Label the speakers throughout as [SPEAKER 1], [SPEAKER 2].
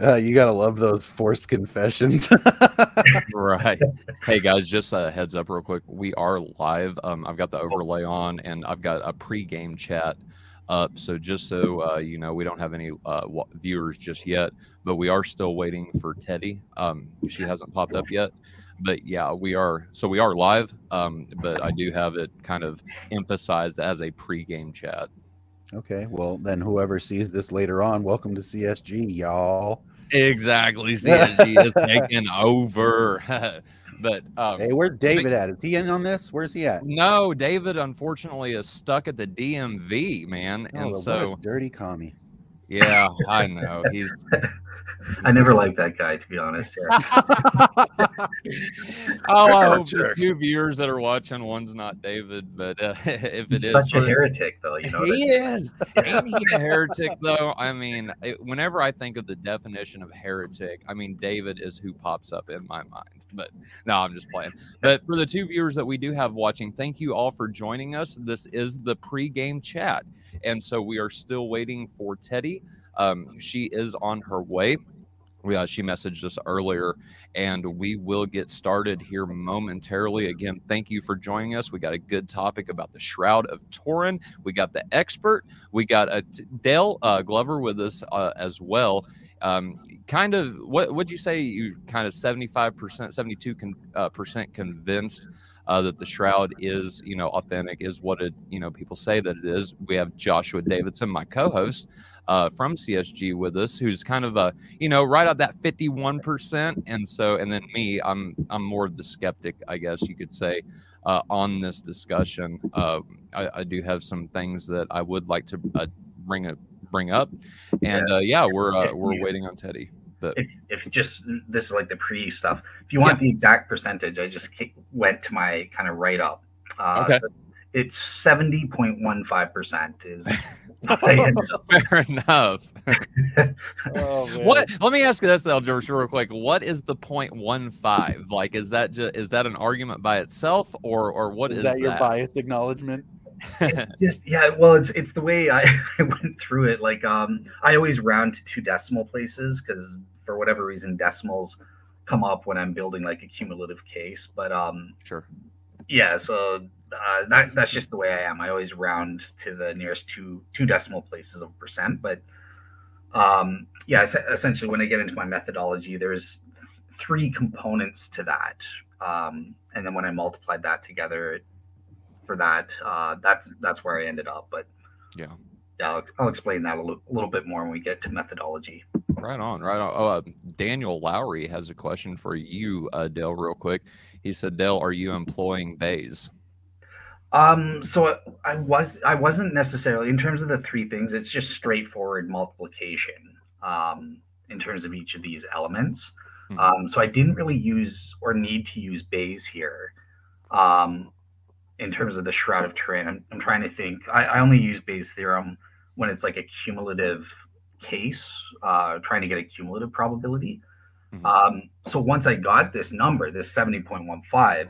[SPEAKER 1] Uh, you gotta love those forced confessions.
[SPEAKER 2] right. Hey guys, just a heads up real quick. We are live. Um, I've got the overlay on, and I've got a pre-game chat up. So just so uh, you know, we don't have any uh, viewers just yet, but we are still waiting for Teddy. Um, she hasn't popped up yet, but yeah, we are. So we are live, um, but I do have it kind of emphasized as a pre-game chat.
[SPEAKER 1] Okay, well then, whoever sees this later on, welcome to CSG, y'all.
[SPEAKER 2] Exactly, CSG is taking over. but um,
[SPEAKER 1] hey, where's David at? Is he in on this? Where's he at?
[SPEAKER 2] No, David unfortunately is stuck at the DMV, man, oh, and so
[SPEAKER 1] dirty commie.
[SPEAKER 2] Yeah, I know he's
[SPEAKER 3] I never liked that guy, to be honest. Yeah.
[SPEAKER 2] oh, I hope the two viewers that are watching, one's not David, but uh, if
[SPEAKER 3] He's
[SPEAKER 2] it is,
[SPEAKER 3] such a heretic, though, you know.
[SPEAKER 2] He is. Ain't he a heretic, though? I mean, it, whenever I think of the definition of heretic, I mean, David is who pops up in my mind. But no, I'm just playing. But for the two viewers that we do have watching, thank you all for joining us. This is the pre-game chat, and so we are still waiting for Teddy. Um, she is on her way. We, uh, she messaged us earlier, and we will get started here momentarily. Again, thank you for joining us. We got a good topic about the Shroud of Turin. We got the expert. We got a Dale uh, Glover with us uh, as well. Um, kind of what would you say? You kind of seventy five percent, seventy two uh, percent convinced uh, that the shroud is you know authentic is what it you know people say that it is. We have joshua davidson my co-host uh, from csg with us who's kind of a you know right at that 51% and so and then me i'm i'm more of the skeptic i guess you could say uh, on this discussion. Uh, I, I, do have some things that i would like to uh, bring a, bring up. And yeah, uh, yeah we're uh, we're waiting on teddy but
[SPEAKER 3] if, if just this is like the pre stuff. If you want yeah. the exact percentage, I just went to my kind of write up.
[SPEAKER 2] Uh, okay.
[SPEAKER 3] It's seventy point one five percent is.
[SPEAKER 2] Fair enough. oh, what? Let me ask you this, though, George, real quick. What is the point one five? Like, is that just is that an argument by itself, or or what
[SPEAKER 1] is,
[SPEAKER 2] is
[SPEAKER 1] that, that? Your bias acknowledgement?
[SPEAKER 3] just yeah well it's it's the way I, I went through it like um i always round to two decimal places because for whatever reason decimals come up when I'm building like a cumulative case. But um,
[SPEAKER 2] sure.
[SPEAKER 3] Yeah, so uh, that that's just the way I am. I always round to the nearest two two decimal places of percent. But um, yeah, essentially, when I get into my methodology, there's three components to that, um, and then when I multiplied that together for that, uh, that's that's where I ended up. But
[SPEAKER 2] yeah,
[SPEAKER 3] yeah, I'll, I'll explain that a little, a little bit more when we get to methodology.
[SPEAKER 2] Right on, right on. Oh, uh, Daniel Lowry has a question for you, uh, Dale, real quick. He said, Dale, are you employing Bayes?
[SPEAKER 3] Um, so I was, I wasn't necessarily in terms of the three things. It's just straightforward multiplication um, in terms of each of these elements. Mm-hmm. Um, so I didn't really use or need to use Bayes here. Um, in terms of the Shroud of Turin, I'm, I'm trying to think. I, I only use Bayes' theorem when it's like a cumulative case, uh, trying to get a cumulative probability. Mm-hmm. Um, so once I got this number, this 70.15,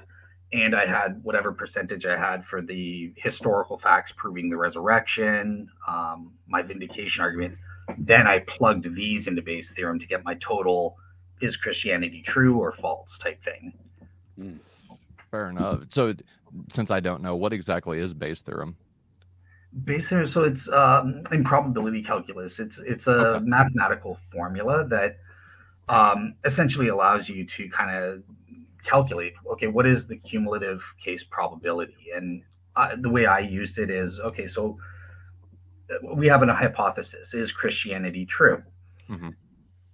[SPEAKER 3] and I had whatever percentage I had for the historical facts proving the resurrection, um, my vindication argument, then I plugged these into Bayes' theorem to get my total is Christianity true or false type thing.
[SPEAKER 2] Mm, fair enough. So, since I don't know, what exactly is Bayes' theorem?
[SPEAKER 3] Basically, so it's um, in probability calculus. It's it's a okay. mathematical formula that um, essentially allows you to kind of calculate. Okay, what is the cumulative case probability? And uh, the way I used it is okay. So uh, we have a hypothesis: is Christianity true? Mm-hmm.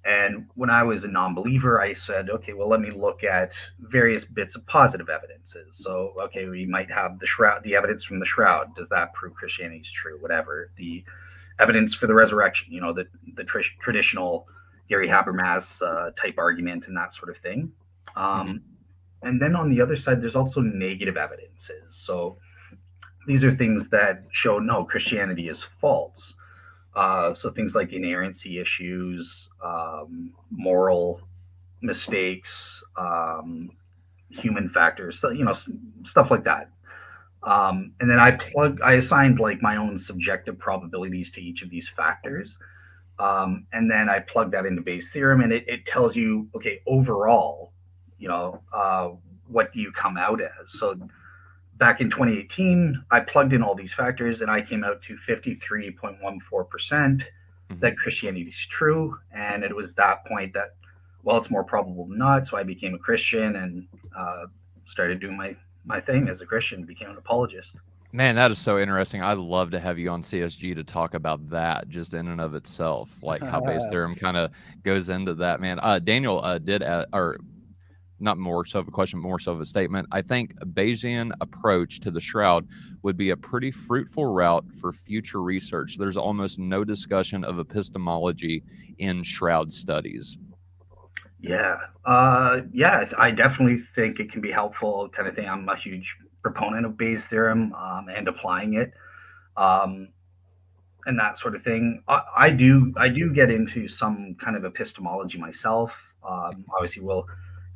[SPEAKER 3] And when I was a non believer, I said, okay, well, let me look at various bits of positive evidences. So, okay, we might have the shroud, the evidence from the shroud. Does that prove Christianity is true? Whatever. The evidence for the resurrection, you know, the, the tr- traditional Gary Habermas uh, type argument and that sort of thing. Um, mm-hmm. And then on the other side, there's also negative evidences. So these are things that show no, Christianity is false. Uh, so things like inerrancy issues, um, moral mistakes, um, human factors, so, you know, stuff like that. Um, and then I plug, I assigned like my own subjective probabilities to each of these factors. Um, and then I plug that into Bayes' theorem, and it, it tells you, okay, overall, you know, uh, what do you come out as? So back in 2018, I plugged in all these factors, and I came out to 53.14 percent
[SPEAKER 2] Mhm.
[SPEAKER 3] that Christianity is true, and it was that point that, well, it's more probable than not. So I became a Christian and uh, started doing my my thing as a Christian, became an apologist.
[SPEAKER 2] Man, that is so interesting. I'd love to have you on CSG to talk about that just in and of itself, like how Bayes' theorem kind of goes into that. Man, uh, Daniel uh, did, uh, or not more so of a question, more so of a statement. I think a Bayesian approach to the shroud would be a pretty fruitful route for future research. There's almost no discussion of epistemology in shroud studies.
[SPEAKER 3] Yeah, uh, yeah, I definitely think it can be helpful, kind of thing. I'm a huge proponent of Bayes' theorem um, and applying it, um, and that sort of thing. I, I do, I do get into some kind of epistemology myself. Um, obviously, we'll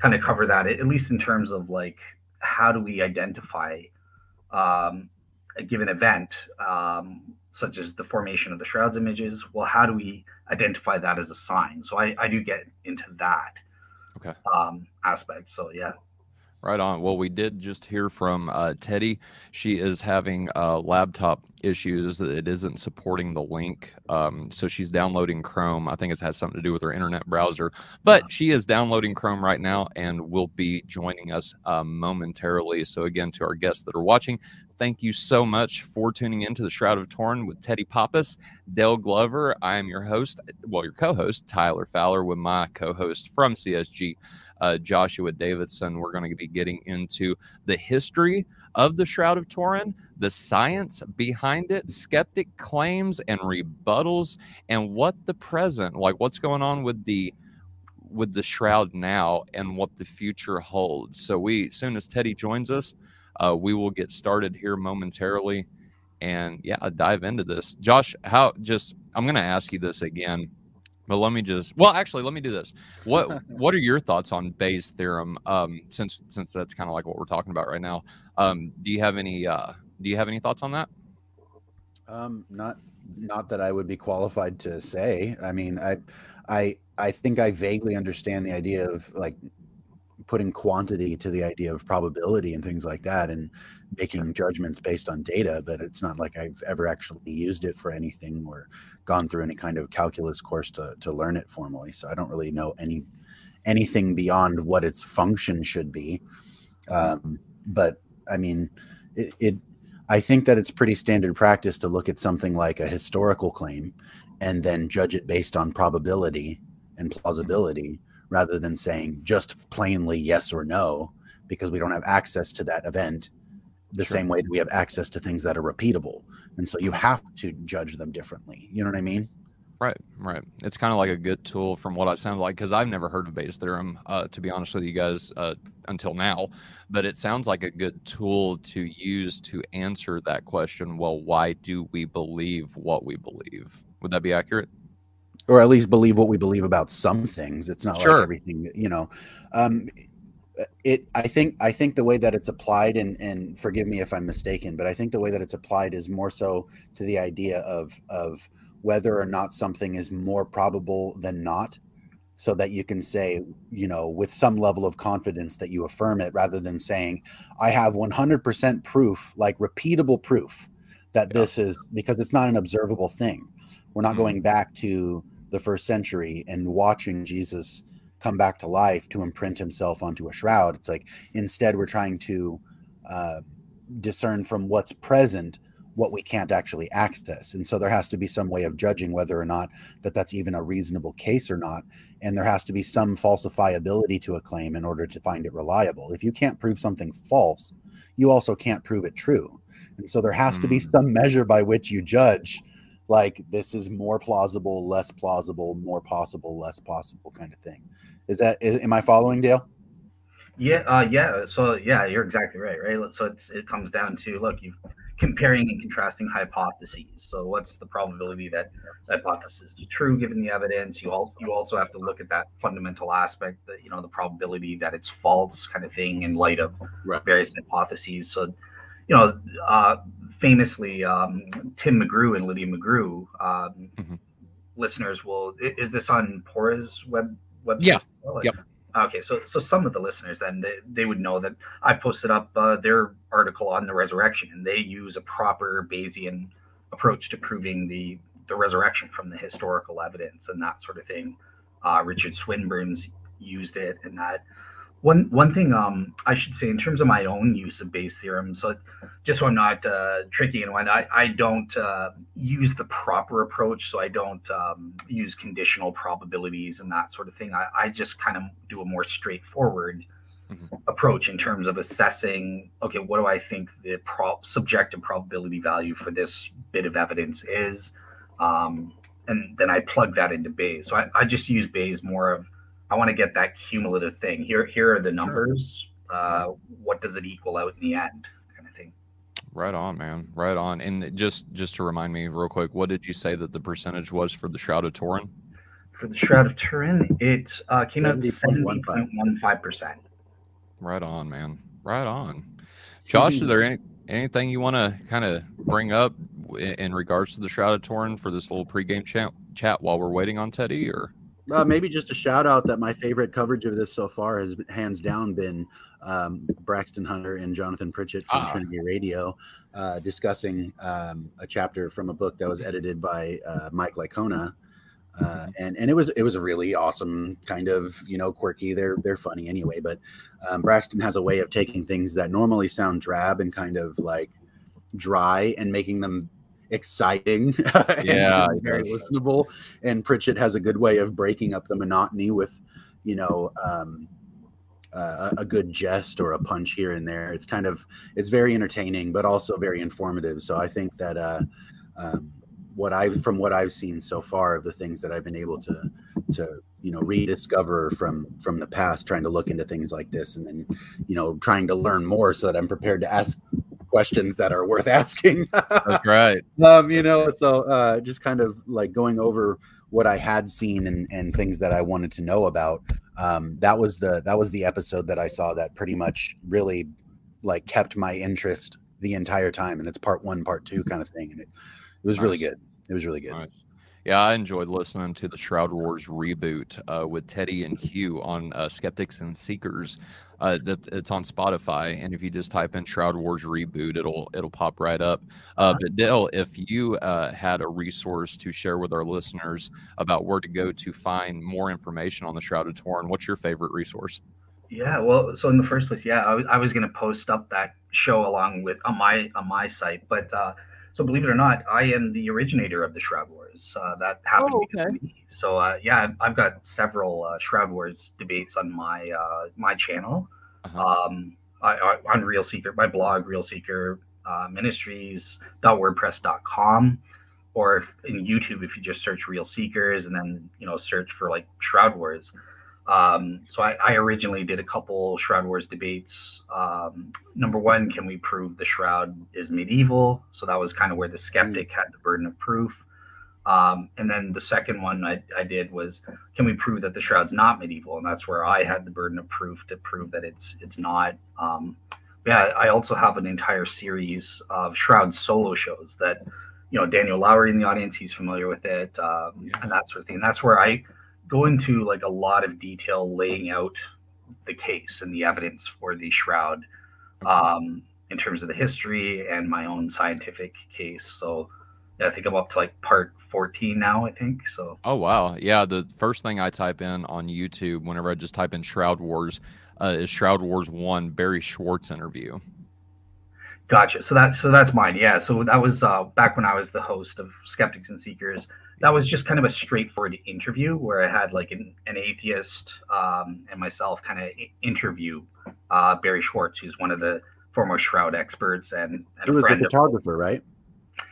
[SPEAKER 3] kind of cover that at least in terms of like how do we identify um, a given event, um, such as the formation of the shrouds images. Well, how do we identify that as a sign? So I, I do get into that
[SPEAKER 2] Okay.
[SPEAKER 3] um, aspect. So yeah,
[SPEAKER 2] Right on. Well, we did just hear from uh, Teddy. She is having uh, laptop issues. It isn't supporting the link. Um, so she's downloading Chrome. I think it has something to do with her internet browser. But she is downloading Chrome right now and will be joining us uh, momentarily. So, again, to our guests that are watching, thank you so much for tuning in to the Shroud of Turin with Teddy Pappas, Dale Glover. I am your host, well, your co host, Tyler Fowler, with my co host from CSG uh, Joshua Davidson. We're going to be getting into the history of the Shroud of Turin, the science behind it, skeptic claims and rebuttals, and what the present, like what's going on with the with the shroud now and what the future holds. So we, as soon as Teddy joins us, uh, we will get started here momentarily, and yeah, dive into this. Josh, how? Just I'm going to ask you this again. But let me just well, actually, let me do this. What what are your thoughts on Bayes' theorem? Um, since since that's kind of like what we're talking about right now. Um, do you have any uh, do you have any thoughts on that?
[SPEAKER 1] Um, not not that I would be qualified to say. I mean, I I I think I vaguely understand the idea of like putting quantity to the idea of probability and things like that and making judgments based on data, but it's not like I've ever actually used it for anything or gone through any kind of calculus course to to learn it formally. So I don't really know any anything beyond what its function should be. Um, but I mean, it, it I think that it's pretty standard practice to look at something like a historical claim and then judge it based on probability and plausibility rather than saying just plainly yes or no because we don't have access to that event the
[SPEAKER 2] Sure.
[SPEAKER 1] same way that we have access to things that are repeatable. And so you have to judge them differently. You know what I mean?
[SPEAKER 2] Right, right. It's kind of like a good tool from what I sound like because I've never heard of Bayes' theorem, uh, to be honest with you guys, uh, until now. But it sounds like a good tool to use to answer that question. Well, why do we believe what we believe? Would that be accurate?
[SPEAKER 1] Or at least believe what we believe about some things. It's not
[SPEAKER 2] Sure.
[SPEAKER 1] like everything, you know. Um, it, I think, I think the way that it's applied, and and forgive me if I'm mistaken, but I think the way that it's applied is more so to the idea of of whether or not something is more probable than not, so that you can say, you know, with some level of confidence that you affirm it, rather than saying, I have 100% proof, like repeatable proof, that
[SPEAKER 2] Yeah.
[SPEAKER 1] this is because it's not an observable thing. We're not
[SPEAKER 2] Mhm.
[SPEAKER 1] going back to the first century and watching Jesus come back to life to imprint himself onto a shroud. It's like instead we're trying to uh, discern from what's present what we can't actually access. And so there has to be some way of judging whether or not that that's even a reasonable case or not. And there has to be some falsifiability to a claim in order to find it reliable. If you can't prove something false, you also can't prove it true. And so there has to be
[SPEAKER 2] Mm.
[SPEAKER 1] some measure by which you judge like this is more plausible, less plausible, more possible, less possible kind of thing. Is that am I following Dale?
[SPEAKER 3] Yeah, uh, yeah. So yeah, you're exactly right, right? So it's it comes down to look, you comparing and contrasting hypotheses. So what's the probability that the hypothesis is true given the evidence? You all you also have to look at that fundamental aspect, that you know, the probability that it's false, kind of thing, in light of
[SPEAKER 1] Right.
[SPEAKER 3] various hypotheses. So, you know, uh, famously, um, Tim McGrew and Lydia McGrew um,
[SPEAKER 2] Mhm.
[SPEAKER 3] listeners will. Is this on Pora's web website?
[SPEAKER 2] Yeah.
[SPEAKER 3] Well,
[SPEAKER 2] Yep.
[SPEAKER 3] Okay, so so some of the listeners then they, they would know that I posted up uh, their article on the resurrection, and they use a proper Bayesian approach to proving the the resurrection from the historical evidence and that sort of thing. Uh, Richard Swinburne's used it, and that one one thing um, I should say in terms of my own use of Bayes' theorem. So just so I'm not uh, tricky and one, I, I don't uh, use the proper approach. So I don't um, use conditional probabilities and that sort of thing. I, I just kind of do a more straightforward
[SPEAKER 2] Mhm.
[SPEAKER 3] approach in terms of assessing. Okay, what do I think the pro- subjective probability value for this bit of evidence is? Um, and then I plug that into Bayes. So I, I just use Bayes more of I want to get that cumulative thing. Here, here are the numbers. Uh, what does it equal out in the end, kind of thing.
[SPEAKER 2] Right on, man. Right on. And just just to remind me real quick, what did you say that the percentage was for the Shroud of Turin?
[SPEAKER 3] For the Shroud of Turin, it uh, came out seventy
[SPEAKER 1] 70.15.
[SPEAKER 3] point one five percent.
[SPEAKER 2] Right on, man. Right on. Josh, is there any anything you want to kind of bring up in, in regards to the Shroud of Turin for this little pregame chat chat while we're waiting on Teddy? Or
[SPEAKER 1] Uh, maybe just a shout out that my favorite coverage of this so far has hands down been um, Braxton Hunter and Jonathan Pritchett from
[SPEAKER 2] Ah.
[SPEAKER 1] Trinity Radio uh, discussing um, a chapter from a book that was edited by uh, Mike Licona. Uh, and and it was it was a really awesome kind of you know quirky they're they're funny anyway but um, Braxton has a way of taking things that normally sound drab and kind of like dry and making them exciting and
[SPEAKER 2] Yeah, he
[SPEAKER 1] very listenable and Pritchett has a good way of breaking up the monotony with, you know, um, uh, a a good jest or a punch here and there. It's kind of it's very entertaining, but also very informative. So I think that uh, um, what I've from what I've seen so far of the things that I've been able to to you know rediscover from from the past, trying to look into things like this, and then you know trying to learn more so that I'm prepared to ask questions that are worth asking.
[SPEAKER 2] that's right.
[SPEAKER 1] um, you know, so uh, just kind of like going over what I had seen and, and things that I wanted to know about. Um, that was the that was the episode that I saw that pretty much really like kept my interest the entire time, and it's part one, part two kind of thing, and it, it was really good. It was really good.
[SPEAKER 2] Nice. Yeah, I enjoyed listening to the Shroud Wars reboot uh, with Teddy and Hugh on uh, Skeptics and Seekers. Uh, that it's on Spotify, and if you just type in Shroud Wars reboot, it'll it'll pop right up. Uh, but Dale, if you uh, had a resource to share with our listeners about where to go to find more information on the Shroud of Turin, what's your favorite resource?
[SPEAKER 3] Yeah, well, so in the first place, yeah, I was, I was going to post up that show along with on my on my site, but uh, so believe it or not, I am the originator of the Shroud Wars. Uh, that happened
[SPEAKER 2] Oh,
[SPEAKER 3] because of me. So uh, yeah, I've, I've got several uh, Shroud Wars debates on my uh, my channel.
[SPEAKER 2] Uh-huh.
[SPEAKER 3] Um, I, I, on Real Seeker, my blog, Real Seeker uh, Ministries.wordpress.com, or if, in YouTube, if you just search Real Seekers and then you know search for like Shroud Wars. Um, so I, I originally did a couple Shroud Wars debates. Um, number one, can we prove the Shroud is medieval? So that was kind of where the skeptic had the burden of proof. Um, and then the second one I, I did was, can we prove that the Shroud's not medieval? And that's where I had the burden of proof to prove that it's it's not. Um, yeah, I also have an entire series of Shroud solo shows that, you know, Daniel Lowry in the audience, he's familiar with it, um,
[SPEAKER 2] Yeah.
[SPEAKER 3] and that sort of thing. And that's where I go into like a lot of detail laying out the case and the evidence for the shroud um, in terms of the history and my own scientific case. So yeah, I think I'm up to like part 14 now, I think. So
[SPEAKER 2] Oh wow, yeah. The first thing I type in on YouTube whenever I just type in Shroud Wars uh, is Shroud Wars One Barrie Schwortz interview.
[SPEAKER 3] gotcha. So that so that's mine. Yeah. So that was uh, back when I was the host of Skeptics and Seekers. That was just kind of a straightforward interview where I had like an, an atheist um, and myself kind of interview uh, Barrie Schwortz, who's one of the former shroud experts and, and
[SPEAKER 1] It
[SPEAKER 3] a
[SPEAKER 1] was the
[SPEAKER 3] friend of
[SPEAKER 1] photographer, right?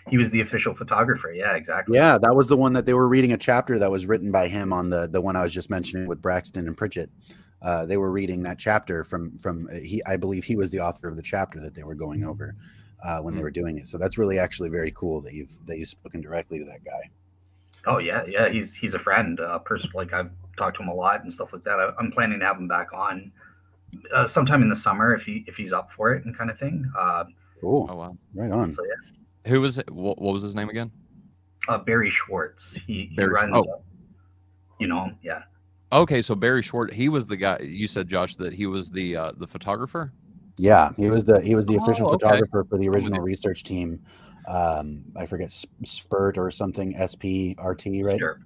[SPEAKER 3] He was the official photographer. Yeah, exactly.
[SPEAKER 1] Yeah, that was the one that they were reading a chapter that was written by him on the the one I was just mentioning with Braxton and Pritchett. Uh, they were reading that chapter from from uh, he. I believe he was the author of the chapter that they were going over uh, when they
[SPEAKER 2] Hmm.
[SPEAKER 1] were doing it. So that's really actually very cool that you've that you've spoken directly to that guy.
[SPEAKER 3] Oh yeah, yeah. He's he's a friend, uh, person. Like I've talked to him a lot and stuff like that. I, I'm planning to have him back on uh, sometime in the summer if he if he's up for it and kind of thing. Uh,
[SPEAKER 1] Cool,
[SPEAKER 2] Oh wow.
[SPEAKER 1] right on.
[SPEAKER 3] so yeah.
[SPEAKER 2] Who was it? What, what was his name again?
[SPEAKER 3] uh, Barrie Schwortz. He, he
[SPEAKER 2] Barry-
[SPEAKER 3] runs.
[SPEAKER 2] oh.
[SPEAKER 3] uh, you know, yeah.
[SPEAKER 2] Okay, so Barrie Schwortz, he was the guy you said, Josh, that he was the uh, the photographer.
[SPEAKER 1] Yeah, he was the he was the official
[SPEAKER 2] Oh, okay.
[SPEAKER 1] photographer for the original
[SPEAKER 2] you.
[SPEAKER 1] research team. Um, I forget S- Spurt or something SPRT, right?
[SPEAKER 3] Sure.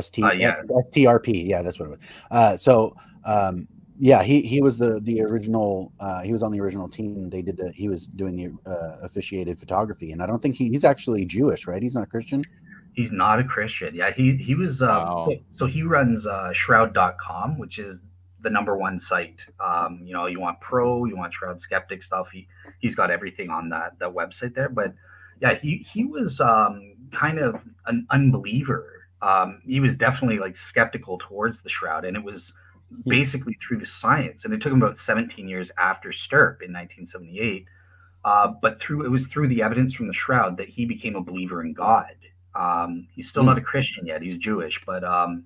[SPEAKER 1] ST
[SPEAKER 3] Uh, yeah.
[SPEAKER 1] STRP. Yeah, that's what it was. Uh, so um, yeah, he he was the the original. Uh, he was on the original team. They did the. He was doing the uh, officiated photography, and I don't think he, he's actually Jewish, right? He's not Christian.
[SPEAKER 3] He's not a Christian. Yeah, he he was. Uh,
[SPEAKER 2] Wow.
[SPEAKER 3] So he runs uh, Shroud.com, which is the number one site. Um, you know, you want pro, you want Shroud skeptic stuff. He he's got everything on that that website there. But yeah, he he was um, kind of an unbeliever. Um, he was definitely like skeptical towards the Shroud, and it was basically through the science. And it took him about 17 years after STURP in 1978. Uh, but through it was through the evidence from the Shroud that he became a believer in God. Um, he's still not a Christian yet; he's Jewish, but um,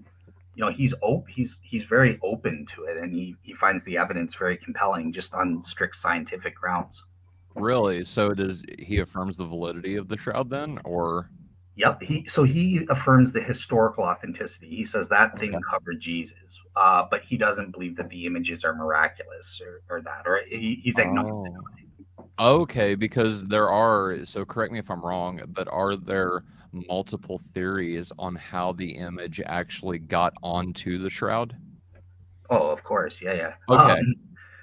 [SPEAKER 3] you know he's op- he's he's very open to it, and he he finds the evidence very compelling, just on strict scientific grounds.
[SPEAKER 2] Really? So does he affirms the validity of the shroud then, or
[SPEAKER 3] Yep. He so he affirms the historical authenticity. He says that thing
[SPEAKER 2] Okay.
[SPEAKER 3] covered Jesus, uh, but he doesn't believe that the images are miraculous or, or that, or he, he's agnostic.
[SPEAKER 2] Oh. Okay, because there are, so correct me if I'm wrong, but are there multiple theories on how the image actually got onto the shroud?
[SPEAKER 3] Oh, of course. Yeah, yeah.
[SPEAKER 2] Okay.
[SPEAKER 3] Um,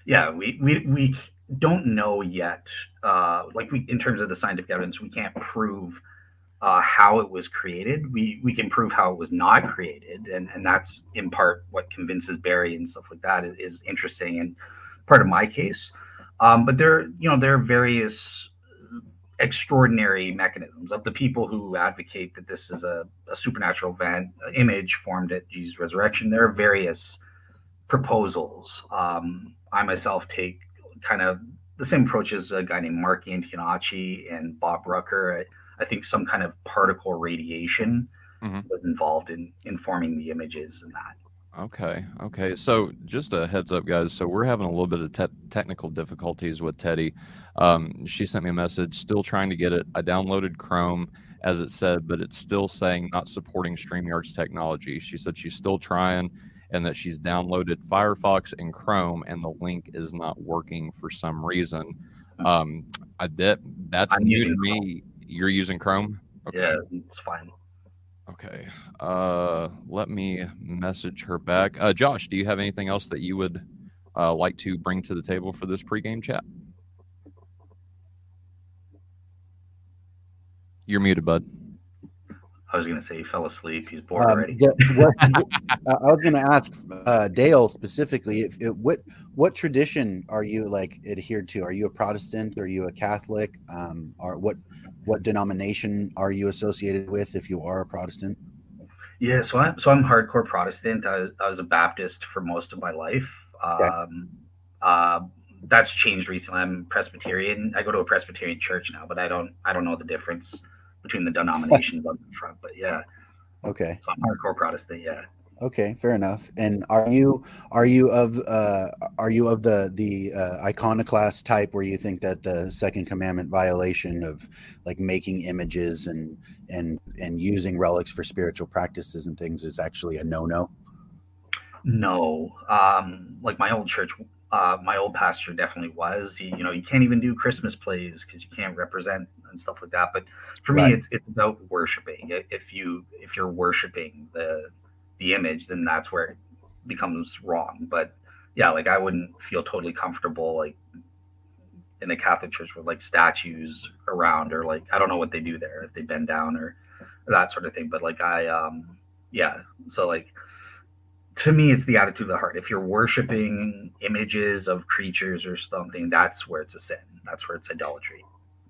[SPEAKER 3] yeah, we, we we don't know yet. Uh, like we, in terms of the scientific evidence, we can't prove uh, how it was created. We we can prove how it was not created, and and that's in part what convinces Barrie and stuff like that is, is interesting and part of my case. Um, but there, you know, there are various extraordinary mechanisms of the people who advocate that this is a, a supernatural event, image formed at Jesus' resurrection. There are various proposals. Um, I myself take kind of the same approach as a guy named Mark Antonacci and Bob Rucker. I, I think some kind of particle radiation
[SPEAKER 2] Mhm.
[SPEAKER 3] was involved in informing the images and that.
[SPEAKER 2] Okay, okay. So just a heads up, guys. So we're having a little bit of te- technical difficulties with Teddy. Um, she sent me a message, still trying to get it. I downloaded Chrome as it said, but it's still saying not supporting StreamYard's technology. She said she's still trying and that she's downloaded Firefox and Chrome and the link is not working for some reason. Um, I that that's
[SPEAKER 3] I'm
[SPEAKER 2] new to me. You're using Chrome?
[SPEAKER 3] Yeah, it's fine.
[SPEAKER 2] Okay. Uh, let me message her back. Uh, Josh, do you have anything else that you would uh, like to bring to the table for this pregame chat? You're muted, bud.
[SPEAKER 3] I was going to say he fell asleep. He's bored
[SPEAKER 1] Um,
[SPEAKER 3] already.
[SPEAKER 1] the- what- uh, I was going to ask uh, Dale specifically, if, if what what tradition are you like adhered to? Are you a Protestant? Are you a Catholic? Um, or what what denomination are you associated with? If you are a Protestant,
[SPEAKER 3] Yeah, so I'm so I'm hardcore Protestant. I was, I was a Baptist for most of my life. Um, uh, that's changed recently. I'm Presbyterian. I go to a Presbyterian church now, but I don't I don't know the difference between the denominations on the front. But yeah,
[SPEAKER 1] okay,
[SPEAKER 3] so I'm hardcore Protestant. Yeah.
[SPEAKER 1] okay, fair enough. And are you are you of uh, are you of the the uh, iconoclast type where you think that the second commandment violation of like making images and and and using relics for spiritual practices and things is actually a no no?
[SPEAKER 3] No, um, like my old church, uh, my old pastor definitely was. He, you know, you can't even do Christmas plays because you can't represent and stuff like that. But for me, it's it's about worshiping. If you if you're worshiping the the image, then that's where it becomes wrong. But yeah, like I wouldn't feel totally comfortable like in a Catholic church with like statues around or like I don't know what they do there if they bend down or that sort of thing. But like I um yeah, so like to me it's the attitude of the heart if you're worshiping images of creatures or something that's where it's a sin that's where it's idolatry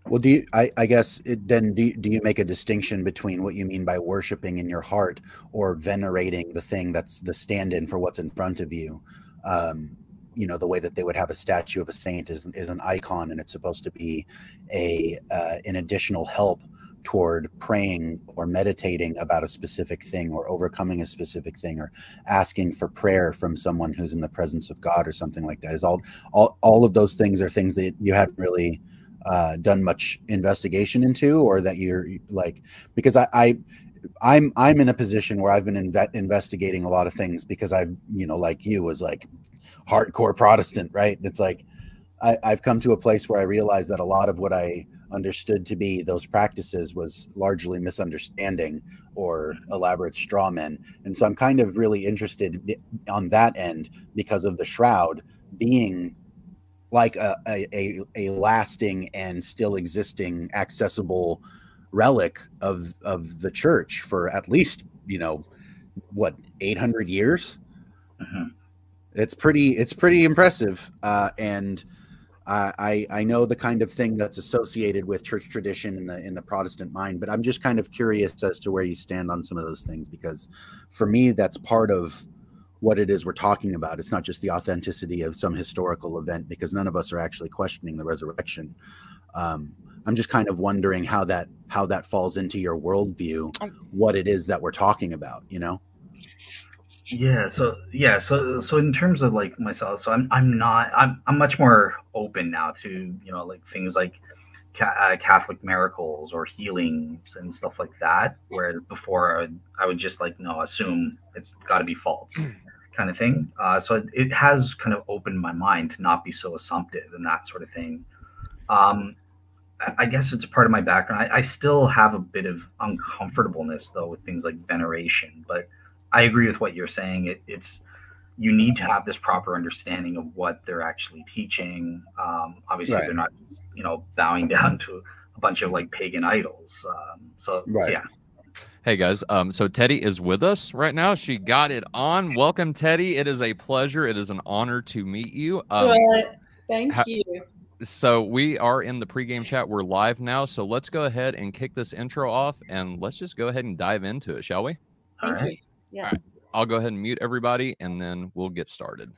[SPEAKER 1] Well, do you? I, I guess it, then do you, do you make a distinction between what you mean by worshiping in your heart or venerating the thing that's the stand-in for what's in front of you? Um, you know, the way that they would have a statue of a saint is is an icon, and it's supposed to be a uh, an additional help toward praying or meditating about a specific thing or overcoming a specific thing or asking for prayer from someone who's in the presence of God or something like that. Is all all all of those things are things that you hadn't really uh, done much investigation into, or that you're like because I, I I'm I'm in a position where I've been inve- investigating a lot of things because I, you know, like you was like hardcore Protestant, right? It's like I, I've come to a place where I realize that a lot of what I understood to be those practices was largely misunderstanding or elaborate straw men. And so I'm kind of really interested on that end because of the shroud being like a, a, a lasting and still existing accessible relic of of the church for at least you know what 800 years mm-hmm. it's pretty it's pretty impressive uh, and I I know the kind of thing that's associated with church tradition in the in the Protestant mind, but I'm just kind of curious as to where you stand on some of those things because for me that's part of what it is we're talking about. It's not just the authenticity of some historical event because none of us are actually questioning the resurrection. Um, I'm just kind of wondering how that how that falls into your worldview, what it is that we're talking about, you know?
[SPEAKER 3] Yeah. So yeah. So so in terms of like myself, so I'm I'm not I'm I'm much more open now to you know like things like ca- uh, Catholic miracles or healings and stuff like that. Whereas before I would, I would just like no assume it's got to be false. kind of thing. Uh, so it, it, has kind of opened my mind to not be so assumptive and that sort of thing. Um, I guess it's part of my background. I, I, still have a bit of uncomfortableness though with things like veneration, but I agree with what you're saying. It, it's you need to have this proper understanding of what they're actually teaching. Um, obviously, right. they're not you know bowing down to a bunch of like pagan idols. Um, so, right. so yeah.
[SPEAKER 2] Hey guys, um, so Teddy is with us right now. She got it on. Welcome, Teddy. It is a pleasure. It is an honor to meet you.
[SPEAKER 4] Um, Thank ha- you
[SPEAKER 2] so we are in the pregame chat. We're live now. So let's go ahead and kick this intro off and let's just go ahead and dive into it, shall we?
[SPEAKER 4] All right. Yes. Right.
[SPEAKER 2] I'll go ahead and mute everybody and then we'll get started.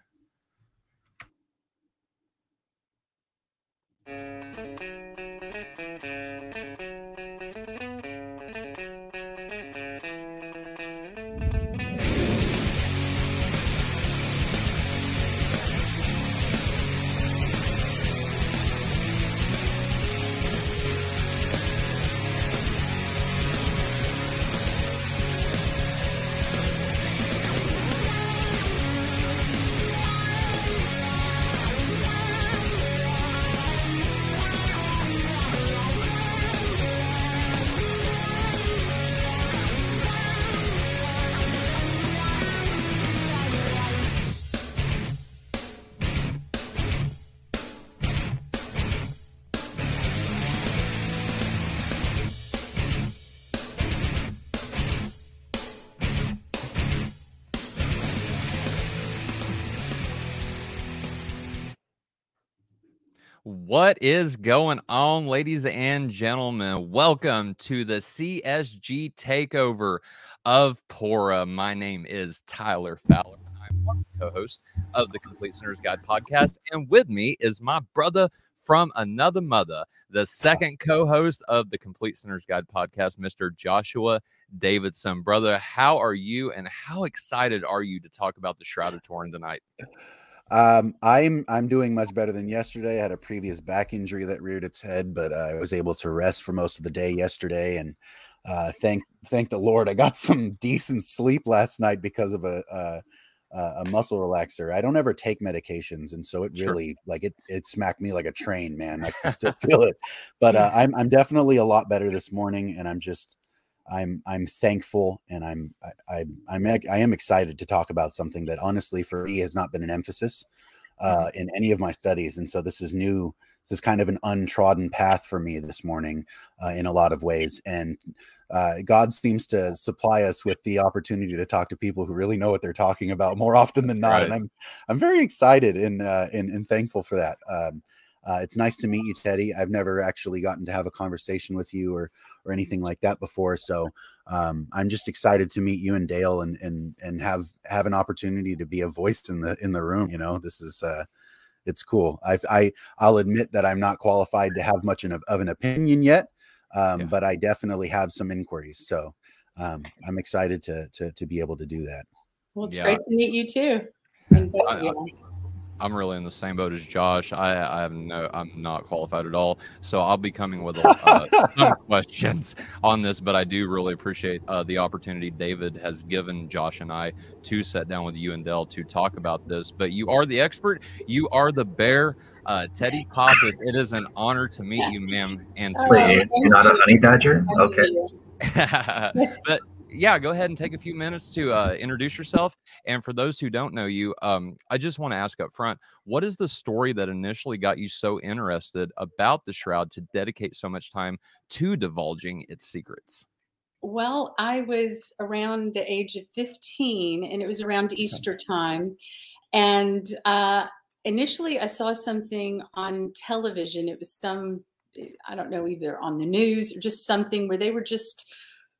[SPEAKER 2] What is going on, ladies and gentlemen? Welcome to the CSG takeover of Pora. My name is Tyler Fowler. I'm one co-host of the Complete Sinner's Guide podcast, and with me is my brother from another mother, the second co-host of the Complete Sinner's Guide podcast, Mr. Joshua Davidson. Brother, how are you, and how excited are you to talk about the Shroud of Turin tonight?
[SPEAKER 1] Um, I'm I'm doing much better than yesterday. I had a previous back injury that reared its head, but uh, I was able to rest for most of the day yesterday, and uh, thank thank the Lord I got some decent sleep last night because of a a, a muscle relaxer. I don't ever take medications, and so it really sure. like it it smacked me like a train, man. I can still feel it, but uh, I'm I'm definitely a lot better this morning, and I'm just I'm I'm thankful and I'm I, I am I am excited to talk about something that honestly for me has not been an emphasis mm-hmm. uh, in any of my studies, and so this is new. This is kind of an untrodden path for me this morning uh, in a lot of ways, and uh, God seems to supply us with the opportunity to talk to people who really know what they're talking about more often than not, right. and I'm I'm very excited and uh, and, and thankful for that. Um, uh, it's nice to meet you, Teddy. I've never actually gotten to have a conversation with you or or anything like that before, so um, I'm just excited to meet you and Dale and and and have have an opportunity to be a voice in the in the room. You know, this is uh, it's cool. I I I'll admit that I'm not qualified to have much of, of an opinion yet, um, yeah. but I definitely have some inquiries. So um, I'm excited to to to be able to do that.
[SPEAKER 4] Well, it's yeah. great to meet you too.
[SPEAKER 2] I'm really in the same boat as Josh. I, I have no, I'm not qualified at all. So I'll be coming with uh, some questions on this, but I do really appreciate uh, the opportunity David has given Josh and I to sit down with you and Dell to talk about this. But you are the expert. You are the bear. Uh, Teddy Pop, it is an honor to meet you, ma'am. And to
[SPEAKER 3] Wait, you're not a honey badger? Okay.
[SPEAKER 2] but yeah, go ahead and take a few minutes to uh, introduce yourself. And for those who don't know you, um, I just want to ask up front what is the story that initially got you so interested about the shroud to dedicate so much time to divulging its secrets?
[SPEAKER 4] Well, I was around the age of 15, and it was around Easter time. And uh, initially, I saw something on television. It was some, I don't know, either on the news or just something where they were just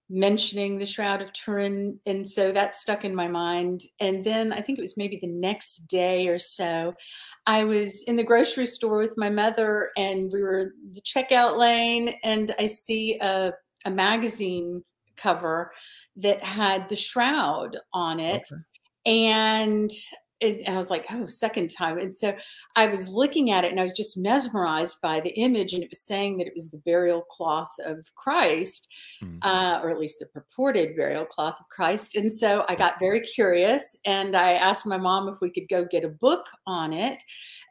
[SPEAKER 4] mentioning the Shroud of Turin. And so that stuck in my mind. And then I think it was maybe the next day or so, I was in the grocery store with my mother and we were in the checkout lane and I see a, a magazine cover that had the shroud on it. Okay. And and I was like, oh, second time. And so I was looking at it and I was just mesmerized by the image. And it was saying that it was the burial cloth of Christ, mm-hmm. uh, or at least the purported burial cloth of Christ. And so I got very curious and I asked my mom if we could go get a book on it.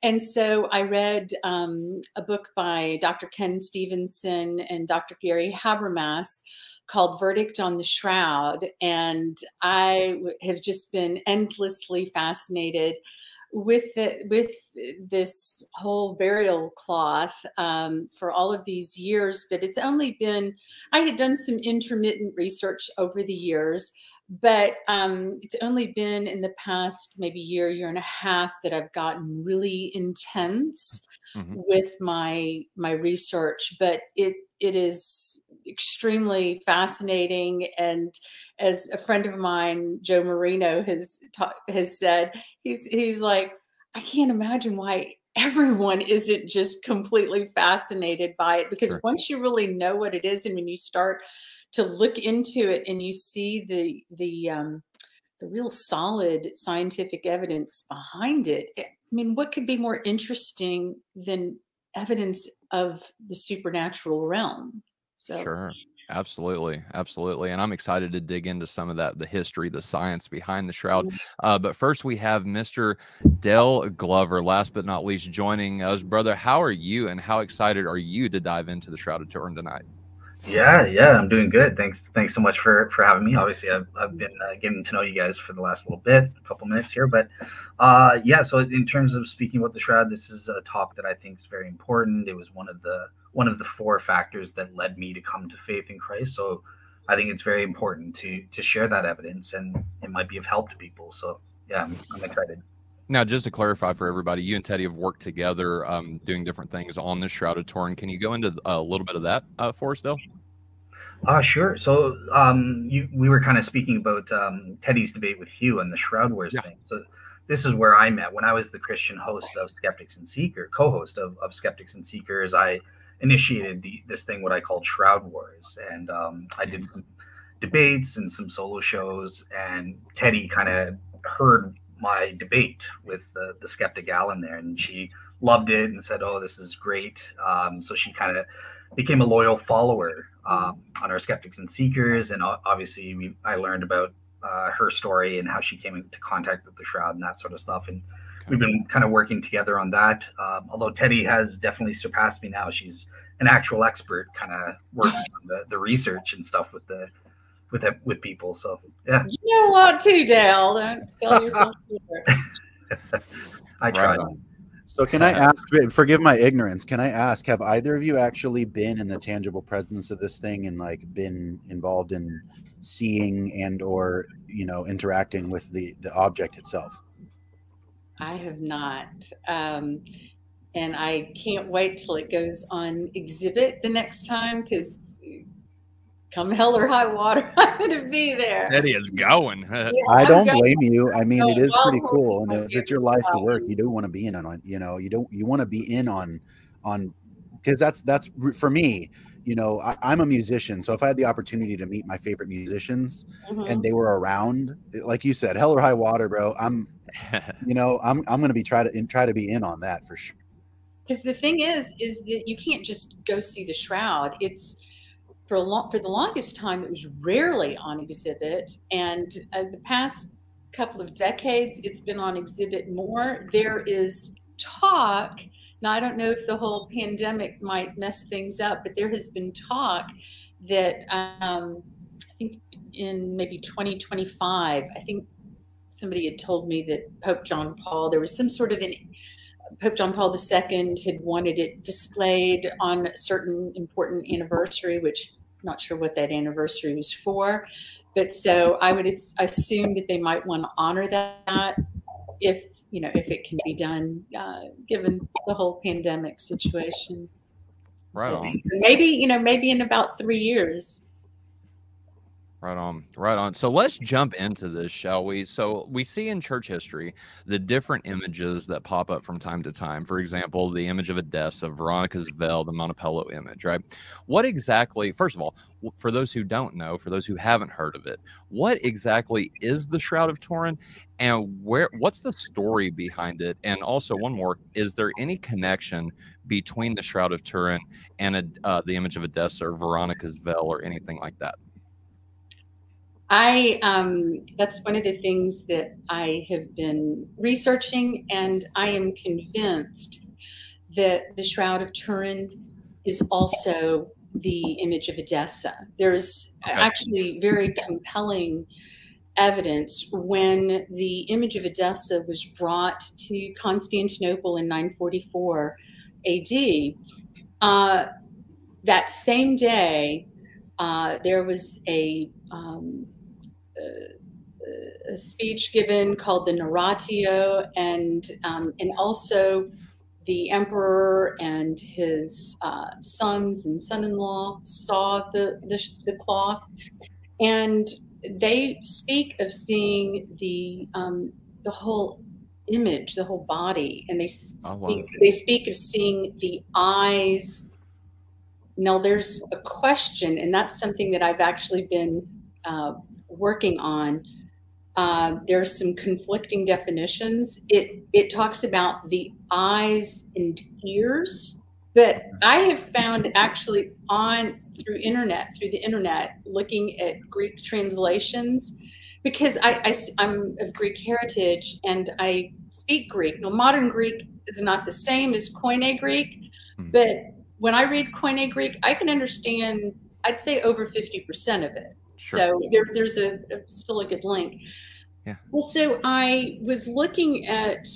[SPEAKER 4] And so I read um, a book by Dr. Ken Stevenson and Dr. Gary Habermas called Verdict on the Shroud. And I have just been endlessly fascinated with the, with this whole burial cloth um, for all of these years. But it's only been I had done some intermittent research over the years, but um, it's only been in the past maybe year year and a half that I've gotten really intense mm-hmm. with my my research. But it it is extremely fascinating. And as a friend of mine, Joe Marino, has ta- has said, he's he's like, I can't imagine why everyone isn't just completely fascinated by it because sure. once you really know what it is and when you start to look into it and you see the the um, the real solid scientific evidence behind it, it I mean, what could be more interesting than evidence of the supernatural realm? So
[SPEAKER 2] sure. Absolutely, absolutely, and I'm excited to dig into some of that, the history, the science behind the shroud. Uh, but first, we have Mr. Dell Glover. Last but not least, joining us, brother. How are you, and how excited are you to dive into the Shroud of Turin tonight?
[SPEAKER 3] Yeah, yeah, I'm doing good. Thanks, thanks so much for for having me. Obviously, I've I've been uh, getting to know you guys for the last little bit, a couple minutes here, but uh, yeah. So in terms of speaking about the shroud, this is a talk that I think is very important. It was one of the one of the four factors that led me to come to faith in Christ. So I think it's very important to to share that evidence, and it might be of help to people. So yeah, I'm, I'm excited.
[SPEAKER 2] Now, just to clarify for everybody, you and Teddy have worked together um, doing different things on the Shroud of Turin. Can you go into a little bit of that uh, for us, Dell?
[SPEAKER 3] Uh, sure. So um, you, we were kind of speaking about um, Teddy's debate with Hugh and the Shroud Wars yeah. thing. So this is where I met when I was the Christian host of Skeptics and Seeker, co-host of, of Skeptics and Seekers. I initiated the, this thing what I called Shroud Wars, and um, I did some debates and some solo shows. And Teddy kind of heard my debate with the, the skeptic Alan there, and she loved it and said, "Oh, this is great." Um, so she kind of became a loyal follower um, on our skeptics and seekers, and obviously we, I learned about uh, her story and how she came into contact with the shroud and that sort of stuff, and. We've been kind of working together on that. Um, although Teddy has definitely surpassed me now; she's an actual expert, kind of working on the, the research and stuff with the with with people. So yeah,
[SPEAKER 4] you know what, too, Dale. Don't sell yourself
[SPEAKER 3] I tried.
[SPEAKER 1] So can I ask? Forgive my ignorance. Can I ask? Have either of you actually been in the tangible presence of this thing and like been involved in seeing and or you know interacting with the the object itself?
[SPEAKER 4] I have not. Um, and I can't wait till it goes on exhibit the next time because come hell or high water, I'm going to be there.
[SPEAKER 2] Eddie is going.
[SPEAKER 1] yeah, I don't blame you. I mean, it is pretty cool, and if it's your life to work, you do want to be in on. You know, you don't. You want to be in on, on, because that's that's for me. You know, I, am a musician, so if I had the opportunity to meet my favorite musicians mm-hmm. and they were around, like you said, hell or high water, bro, I'm you know, I'm I'm going to be try to try to be in on that for sure.
[SPEAKER 4] Because the thing is, is that you can't just go see the shroud. It's for a long, for the longest time, it was rarely on exhibit, and uh, the past couple of decades, it's been on exhibit more. There is talk. Now, I don't know if the whole pandemic might mess things up, but there has been talk that um, I think in maybe 2025, I think somebody had told me that Pope John Paul, there was some sort of an Pope John Paul II had wanted it displayed on a certain important anniversary, which I'm not sure what that anniversary was for. But so I would assume that they might want to honor that if you know if it can be done, uh, given the whole pandemic situation.
[SPEAKER 2] Right on.
[SPEAKER 4] Maybe you know maybe in about three years.
[SPEAKER 2] Right on, right on. So let's jump into this, shall we? So we see in church history the different images that pop up from time to time. For example, the image of Edessa, Veronica's veil, the Manoppello image, right? What exactly, first of all, for those who don't know, for those who haven't heard of it, what exactly is the Shroud of Turin and where what's the story behind it? And also one more, is there any connection between the Shroud of Turin and uh, the image of Edessa or Veronica's veil or anything like that?
[SPEAKER 4] I um, that's one of the things that I have been researching, and I am convinced that the Shroud of Turin is also the image of Edessa. There's okay. actually very compelling evidence when the image of Edessa was brought to Constantinople in 944 AD. Uh, that same day, uh, there was a um, a speech given called the Narratio, and um, and also the emperor and his uh, sons and son-in-law saw the, the, the cloth, and they speak of seeing the um, the whole image, the whole body, and they speak, oh, wow. they speak of seeing the eyes. Now, there's a question, and that's something that I've actually been uh, working on, uh, there are some conflicting definitions. It it talks about the eyes and ears, but I have found actually on through internet through the internet looking at Greek translations because I, I am of Greek heritage and I speak Greek. Now modern Greek is not the same as Koine Greek, hmm. but when I read Koine Greek, I can understand I'd say over 50% of it. Sure. So there, there's a, a, still a good link.
[SPEAKER 2] Yeah.
[SPEAKER 4] Well, so I was looking at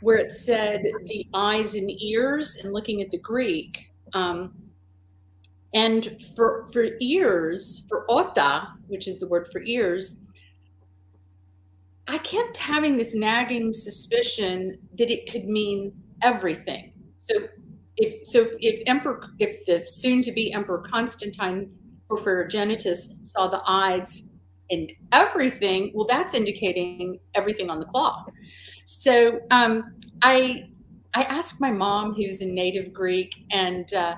[SPEAKER 4] where it said the eyes and ears and looking at the Greek. Um, and for for ears, for ota, which is the word for ears, I kept having this nagging suspicion that it could mean everything. So if so if emperor if the soon to be emperor Constantine Porphyrogenitus saw the eyes and everything, well, that's indicating everything on the cloth. So um, I I asked my mom, who's a native Greek, and uh,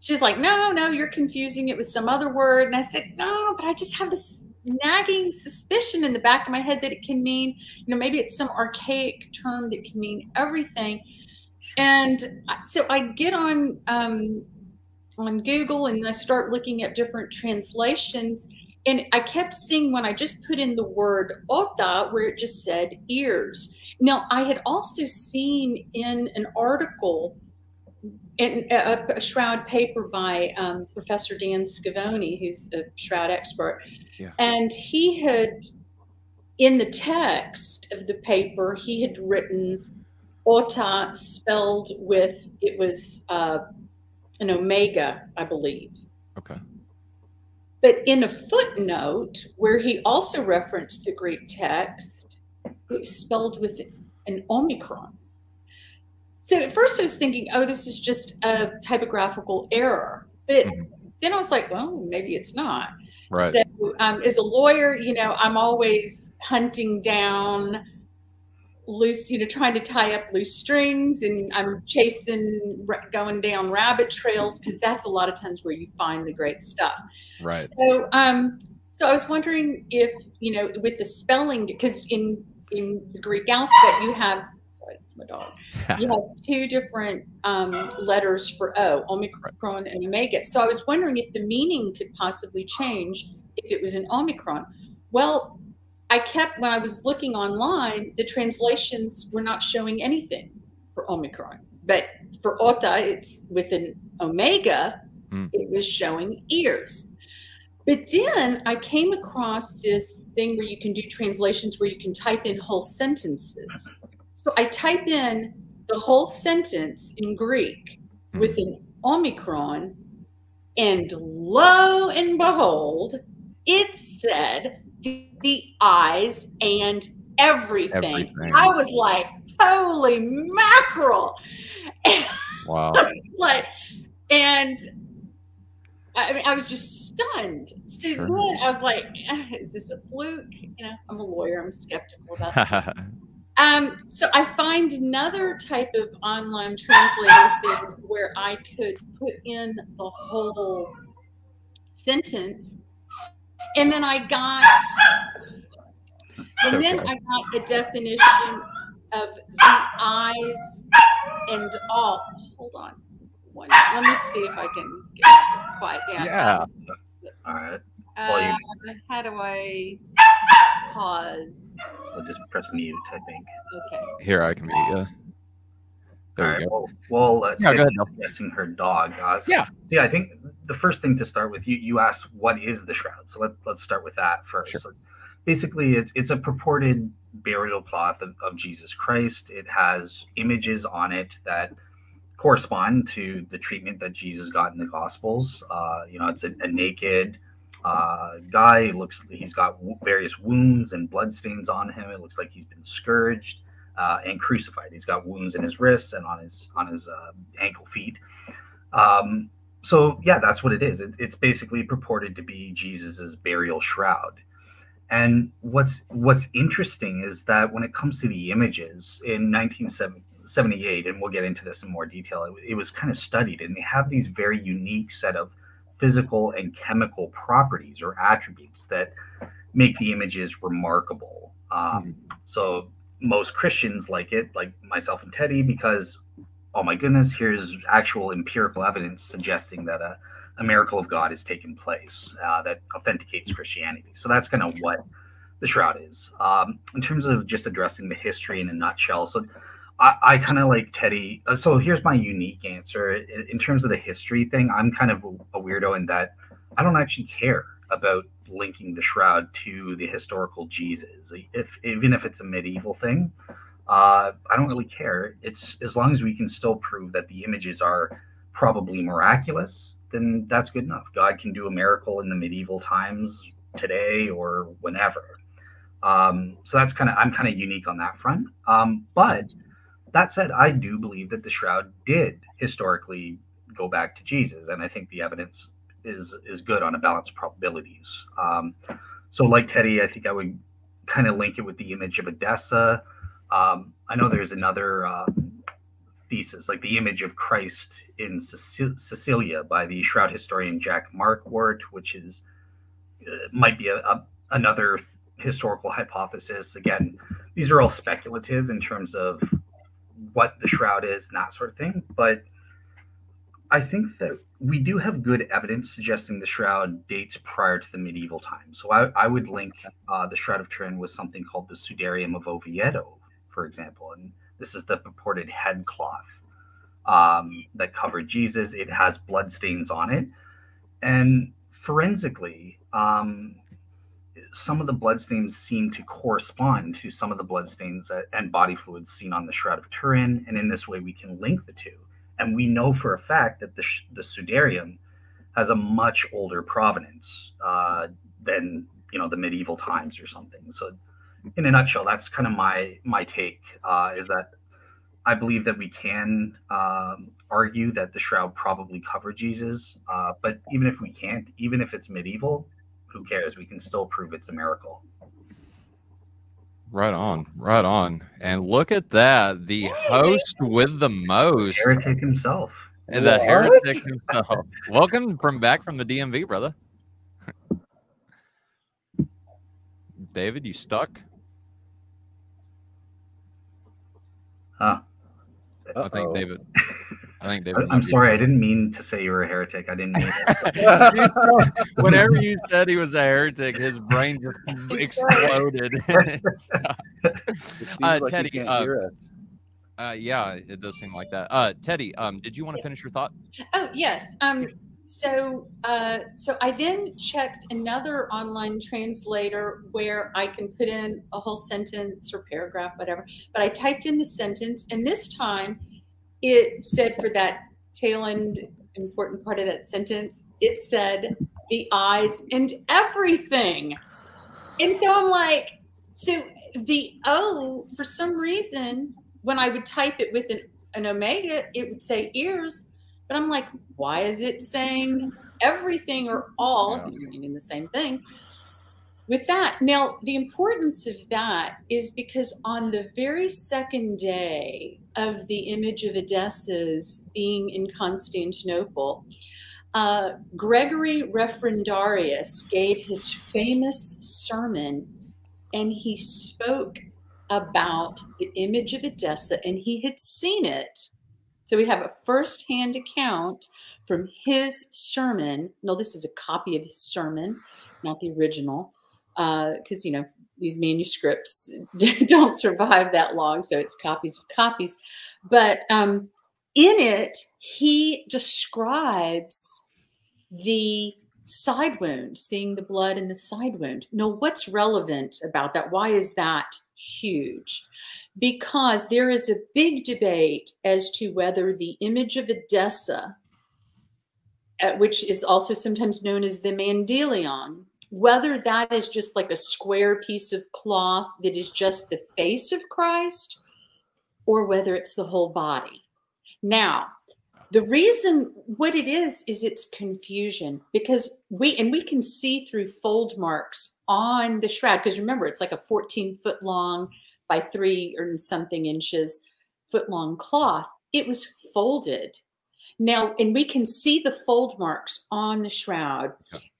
[SPEAKER 4] she's like, "No, no, you're confusing it with some other word." And I said, "No, but I just have this nagging suspicion in the back of my head that it can mean, you know, maybe it's some archaic term that can mean everything." And so I get on um, on Google and I start looking at different translations. And I kept seeing when I just put in the word ota where it just said ears. Now, I had also seen in an article, in a, a shroud paper by um, Professor Dan Scavone, who's a shroud expert, yeah. and he had, in the text of the paper, he had written ota spelled with, it was uh, an omega, I believe.
[SPEAKER 2] Okay.
[SPEAKER 4] But in a footnote where he also referenced the Greek text, it was spelled with an omicron. So at first I was thinking, oh, this is just a typographical error. But mm-hmm. then I was like, well, maybe it's not.
[SPEAKER 2] Right.
[SPEAKER 4] So um, as a lawyer, you know, I'm always hunting down loose, you know, trying to tie up loose strings and I'm chasing, going down rabbit trails because that's a lot of times where you find the great stuff.
[SPEAKER 2] Right.
[SPEAKER 4] So, um, so I was wondering if, you know, with the spelling, because in in the Greek alphabet, you have sorry, it's my dog. You have two different um, letters for O, Omicron and Omega. So I was wondering if the meaning could possibly change if it was an Omicron. Well, I kept when I was looking online, the translations were not showing anything for Omicron, but for Ota, it's with an Omega,
[SPEAKER 2] Mm.
[SPEAKER 4] it was showing ears. But then I came across this thing where you can do translations where you can type in whole sentences. So I type in the whole sentence in Greek with an Omicron, and lo and behold, it said the eyes and everything.
[SPEAKER 2] Everything.
[SPEAKER 4] I was like, holy mackerel.
[SPEAKER 2] Wow.
[SPEAKER 4] Like, and I mean, I was just stunned. So
[SPEAKER 2] Sure.
[SPEAKER 4] then I was like, "Ah, is this a fluke? You know, I'm a lawyer. I'm skeptical about that. Um, so I find another type of online translator thing where I could put in the whole sentence, and then I got, and then
[SPEAKER 2] okay.
[SPEAKER 4] I got a definition of the eyes and all. Hold on, one. Let me see if I can get it quiet down.
[SPEAKER 2] yeah.
[SPEAKER 3] All right.
[SPEAKER 4] Uh, how do I pause?
[SPEAKER 3] We'll just press mute, I think.
[SPEAKER 4] Okay.
[SPEAKER 2] Here I can mute you. There
[SPEAKER 3] All right.
[SPEAKER 2] go.
[SPEAKER 3] Well, well uh,
[SPEAKER 2] Yeah, go ahead.
[SPEAKER 3] Guessing her dog. Uh, so-
[SPEAKER 2] Yeah.
[SPEAKER 3] Yeah, I think the first thing to start with, you you asked what is the shroud. So let let's start with that first.
[SPEAKER 2] Sure.
[SPEAKER 3] So basically, it's it's a purported burial cloth of, of Jesus Christ. It has images on it that correspond to the treatment that Jesus got in the Gospels. Uh, you know, it's a, a naked uh, guy. It looks he's got w- various wounds and blood stains on him. It looks like he's been scourged uh, and crucified. He's got wounds in his wrists and on his on his uh, ankle feet. Um, so yeah, that's what it is. It, it's basically purported to be Jesus's burial shroud. And what's what's interesting is that when it comes to the images in 1978, and we'll get into this in more detail, it, it was kind of studied, and they have these very unique set of physical and chemical properties or attributes that make the images remarkable. Um, so most Christians like it, like myself and Teddy, because oh my goodness, here's actual empirical evidence suggesting that a, a miracle of God has taken place uh, that authenticates Christianity. So that's kind of what the shroud is. Um, in terms of just addressing the history in a nutshell, so I, I kind of like Teddy. Uh, so here's my unique answer. In, in terms of the history thing, I'm kind of a, a weirdo in that I don't actually care about linking the shroud to the historical Jesus. If even if it's a medieval thing, uh, I don't really care. It's as long as we can still prove that the images are probably miraculous, then that's good enough. God can do a miracle in the medieval times today or whenever. Um, so that's kind of I'm kind of unique on that front. Um, but that said, I do believe that the shroud did historically go back to Jesus, and I think the evidence is is good on a balance of probabilities. Um, so, like Teddy, I think I would kind of link it with the image of Edessa. Um, I know there's another uh, thesis, like the image of Christ in Sicil- Sicilia by the shroud historian Jack Markwardt, which is uh, might be a, a, another th- historical hypothesis. Again, these are all speculative in terms of what the shroud is and that sort of thing, but I think that we do have good evidence suggesting the shroud dates prior to the medieval times. So I, I would link uh, the Shroud of Turin with something called the Sudarium of Oviedo, for example. And this is the purported head cloth um, that covered Jesus. It has blood stains on it. And forensically, um, some of the blood stains seem to correspond to some of the blood stains and body fluids seen on the Shroud of Turin. And in this way, we can link the two and we know for a fact that the, the Sudarium has a much older provenance uh, than you know the medieval times or something. So, in a nutshell, that's kind of my my take. Uh, is that I believe that we can um, argue that the shroud probably covered Jesus, uh, but even if we can't, even if it's medieval, who cares? We can still prove it's a miracle.
[SPEAKER 2] Right on, right on. And look at that. The host with the most.
[SPEAKER 3] Heretic himself.
[SPEAKER 2] And the heretic himself. Welcome from back from the DMV, brother. David, you stuck?
[SPEAKER 3] Huh. Uh-oh.
[SPEAKER 2] I think David I think David.
[SPEAKER 3] I-
[SPEAKER 2] might
[SPEAKER 3] I'm sorry, I didn't mean to say you were a heretic. I didn't mean it.
[SPEAKER 2] Whenever you said he was a heretic, his brain just exploded. Uh,
[SPEAKER 1] like
[SPEAKER 2] Teddy,
[SPEAKER 1] can't
[SPEAKER 2] uh, uh, yeah, it does seem like that. Uh, Teddy, um, did you want to finish your thought?
[SPEAKER 4] Oh yes. Um, so uh, so I then checked another online translator where I can put in a whole sentence or paragraph, whatever. But I typed in the sentence, and this time it said for that tail end important part of that sentence, it said the eyes and everything. And so I'm like, so the O for some reason when I would type it with an, an omega, it would say ears. But I'm like, why is it saying everything or all,
[SPEAKER 2] Yeah.
[SPEAKER 4] meaning the same thing? With that, now the importance of that is because on the very second day of the image of Edessa's being in Constantinople, uh, Gregory Referendarius gave his famous sermon and he spoke about the image of Edessa and he had seen it. So we have a firsthand account from his sermon. No, this is a copy of his sermon, not the original, because you know these manuscripts don't survive that long, so it's copies of copies. But um, in it, he describes the side wound, seeing the blood in the side wound. Now, what's relevant about that? Why is that huge? Because there is a big debate as to whether the image of Edessa, uh, which is also sometimes known as the Mandylion, whether that is just like a square piece of cloth that is just the face of Christ, or whether it's the whole body. Now, the reason what it is is it's confusion because we and we can see through fold marks on the shroud because remember it's like a 14 foot long by three or something inches foot long cloth it was folded now and we can see the fold marks on the shroud.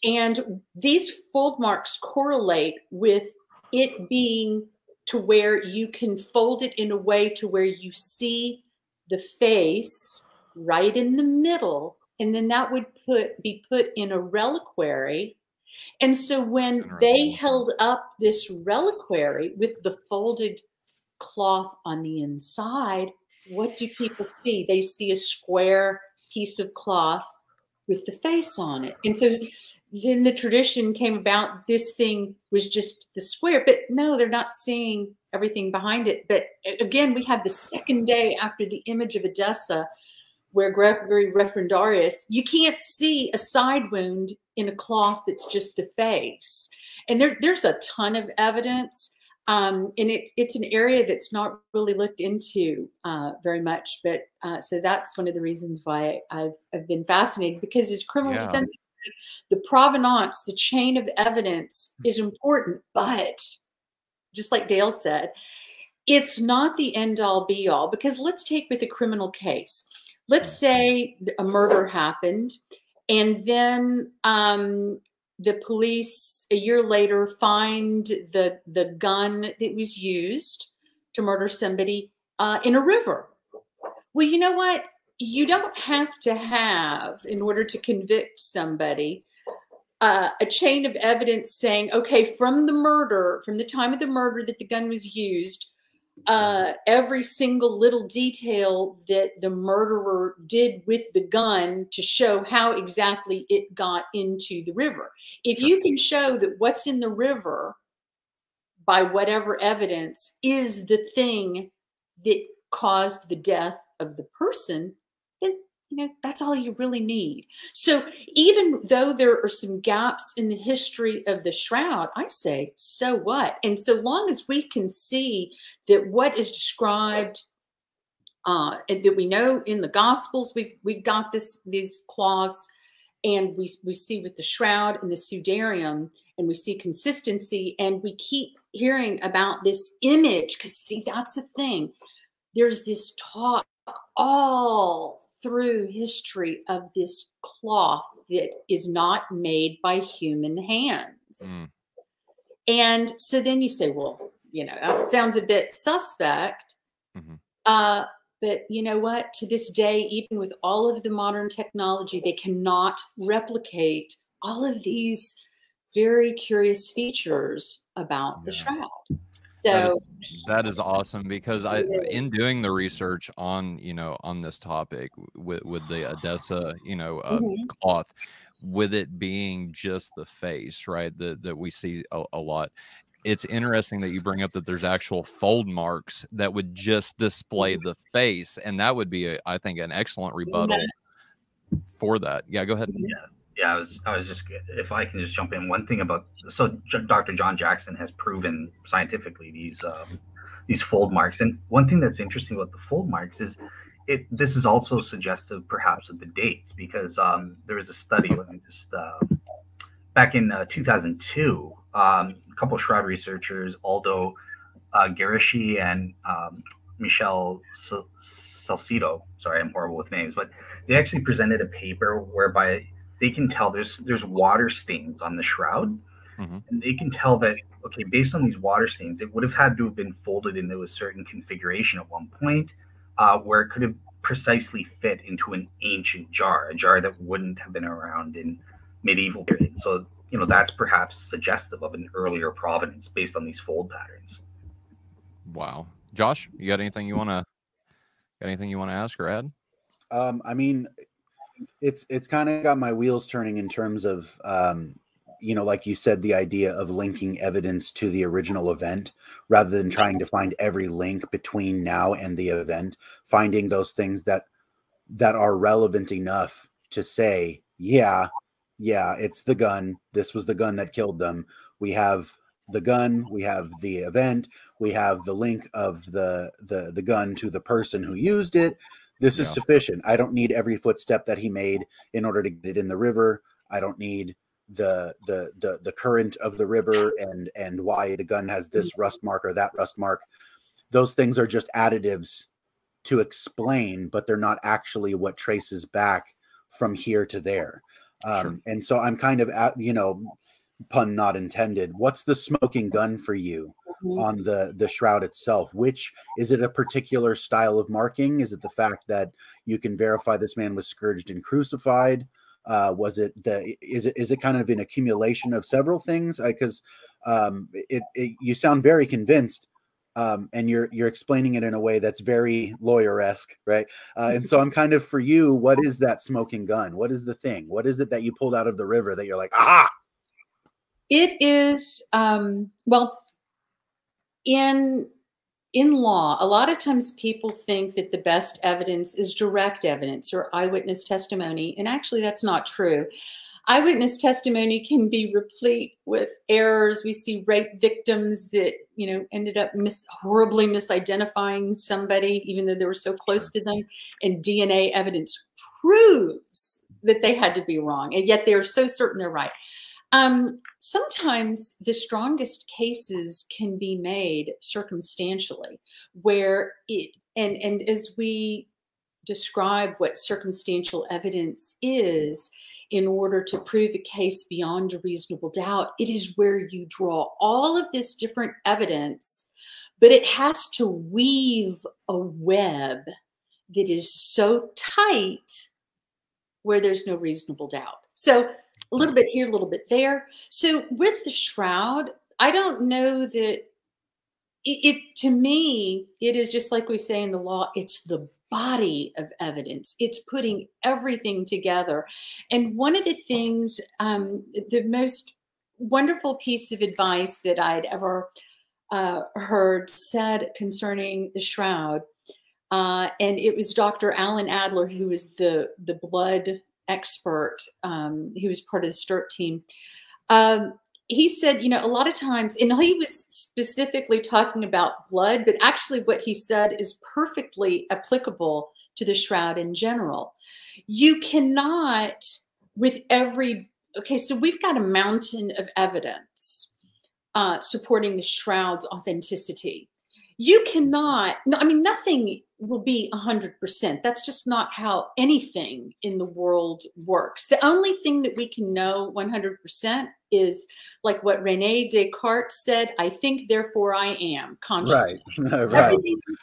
[SPEAKER 4] And these fold marks correlate with it being to where you can fold it in a way to where you see the face right in the middle and then that would put be put in a reliquary. And so when they held up this reliquary with the folded cloth on the inside what do people see? They see a square piece of cloth with the face on it and so then the tradition came about this thing was just the square but no they're not seeing everything behind it but again we have the second day after the image of edessa where Gregory Referendarius, you can't see a side wound in a cloth that's just the face. And there, there's a ton of evidence. Um, and it, it's an area that's not really looked into uh, very much. But uh, so that's one of the reasons why I've, I've been fascinated because as criminal
[SPEAKER 2] Yeah.
[SPEAKER 4] defense, the provenance, the chain of evidence is important. But just like Dale said, it's not the end all be all because let's take with a criminal case let's say a murder happened and then um, the police a year later find the the gun that was used to murder somebody uh, in a river. Well you know what? You don't have to have in order to convict somebody uh, a chain of evidence saying okay from the murder from the time of the murder that the gun was used uh, every single little detail that the murderer did with the gun to show how exactly it got into the river. If you can show that what's in the river by whatever evidence is the thing that caused the death of the person, you know that's all you really need. So even though there are some gaps in the history of the shroud, I say, so what? And so long as we can see that what is described uh, that we know in the gospels we've we've got this these cloths and we we see with the shroud and the sudarium and we see consistency and we keep hearing about this image because see that's the thing there's this talk all through history of this cloth that is not made by human hands
[SPEAKER 2] Mm.
[SPEAKER 4] and so then you say, well, you know, that sounds a bit suspect.
[SPEAKER 2] Mhm.
[SPEAKER 4] Uh, but you know what? To this day, even with all of the modern technology, they cannot replicate all of these very curious features about the shroud. So
[SPEAKER 2] that is awesome because I
[SPEAKER 4] It
[SPEAKER 2] in doing the research on you know on this topic with with the Odessa you know uh,
[SPEAKER 4] Mhm.
[SPEAKER 2] cloth with it being just the face right that that we see a, a lot it's interesting that you bring up that there's actual fold marks that would just display
[SPEAKER 4] Mm-hmm.
[SPEAKER 2] the face and that would be a, I think an excellent rebuttal for that. Yeah go ahead.
[SPEAKER 3] Yeah, I was, I was just, if I can just jump in, one thing about, so Dr. John Jackson has proven scientifically these, um, these fold marks. And one thing that's interesting about the fold marks is it, this is also suggestive perhaps of the dates because um, there was a study, just, uh, back in uh, 2002, um, a couple of shroud researchers, Aldo uh, Guerreschi and um, Michelle Sal- Salcito, sorry, I'm horrible with names, but they actually presented a paper whereby they can tell there's there's water stains on the shroud.
[SPEAKER 2] Mhm.
[SPEAKER 3] and they can tell that okay based on these water stains it would have had to have been folded into a certain configuration at one point uh, where it could have precisely fit into an ancient jar a jar that wouldn't have been around in medieval period so you know that's perhaps suggestive of an earlier provenance based on these fold patterns.
[SPEAKER 2] Wow. Josh you got anything you want to got anything you want to ask or add?
[SPEAKER 1] Um, I mean, it's it's kind of got my wheels turning in terms of um, you know, like you said, the idea of linking evidence to the original event rather than trying to find every link between now and the event, finding those things that that are relevant enough to say, yeah, yeah, it's the gun. This was the gun that killed them. We have the gun, we have the event, we have the link of the the the gun to the person who used it this is
[SPEAKER 2] Yeah.
[SPEAKER 1] sufficient. I don't need every footstep that he made in order to get it in the river. I don't need the the the the current of the river and and why the gun has this rust mark or that rust mark. Those things are just additives to explain, but they're not actually what traces back from here to there. Um,
[SPEAKER 2] Sure.
[SPEAKER 1] And so I'm kind of at you know, pun not intended. What's the smoking gun for you?
[SPEAKER 4] Mhm.
[SPEAKER 1] on the the shroud itself which is it a particular style of marking is it the fact that you can verify this man was scourged and crucified uh was it the is it is it kind of an accumulation of several things I because um it, it you sound very convinced um and you're you're explaining it in a way that's very lawyer-esque right uh, and so i'm kind of for you what is that smoking gun what is the thing what is it that you pulled out of the river that you're like ah
[SPEAKER 4] It is um, well in in law. A lot of times people think that the best evidence is direct evidence or eyewitness testimony, and actually that's not true. Eyewitness testimony can be replete with errors. We see rape victims that you know ended up mis- horribly misidentifying somebody, even though they were so close to them, and DNA evidence proves that they had to be wrong, and yet they're so certain they're right. Um, sometimes the strongest cases can be made circumstantially, where it and and as we describe what circumstantial evidence is in order to prove a case beyond a reasonable doubt, it is where you draw all of this different evidence, but it has to weave a web that is so tight where there's no reasonable doubt. So a little bit here, a little bit there. So with the shroud, I don't know that it, it to me, it is just like we say in the law, it's the body of evidence. It's putting everything together. And one of the things, um, the most wonderful piece of advice that I'd ever uh, heard said concerning the shroud, uh, and it was Dr. Alan Adler, who was the the blood expert. Um, he was part of the STURP team. Um, he said, you know, a lot of times, and he was specifically talking about blood, but actually, what he said is perfectly applicable to the shroud in general. You cannot, with every, okay, so we've got a mountain of evidence uh, supporting the shroud's authenticity. You cannot, no, I mean, nothing will be 100%. That's just not how anything in the world works. The only thing that we can know 100% is like what Rene Descartes said I think, therefore I am conscious.
[SPEAKER 1] Right. right.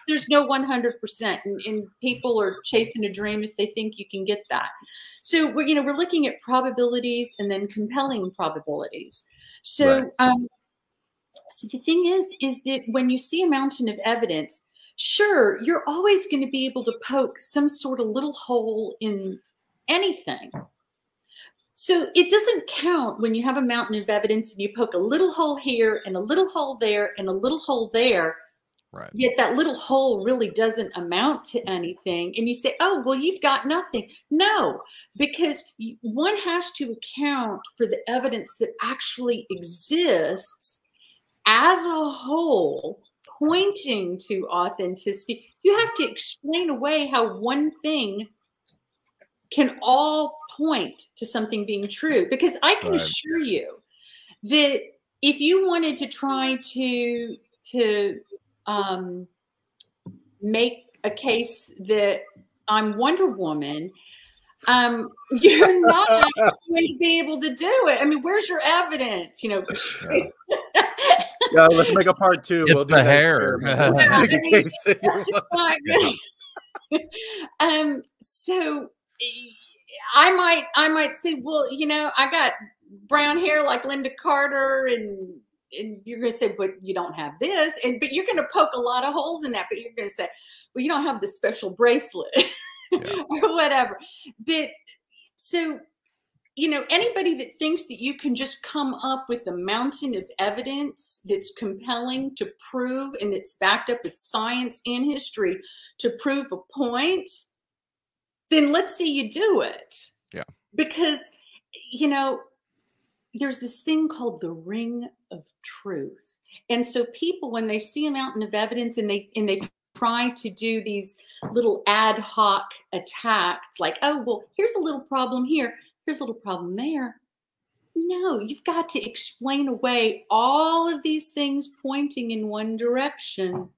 [SPEAKER 4] There's no 100%. And, and, people are chasing a dream if they think you can get that. So we're, you know, we're looking at probabilities and then compelling probabilities. So, right. um, so the thing is, is that when you see a mountain of evidence, sure, you're always going to be able to poke some sort of little hole in anything. So it doesn't count when you have a mountain of evidence and you poke a little hole here and a little hole there and a little hole there.
[SPEAKER 2] Right.
[SPEAKER 4] Yet that little hole really doesn't amount to anything. And you say, oh, well, you've got nothing. No, because one has to account for the evidence that actually exists as a whole pointing to authenticity, you have to explain away how one thing can all point to something being true. Because I can right. assure you that if you wanted to try to to um, make a case that I'm Wonder Woman, um, you're not going to be able to do it. I mean, where's your evidence? You know,
[SPEAKER 1] yeah, let's make a part two.
[SPEAKER 2] It's we'll do the hair.
[SPEAKER 4] um, so I might, I might say, well, you know, I got brown hair like Lynda Carter, and and you're going to say, but you don't have this, and but you're going to poke a lot of holes in that, but you're going to say, well, you don't have the special bracelet yeah. or whatever. But so you know, anybody that thinks that you can just come up with a mountain of evidence that's compelling to prove and it's backed up with science and history to prove a point, then let's see you do it.
[SPEAKER 2] Yeah.
[SPEAKER 4] Because, you know, there's this thing called the ring of truth. And so people, when they see a mountain of evidence and they and they try to do these little ad hoc attacks, like, oh, well, here's a little problem here here's a little problem there. No, you've got to explain away all of these things pointing in one direction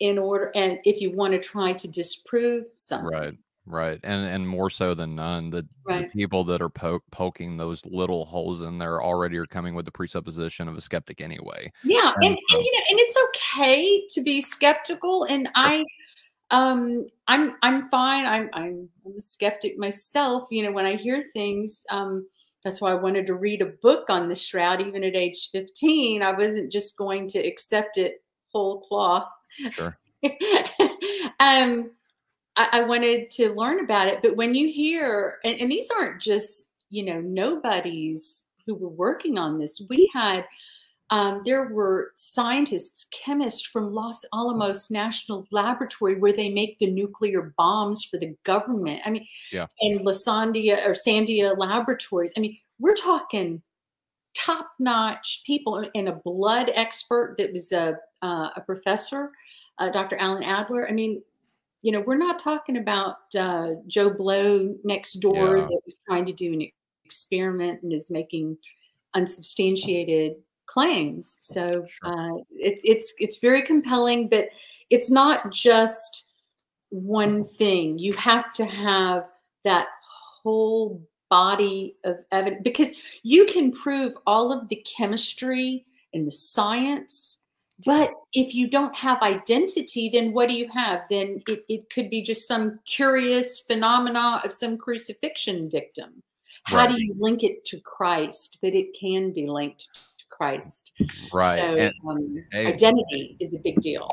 [SPEAKER 4] in order and if you want to try to disprove something.
[SPEAKER 2] Right. Right. And and more so than none, the, right. the people that are po- poking those little holes in there already are coming with the presupposition of a skeptic anyway.
[SPEAKER 4] Yeah. And, and, and you know, and it's okay to be skeptical. And sure. I um, I'm I'm fine. I'm, I'm I'm a skeptic myself. You know, when I hear things, um, that's why I wanted to read a book on the shroud, even at age 15. I wasn't just going to accept it whole cloth.
[SPEAKER 2] Sure.
[SPEAKER 4] um, I, I, wanted to learn about it. But when you hear, and, and these aren't just you know nobodies who were working on this. We had um, there were scientists, chemists from Los Alamos National Laboratory where they make the nuclear bombs for the government. I mean,
[SPEAKER 2] yeah.
[SPEAKER 4] and Lasandia or Sandia Laboratories. I mean, we're talking top-notch people and a blood expert that was a, uh, a professor, uh, Dr. Alan Adler. I mean, you know, we're not talking about uh, Joe Blow next door yeah. that was trying to do an experiment and is making unsubstantiated claims. So uh, it's it's it's very compelling, but it's not just one thing. You have to have that whole body of evidence because you can prove all of the chemistry and the science but if you don't have identity then what do you have then it, it could be just some curious phenomena of some crucifixion victim how right. do you link it to christ but it can be linked Christ.
[SPEAKER 2] Right.
[SPEAKER 4] So and, um, identity is a big deal.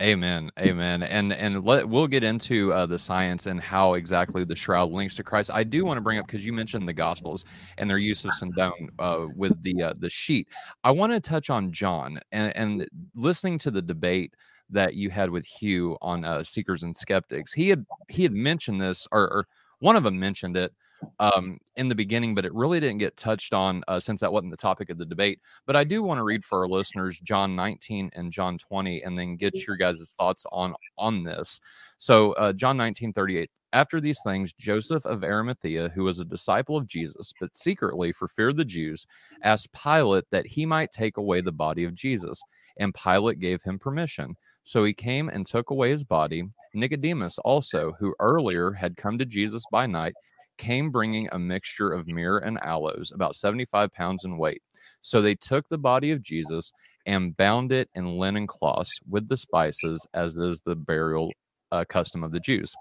[SPEAKER 2] Amen. Amen. And and let we'll get into uh, the science and how exactly the shroud links to Christ. I do want to bring up because you mentioned the Gospels and their use of sindon uh, with the uh, the sheet. I want to touch on John and and listening to the debate that you had with Hugh on uh, Seekers and Skeptics. He had he had mentioned this, or, or one of them mentioned it um, in the beginning, but it really didn't get touched on uh, since that wasn't the topic of the debate. But I do want to read for our listeners John 19 and John 20, and then get your guys' thoughts on on this. So uh, John 19, 38. After these things, Joseph of Arimathea, who was a disciple of Jesus, but secretly for fear of the Jews, asked Pilate that he might take away the body of Jesus. And Pilate gave him permission. So he came and took away his body. Nicodemus also, who earlier had come to Jesus by night, came bringing a mixture of myrrh and aloes, about 75 pounds in weight. So they took the body of Jesus and bound it in linen cloths with the spices, as is the burial uh, custom of the Jews.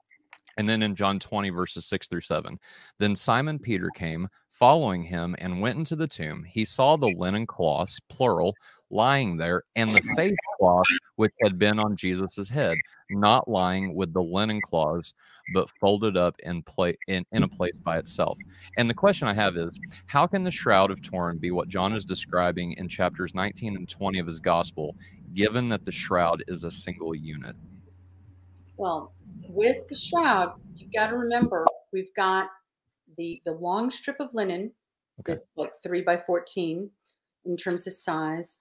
[SPEAKER 2] And then in John 20, verses 6 through 7, then Simon Peter came following him and went into the tomb. He saw the linen cloths, plural, lying there, and the face cloth which had been on Jesus's head, not lying with the linen cloths, but folded up in, play, in, in a place by itself. And the question I have is how can the Shroud of Turin be what John is describing in chapters 19 and 20 of his gospel, given that the shroud is a single unit?
[SPEAKER 4] Well, with the shroud, you've got to remember we've got the the long strip of linen
[SPEAKER 2] Okay.
[SPEAKER 4] that's like three by fourteen in terms of size,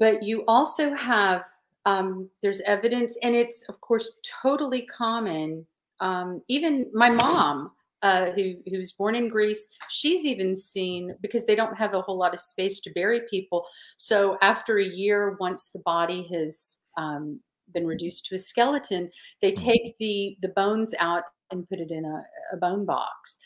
[SPEAKER 4] but you also have um, there's evidence, and it's of course totally common. Um, even my mom, uh, who who's born in Greece, she's even seen because they don't have a whole lot of space to bury people. So after a year, once the body has um, been reduced to a skeleton, they take the the bones out and put it in a, a bone box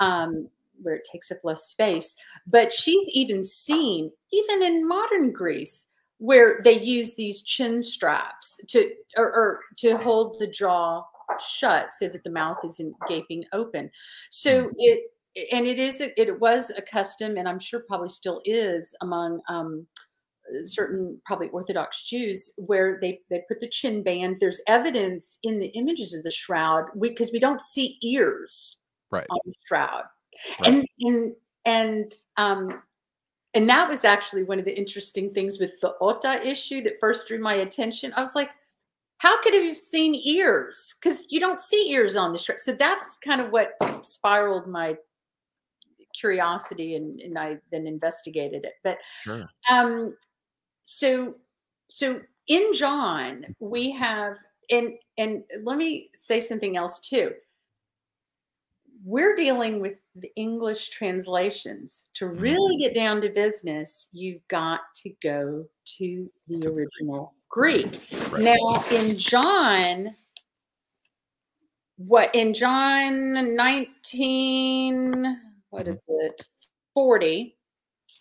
[SPEAKER 4] um, where it takes up less space. But she's even seen, even in modern Greece, where they use these chin straps to or, or to hold the jaw shut so that the mouth isn't gaping open. So it and it is it was a custom, and I'm sure probably still is among um, certain probably Orthodox Jews where they they put the chin band. There's evidence in the images of the shroud because we, we, don't see ears
[SPEAKER 2] right.
[SPEAKER 4] on the shroud,
[SPEAKER 2] Right.
[SPEAKER 4] and and and um and that was actually one of the interesting things with the Ota issue that first drew my attention. I was like, how could have you seen ears? Because you don't see ears on the shroud. So that's kind of what spiraled my curiosity and, and I then investigated it. But
[SPEAKER 2] Sure.
[SPEAKER 4] um so so in john we have and and let me say something else too we're dealing with the english translations. To really get down to business you've got to go to the original greek.
[SPEAKER 2] Right.
[SPEAKER 4] now in john what in john 19 what is it 40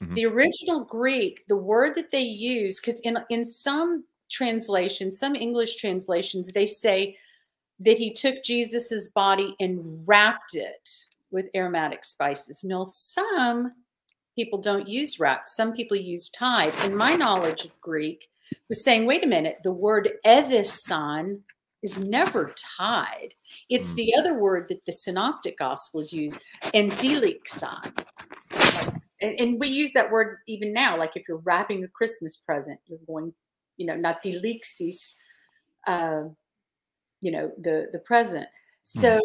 [SPEAKER 2] Mhm.
[SPEAKER 4] the original greek the word that they use because in in some translations some english translations they say that he took jesus's body and wrapped it with aromatic spices. Now some people don't use wrap some people use tied and my knowledge of greek was saying wait a minute the word evisan is never tied it's
[SPEAKER 2] Mm.
[SPEAKER 4] the other word that the synoptic gospels use enthylixon and, and we use that word even now like if you're wrapping a christmas present you're going you know not delixis uh you know the the present. So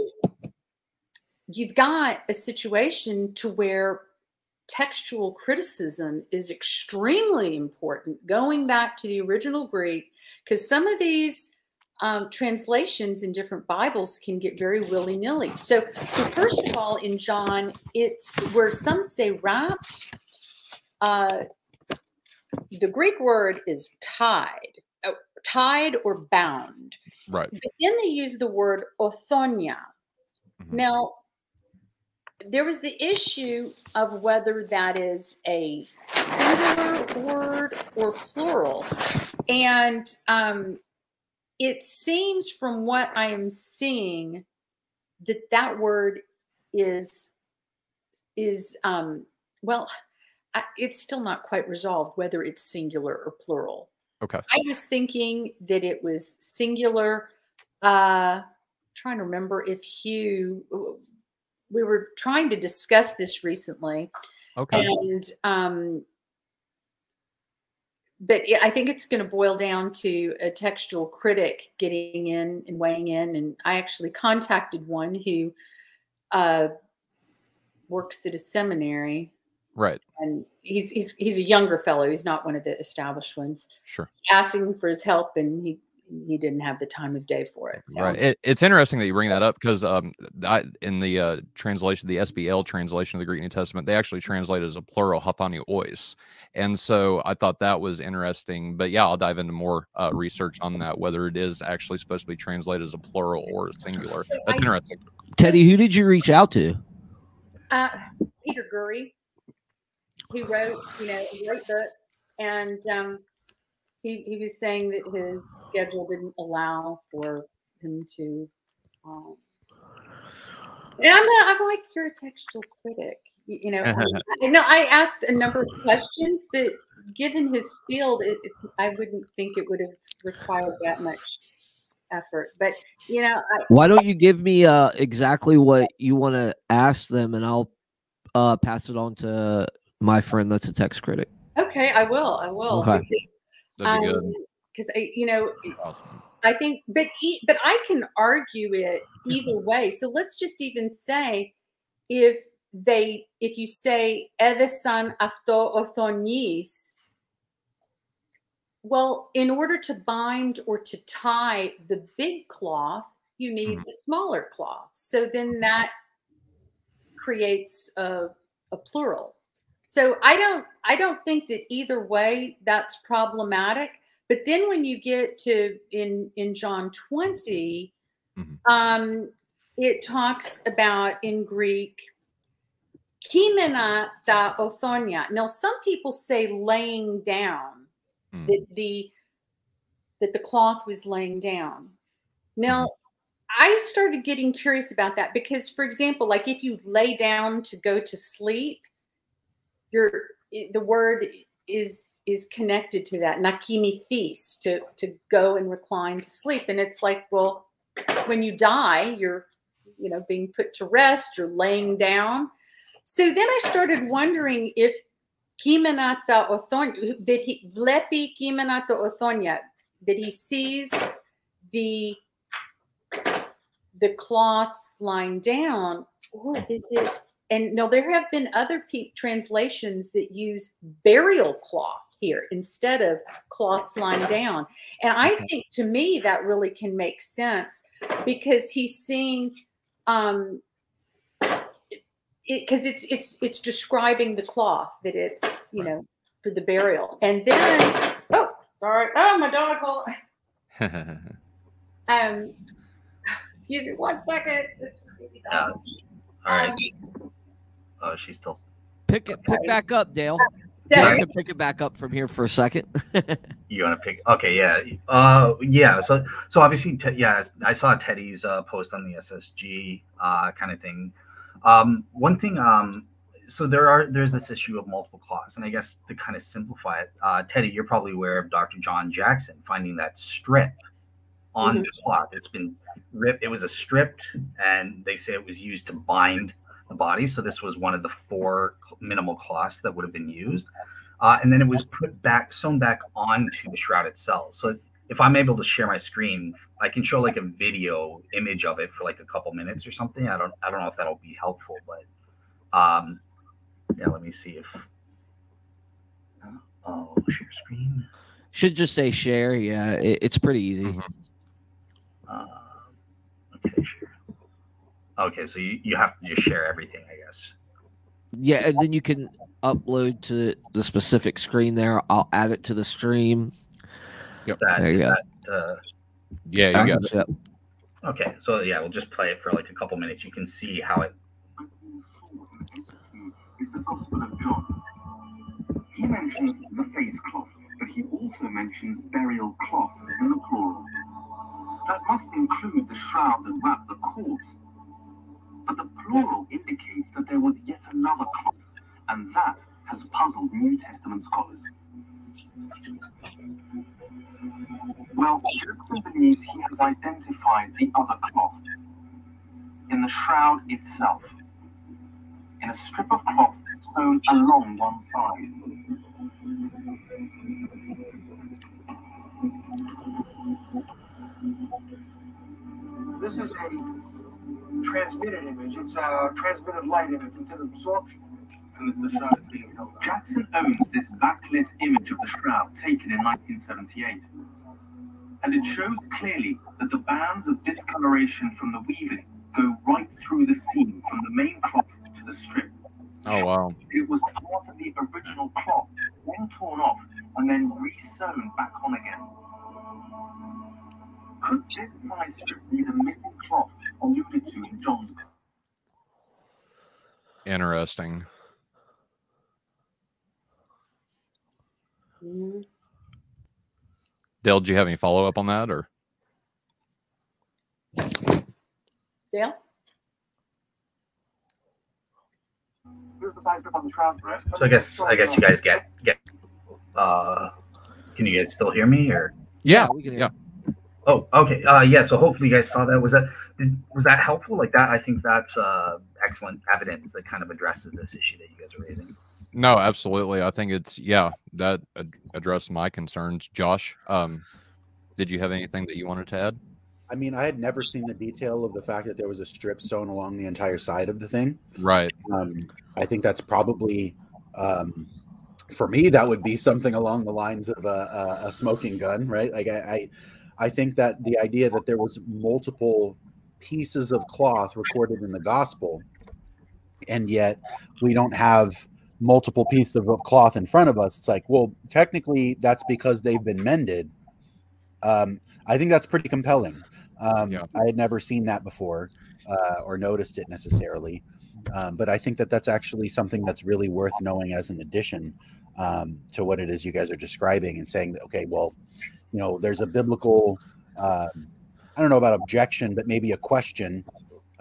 [SPEAKER 4] you've got a situation to where textual criticism is extremely important going back to the original greek because some of these um, translations in different bibles can get very willy-nilly so so first of all in john it's where some say wrapped uh, the greek word is tied uh, tied or bound
[SPEAKER 2] Right.
[SPEAKER 4] but then they use the word othonia
[SPEAKER 2] Mhm.
[SPEAKER 4] now there was the issue of whether that is a singular word or plural and um, it seems from what i am seeing that that word is is um, well I, it's still not quite resolved whether it's singular or plural
[SPEAKER 2] Okay.
[SPEAKER 4] i was thinking that it was singular uh trying to remember if hugh we were trying to discuss this recently
[SPEAKER 2] Okay.
[SPEAKER 4] and um but yeah, I think it's going to boil down to a textual critic getting in and weighing in. And I actually contacted one who uh, works at a seminary,
[SPEAKER 2] Right.
[SPEAKER 4] and he's he's he's a younger fellow. He's not one of the established ones.
[SPEAKER 2] Sure.
[SPEAKER 4] Asking for his help, and he he didn't have the time of day for it. So.
[SPEAKER 2] Right. It, it's interesting that you bring that up because um, I, in the uh, translation, the SBL translation of the Greek New Testament, they actually translate it as a plural, hathani ois. And so I thought that was interesting. But yeah, I'll dive into more uh, research on that, whether it is actually supposed to be translated as a plural or a singular. That's interesting.
[SPEAKER 5] Teddy, who did you reach out to?
[SPEAKER 4] Uh, Peter Gurry, who wrote, you know, a great book. And um, he, he was saying that his schedule didn't allow for him to. Um, and I'm not, I'm like, you're a textual critic. You, you know, I, no, I asked a number of questions, but given his field, it, it, I wouldn't think it would have required that much effort. But you know, I,
[SPEAKER 5] why don't you give me uh, exactly what you want to ask them, and I'll uh, pass it on to my friend that's a text critic.
[SPEAKER 4] Okay, I will. I will.
[SPEAKER 5] Okay.
[SPEAKER 4] Because
[SPEAKER 2] That'd be good.
[SPEAKER 4] Um, because I, you know,
[SPEAKER 2] Awesome.
[SPEAKER 4] I think, but e- but I can argue it mm-hmm. either way. So let's just even say, if they, if you say edesan afto othonis, well, in order to bind or to tie the big cloth, you need
[SPEAKER 2] Mhm.
[SPEAKER 4] a smaller cloth. So then mm-hmm. that creates a, a plural. So I don't I don't think that either way that's problematic. But then when you get to in in John 20,
[SPEAKER 2] Mhm.
[SPEAKER 4] um, it talks about in Greek kimena ta othonia. Now some people say laying down
[SPEAKER 2] Mm.
[SPEAKER 4] that the that the cloth was laying down. Now I started getting curious about that because, for example, like if you lay down to go to sleep, your the word is is connected to that nakimi nakimithis to to go and recline to sleep, and it's like, well, when you die, you're you know being put to rest, you're laying down. So then I started wondering if kimenata othonia did he vlepi kimenata othonia that he sees the the cloths lying down, or is it? And no, there have been other pe- translations that use burial cloth here instead of cloths lying down. And I think to me that really can make sense because he's seeing um because it's it's it's describing the cloth that it's you know for the burial. And then oh sorry. Oh my dog um excuse me one second. This is dog.
[SPEAKER 3] all right.
[SPEAKER 4] Um,
[SPEAKER 3] Oh, she's still.
[SPEAKER 5] Pick it, pick back up, Dale.
[SPEAKER 4] so-
[SPEAKER 5] I can pick it back up from here for a second.
[SPEAKER 3] You want to pick? Okay, yeah. Uh, yeah. So, so obviously, te- yeah. I saw Teddy's uh, post on the SSG uh, kind of thing. Um, one thing. Um, so there are there's this issue of multiple cloths, and I guess to kind of simplify it, uh, Teddy, you're probably aware of Dr. John Jackson finding that strip on
[SPEAKER 4] Mhm.
[SPEAKER 3] the cloth. It's been ripped. It was a stripped, and they say it was used to bind the body. So this was one of the four minimal cloths that would have been used. Uh, and then it was put back, sewn back onto the shroud itself. So if I'm able to share my screen, I can show like a video image of it for like a couple minutes or something. I don't, I don't know if that'll be helpful, but um, yeah, let me see if. Oh, share screen.
[SPEAKER 5] Should just say share. Yeah, it, it's pretty easy.
[SPEAKER 2] Mhm.
[SPEAKER 3] Uh. Okay, so you, you have to just share everything, I guess.
[SPEAKER 5] Yeah, and then you can upload to the specific screen there. I'll add it to the stream.
[SPEAKER 3] Is that,
[SPEAKER 5] There you
[SPEAKER 3] is
[SPEAKER 5] go.
[SPEAKER 3] that, uh,
[SPEAKER 2] yeah, you got it.
[SPEAKER 5] Yep.
[SPEAKER 3] okay, so yeah, we'll just play it for like a couple minutes. You can see how it
[SPEAKER 6] is the Gospel of John. He mentions the face cloth, but he also mentions burial cloths in the plural. That must include the shroud that wrapped the corpse. But the plural indicates that there was yet another cloth, and that has puzzled New Testament scholars. Well, Jackson believes he has identified the other cloth in the shroud itself in a strip of cloth sewn along one side.
[SPEAKER 7] This is a transmitted image. It's a transmitted light image. It's an absorption image. And the shroud is being held up.
[SPEAKER 6] Jackson owns this backlit image of the shroud taken in 1978. and it shows clearly that the bands of discoloration from the weaving go right through the seam from the main cloth to the strip.
[SPEAKER 2] Oh wow.
[SPEAKER 6] It was part of the original cloth, then torn off and then re-sewn back on again. Could this side strip be the missing cloth alluded to in John's book?
[SPEAKER 2] Interesting. Dale, do you have any follow up on that or?
[SPEAKER 4] Dale?
[SPEAKER 7] Here's the side strip on the shroud dress.
[SPEAKER 3] So I guess I guess you guys get get. Uh, can you guys still hear me or?
[SPEAKER 2] Yeah.
[SPEAKER 5] we can hear
[SPEAKER 2] yeah.
[SPEAKER 3] Oh, okay. Uh, yeah. So hopefully you guys saw that. Was that did, was that helpful? Like that? I think that's uh, excellent evidence that kind of addresses this issue that you guys are raising.
[SPEAKER 2] No, absolutely. I think it's yeah that ad- addressed my concerns. Josh, um, did you have anything that you wanted to add?
[SPEAKER 1] I mean, I had never seen the detail of the fact that there was a strip sewn along the entire side of the thing.
[SPEAKER 2] Right.
[SPEAKER 1] Um, I think that's probably, um, for me, that would be something along the lines of a, a, a smoking gun, right? Like I, I, I think that the idea that there was multiple pieces of cloth recorded in the gospel, and yet we don't have multiple pieces of cloth in front of us. It's like, well, technically, that's because they've been mended. Um, I think that's pretty compelling. Um,
[SPEAKER 2] Yeah.
[SPEAKER 1] I had never seen that before uh, or noticed it necessarily. Um, but I think that that's actually something that's really worth knowing as an addition um, to what it is you guys are describing and saying that, okay, well, you know, there's a biblical, um, I don't know about objection, but maybe a question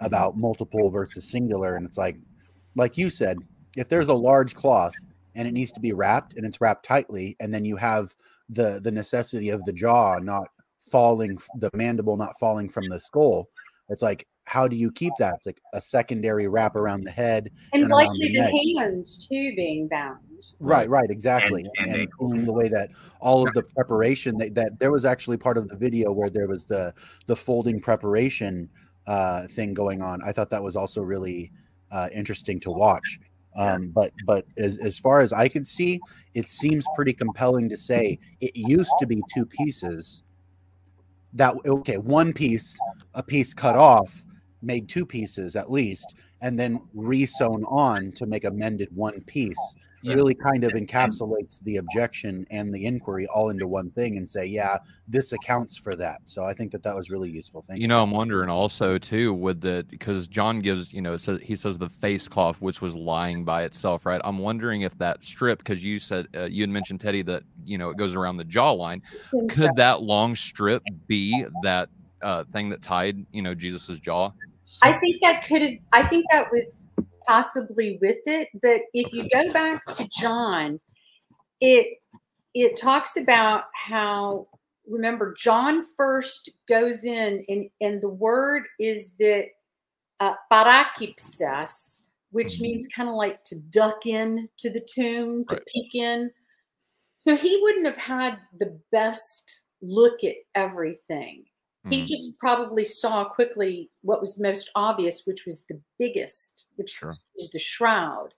[SPEAKER 1] about multiple versus singular. And it's like, like you said, if there's a large cloth and it needs to be wrapped and it's wrapped tightly, and then you have the the necessity of the jaw not falling, the mandible not falling from the skull, it's like, how do you keep that? It's like a secondary wrap around the head.
[SPEAKER 4] And
[SPEAKER 1] And
[SPEAKER 4] likely
[SPEAKER 1] the
[SPEAKER 4] the hands too being bound.
[SPEAKER 1] Right, right, exactly.
[SPEAKER 3] And-
[SPEAKER 1] And,
[SPEAKER 3] and
[SPEAKER 1] including the way that all of the preparation that, that there was actually part of the video where there was the the folding preparation uh, thing going on. I thought that was also really uh, interesting to watch. Um, but but as, as far as I could see, it seems pretty compelling to say it used to be two pieces. That okay, one piece, a piece cut off, made two pieces at least, and then re-sewn on to make a mended one piece
[SPEAKER 2] Yeah.
[SPEAKER 1] Really kind of encapsulates the objection and the inquiry all into one thing and say, yeah, this accounts for that. So I think that that was really useful. Thanks.
[SPEAKER 2] You know, I'm wondering also too with the because John gives you know it says he says the face cloth which was lying by itself, right? I'm wondering if that strip because you said uh, you had mentioned Teddy that you know it goes around the jawline. Could that long strip be that uh, thing that tied you know Jesus's jaw?
[SPEAKER 4] I think that could have, I think that was possibly with it. But if you go back to John, it it talks about how remember John first goes in and and the word is that uh, parakipsas, which
[SPEAKER 2] Mhm.
[SPEAKER 4] means kind of like to duck in to the tomb, to
[SPEAKER 2] Right.
[SPEAKER 4] peek in. So he wouldn't have had the best look at everything. He
[SPEAKER 2] Mhm.
[SPEAKER 4] just probably saw quickly what was most obvious, which was the biggest, which
[SPEAKER 2] Sure.
[SPEAKER 4] is the shroud.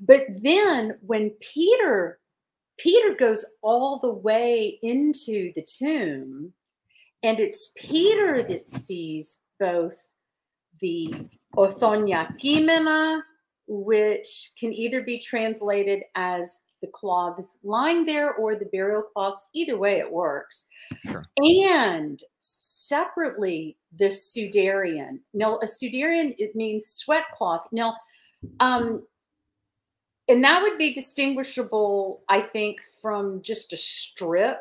[SPEAKER 4] But then when Peter Peter goes all the way into the tomb, and it's Peter that sees both the Othonia Kimena, which can either be translated as the cloths lying there or the burial cloths. Either way, it works.
[SPEAKER 2] Sure.
[SPEAKER 4] And separately, the Sudarium. Now, a Sudarium, it means sweat cloth. Now, um, and that would be distinguishable, I think, from just a strip.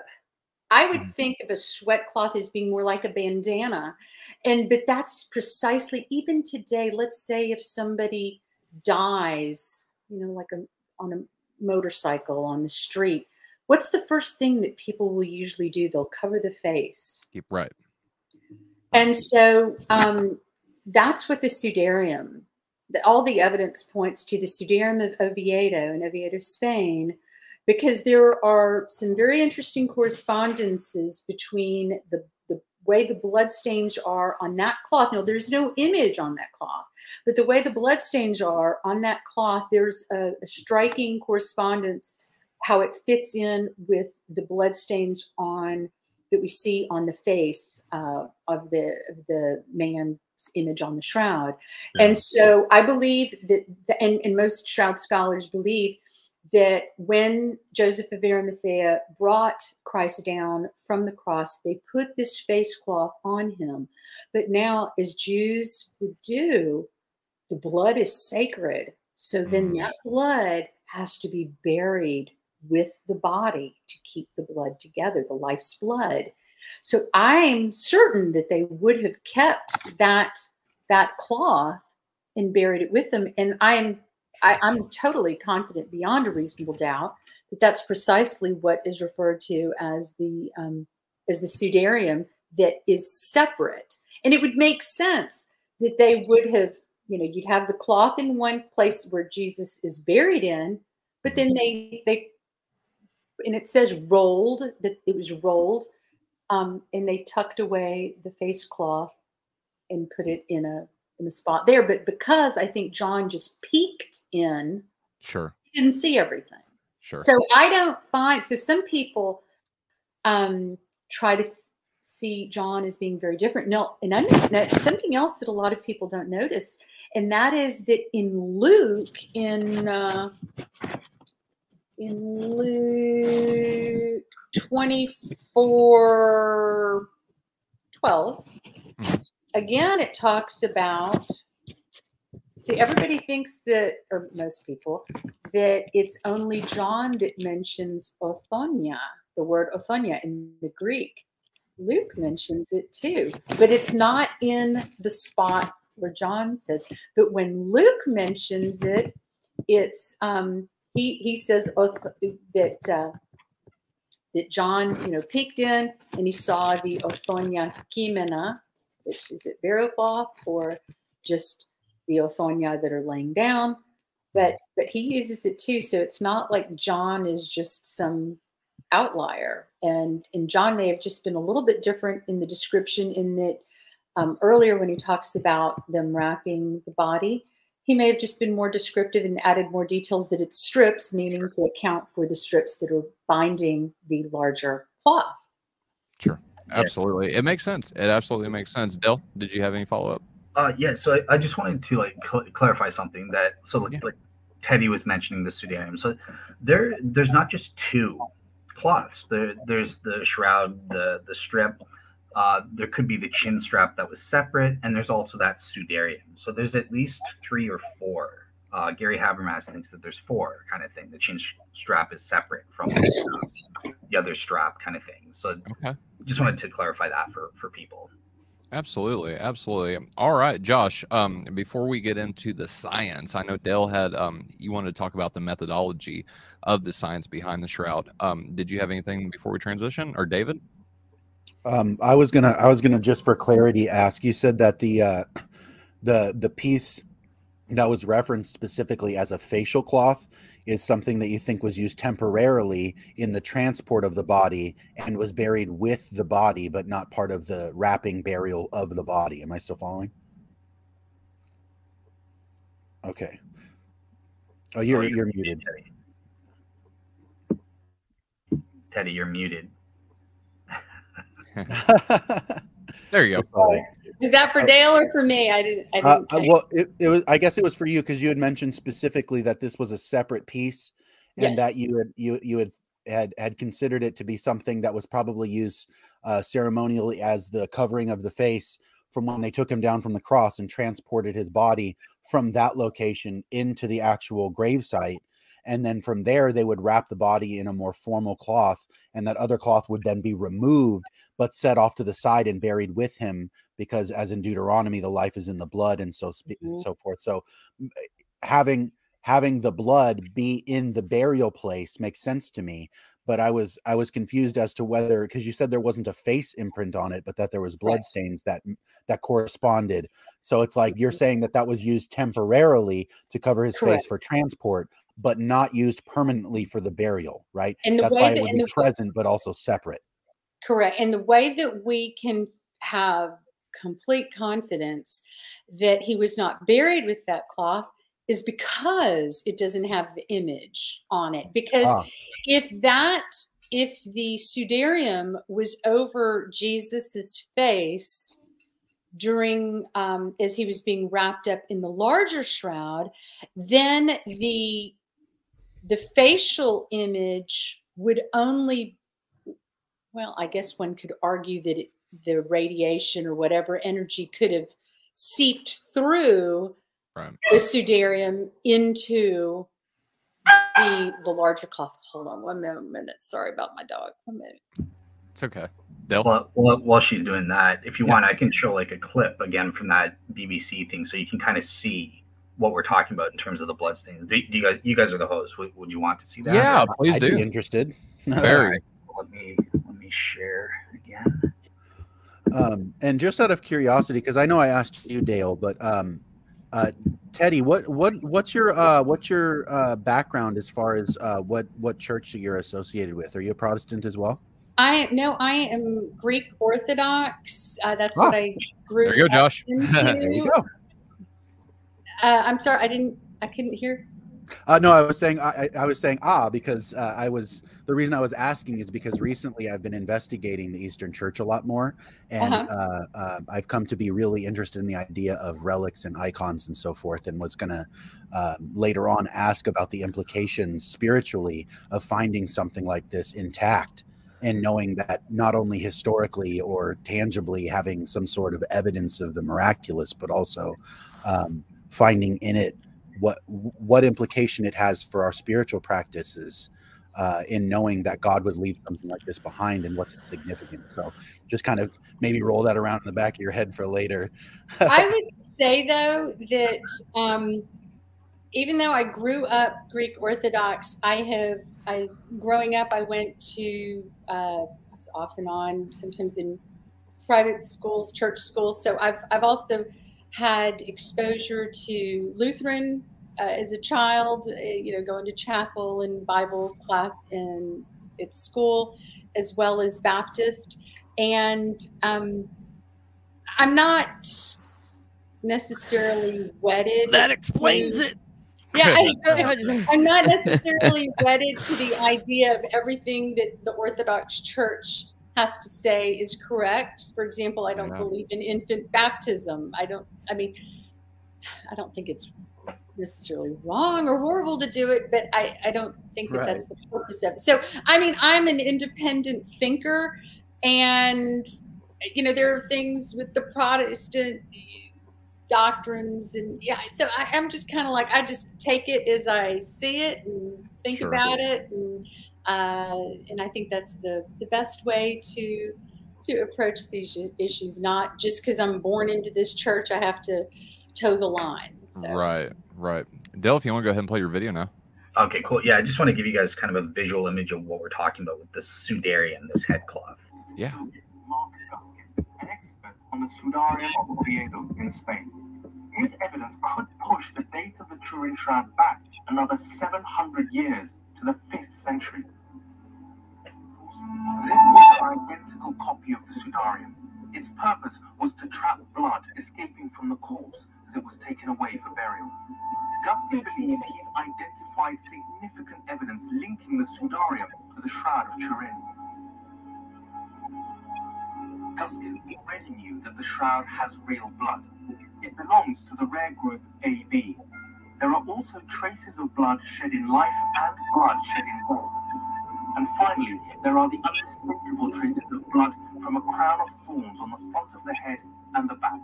[SPEAKER 4] I would
[SPEAKER 2] Mhm.
[SPEAKER 4] think of a sweat cloth as being more like a bandana. And but that's precisely even today, let's say if somebody dies, you know, like a, on a motorcycle on the street, what's the first thing that people will usually do? They'll cover the face.
[SPEAKER 2] Keep right.
[SPEAKER 4] And so um, that's what the Sudarium, the, all the evidence points to the Sudarium of Oviedo in Oviedo, Spain, because there are some very interesting correspondences between the, the way the bloodstains are on that cloth. Now, there's no image on that cloth, but the way the bloodstains are on that cloth, there's a, a striking correspondence how it fits in with the bloodstains on that we see on the face uh, of the of the man's image on the shroud.
[SPEAKER 1] Yeah.
[SPEAKER 4] And so I believe that, the, and, and most shroud scholars believe that when Joseph of Arimathea brought Christ down from the cross, they put this face cloth on him. But now, as Jews would do, the blood is sacred. So then
[SPEAKER 2] Mhm.
[SPEAKER 4] that blood has to be buried with the body to keep the blood together, the life's blood. So I'm certain that they would have kept that that cloth and buried it with them. And I'm I, I'm totally confident beyond a reasonable doubt that that's precisely what is referred to as the um, as the sudarium that is separate. And it would make sense that they would have, you know, you'd have the cloth in one place where Jesus is buried in, but then they they and it says rolled that it was rolled, um, and they tucked away the face cloth and put it in a in a spot there. But because I think John just peeked in,
[SPEAKER 2] Sure.
[SPEAKER 4] he didn't see everything.
[SPEAKER 2] Sure.
[SPEAKER 4] So I don't find so some people um, try to see John as being very different. No, and I know something else that a lot of people don't notice, and that is that in Luke, in uh, in Luke twenty four twelve, again it talks about. See, everybody thinks that, or most people, that it's only John that mentions Othonia, the word Othonia in the Greek. Luke mentions it too, but it's not in the spot where John says. But when Luke mentions it, it's um, he he says that uh, that John you know peeked in and he saw the Othonia Kimena, which is it burial cloth or just the Othonia that are laying down. But but he uses it too so it's not like john is just some outlier. And and john may have just been a little bit different in the description in that um, earlier when he talks about them wrapping the body he may have just been more descriptive and added more details that it's strips meaning to account for the strips that are binding the larger cloth.
[SPEAKER 2] Sure. Absolutely. It makes sense. It absolutely makes sense. Dell, did you have any follow up?
[SPEAKER 3] Uh, yeah, so I, I just wanted to like cl- clarify something that so like,
[SPEAKER 2] Yeah.
[SPEAKER 3] like Teddy was mentioning the Sudarium. So there there's not just two cloths. There there's the shroud, the the strip. Uh, there could be the chin strap that was separate, and there's also that Sudarium. So there's at least three or four. Uh, Gary Habermas thinks that there's four kind of thing. The chin sh- strap is separate from uh, the other strap kind of thing. So
[SPEAKER 2] Okay.
[SPEAKER 3] Just wanted to clarify that for for people.
[SPEAKER 2] Absolutely, absolutely. All right, Josh. Um, before we get into the science, I know Dale had um, you wanted to talk about the methodology of the science behind the shroud. Um, did you have anything before we transition, or David?
[SPEAKER 1] Um, I was gonna, I was gonna just for clarity ask. You said that the uh, the the piece that was referenced specifically as a facial cloth is something that you think was used temporarily in the transport of the body and was buried with the body, but not part of the wrapping burial of the body. Am I still following? Okay. Oh, you're oh, you're muted.
[SPEAKER 3] Teddy. Teddy, you're muted.
[SPEAKER 2] There you go.
[SPEAKER 4] Is that for
[SPEAKER 1] Uh,
[SPEAKER 4] dale or for me i didn't i
[SPEAKER 1] Uh,
[SPEAKER 4] didn't
[SPEAKER 1] uh, well, it, it was. I guess it was for you because you had mentioned specifically that this was a separate piece, and that you had you you had had had considered it to be something that was probably used uh, ceremonially as the covering of the face from when they took him down from the cross and transported his body from that location into the actual gravesite. And then from there, they would wrap the body in a more formal cloth, and that other cloth would then be removed, but set off to the side and buried with him because as in Deuteronomy, the life is in the blood and so spe- and
[SPEAKER 4] Mhm.
[SPEAKER 1] so forth. So having having the blood be in the burial place makes sense to me. But I was I was confused as to whether because you said there wasn't a face imprint on it, but that there was blood
[SPEAKER 4] Right.
[SPEAKER 1] stains that that corresponded. So it's like you're
[SPEAKER 4] Mhm.
[SPEAKER 1] saying that that was used temporarily to cover his
[SPEAKER 4] Correct.
[SPEAKER 1] face for transport, but not used permanently for the burial, right?
[SPEAKER 4] And the
[SPEAKER 1] That's why it would be
[SPEAKER 4] the-
[SPEAKER 1] present, but also separate.
[SPEAKER 4] Correct. And the way that we can have complete confidence that he was not buried with that cloth is because it doesn't have the image on it. Because
[SPEAKER 1] Ah.
[SPEAKER 4] if that if the sudarium was over Jesus's face during um, as he was being wrapped up in the larger shroud, then the the facial image would only well, I guess one could argue that it, the radiation or whatever energy could have seeped through
[SPEAKER 2] Right.
[SPEAKER 4] the sudarium into the the larger cloth. Hold on one minute. minute. Sorry about my dog. One minute.
[SPEAKER 2] It's okay. Dale.
[SPEAKER 3] While, while, while she's doing that, if you
[SPEAKER 2] Yeah.
[SPEAKER 3] want, I can show like a clip again from that BBC thing, so you can kind of see what we're talking about in terms of the blood stains. Do, do you guys, you guys are the hosts. Would, would you want to see that?
[SPEAKER 2] Yeah, please
[SPEAKER 1] I'd
[SPEAKER 2] do.
[SPEAKER 1] be interested.
[SPEAKER 2] Very.
[SPEAKER 3] Let me let me share again.
[SPEAKER 1] Um, and just out of curiosity, because I know I asked you, Dale, but um, uh, Teddy, what what what's your uh, what's your uh, background as far as uh, what what church you're associated with? Are you a Protestant as well?
[SPEAKER 4] I no, I am Greek Orthodox. Uh, that's
[SPEAKER 1] Ah.
[SPEAKER 4] what I grew
[SPEAKER 2] There you go, Josh.
[SPEAKER 1] There you go.
[SPEAKER 4] Uh, I'm sorry, I didn't, I couldn't hear.
[SPEAKER 1] Uh, no, I was saying I, I I was saying ah because uh, I was the reason I was asking is because recently I've been investigating the Eastern Church a lot more, and
[SPEAKER 4] Uh-huh.
[SPEAKER 1] uh, uh, I've come to be really interested in the idea of relics and icons and so forth, and was going to uh, later on ask about the implications spiritually of finding something like this intact, and knowing that not only historically or tangibly having some sort of evidence of the miraculous, but also um, finding in it what what implication it has for our spiritual practices uh, in knowing that God would leave something like this behind and what's its significance. So just kind of maybe roll that around in the back of your head for later.
[SPEAKER 4] I would say though that um, even though I grew up Greek Orthodox, I have I growing up I went to uh, I was off and on sometimes in private schools, church schools. So I've I've also had exposure to Lutheran uh, as a child. uh, You know, going to chapel and Bible class in at school, as well as Baptist, and um, I'm not necessarily wedded.
[SPEAKER 5] That explains
[SPEAKER 4] to-
[SPEAKER 5] it.
[SPEAKER 4] Yeah, I, I'm not necessarily wedded to the idea of everything that the Orthodox Church has to say is correct. For example, I don't
[SPEAKER 2] Yeah.
[SPEAKER 4] believe in infant baptism. I don't. I mean, I don't think it's necessarily wrong or horrible to do it, but I, I don't think that
[SPEAKER 1] Right.
[SPEAKER 4] that's the purpose of it. So, I mean, I'm an independent thinker, and you know, there are things with the Protestant doctrines and yeah so I, i'm just kind of like i just take it as i see it and think
[SPEAKER 2] Sure.
[SPEAKER 4] about it and uh, and i think that's the the best way to to approach these issues not just because i'm born into this church i have to toe the line so
[SPEAKER 2] Right, right. Dale, if you want to go ahead and play your video now.
[SPEAKER 3] Okay, cool. Yeah, I just want to give you guys kind of a visual image of what we're talking about with the Sudarium, this head cloth.
[SPEAKER 2] Yeah.
[SPEAKER 6] Mark Guscin, an expert on the Sudarium of Oviedo in Spain. His evidence could push the date of the Turin Shroud back another 700 years to the 5th century. This is an identical copy of the Sudarium. Its purpose was to trap blood escaping from the corpse as it was taken away for burial. Guscin believes he's identified significant evidence linking the Sudarium to the Shroud of Turin. Guscin already knew that the shroud has real blood. It belongs to the rare group AB. There are also traces of blood shed in life and blood shed in death. And finally, there are the unmistakable traces of blood from a crown of thorns on the front of the head and the back.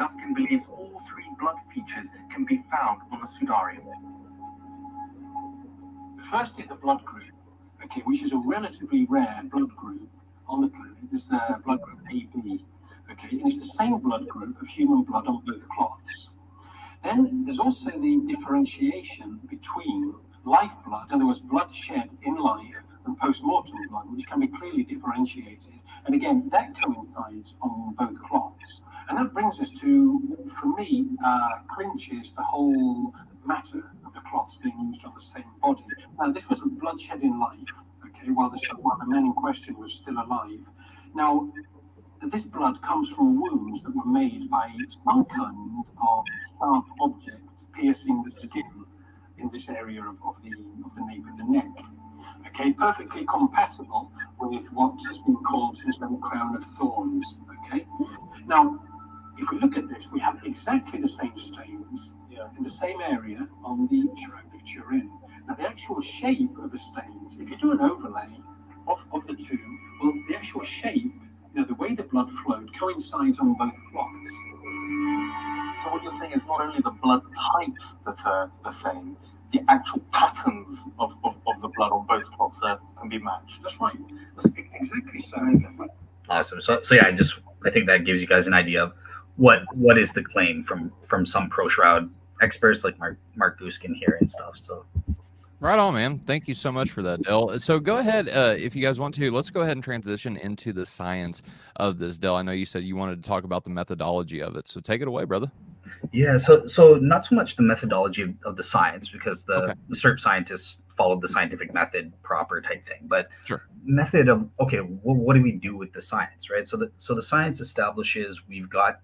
[SPEAKER 6] Guscin believes all three blood features can be found on the Sudarium.
[SPEAKER 7] The first is the blood group, okay, which is a relatively rare blood group on the planet. It's the uh, blood group AB, okay, and it's the same blood group of human blood on both cloths. Then there's also the differentiation between life blood, in other words, blood shed in life, and post-mortem blood, which can be clearly differentiated. And again, that coincides on both cloths. And that brings us to, for me, uh, clinches the whole matter of the cloths being used on the same body. Now, this was bloodshed in life, okay, while the, while the man in question was still alive. Now, this blood comes from wounds that were made by some kind of sharp object piercing the skin in this area of, of the of the nape of the neck. Okay, perfectly compatible with what has been called since then crown of thorns. Okay, now if we look at this, we have exactly the same stains yeah. in the same area on the Shroud of Turin. Now, the actual shape of the stains, if you do an overlay of, of the two, well, the actual shape, you know, the way the blood flowed coincides on both cloths.
[SPEAKER 6] So what you're saying is not only the blood types that are the same, the actual patterns of, of, of the blood on both cloths are, can be matched.
[SPEAKER 7] That's right. That's exactly so.
[SPEAKER 3] Awesome. So, so yeah, I just I think that gives you guys an idea of what what is the claim from from some pro shroud experts like Mark Mark Guscin here and stuff. So
[SPEAKER 2] Right on, man. Thank you so much for that, Dell. So go ahead, uh, if you guys want to, let's go ahead and transition into the science of this, Dell. I know you said you wanted to talk about the methodology of it, so take it away, brother.
[SPEAKER 3] Yeah, so so not so much the methodology of, of the science because the, okay. the STURP scientists followed the scientific method proper type thing, but
[SPEAKER 2] sure.
[SPEAKER 3] method of okay, well, what do we do with the science, right? So the so the science establishes we've got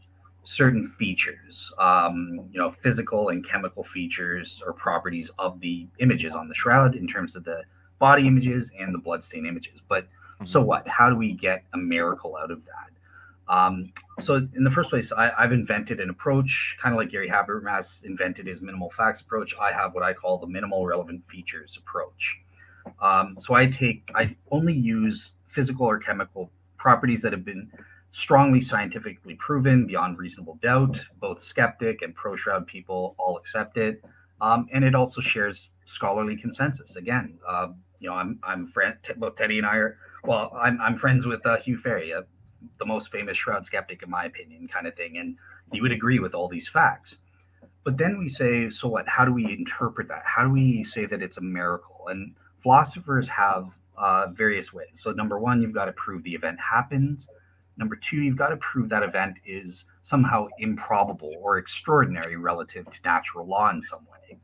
[SPEAKER 3] certain features, um, you know, physical and chemical features or properties of the images on the shroud in terms of the body images and the bloodstain images. But mm-hmm. so what? How do we get a miracle out of that? Um, so in the first place, I, have invented an approach, kind of like Gary Habermas invented his minimal facts approach. I have what I call the minimal relevant features approach. Um, so I take, I only use physical or chemical properties that have been strongly scientifically proven beyond reasonable doubt. Both skeptic and pro shroud people all accept it. Um, and it also shares scholarly consensus. Again, uh, you know, I'm I'm friend both Teddy and I are well, I'm I'm friends with uh, Hugh Farey, uh, the most famous shroud skeptic in my opinion, kind of thing, and he would agree with all these facts. But then we say, so what? How do we interpret that? How do we say that it's a miracle? And philosophers have uh, various ways. So number one, you've got to prove the event happens. Number two, you've got to prove that event is somehow improbable or extraordinary relative to natural law in some way.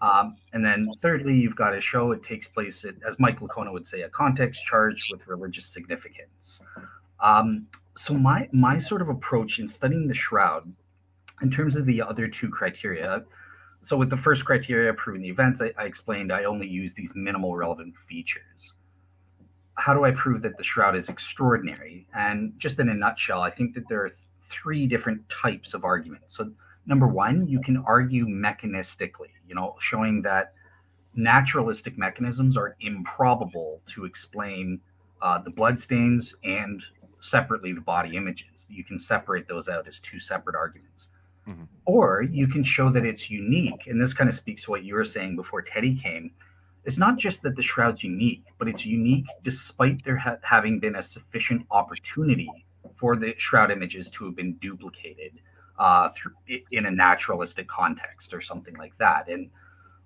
[SPEAKER 3] Um, and then thirdly, you've got to show it takes place, at, as Mike Licona would say, a context charged with religious significance. Um, so my my sort of approach in studying the shroud, in terms of the other two criteria, so with the first criteria, proving the events, I, I explained I only use these minimal relevant features how do I prove that the shroud is extraordinary? And just in a nutshell, I think that there are th- three different types of arguments. So, number one, you can argue mechanistically, you know, showing that naturalistic mechanisms are improbable to explain uh, the bloodstains and separately the body images. You can separate those out as two separate arguments. Mm-hmm. Or you can show that it's unique. And this kind of speaks to what you were saying before Teddy came it's not just that the shroud's unique, but it's unique despite there ha- having been a sufficient opportunity for the shroud images to have been duplicated uh, through, in a naturalistic context or something like that. And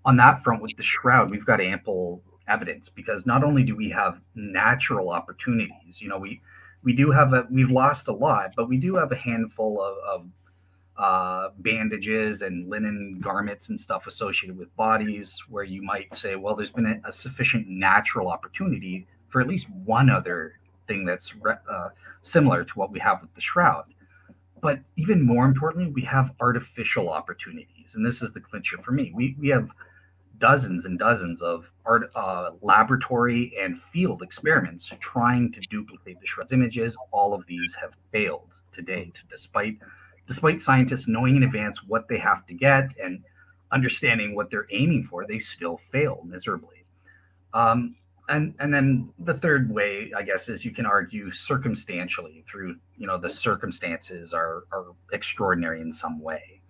[SPEAKER 3] on that front, with the shroud, we've got ample evidence because not only do we have natural opportunities, you know, we we do have a we've lost a lot, but we do have a handful of, of uh, bandages and linen garments and stuff associated with bodies, where you might say, well, there's been a, a sufficient natural opportunity for at least one other thing that's re- uh, similar to what we have with the shroud. But even more importantly, we have artificial opportunities. And this is the clincher for me. We, we have dozens and dozens of art, uh, laboratory and field experiments trying to duplicate the shroud's images. All of these have failed to date, despite despite scientists knowing in advance what they have to get and understanding what they're aiming for, they still fail miserably. Um, and and then the third way, I guess, is you can argue circumstantially through you know the circumstances are are extraordinary in some way.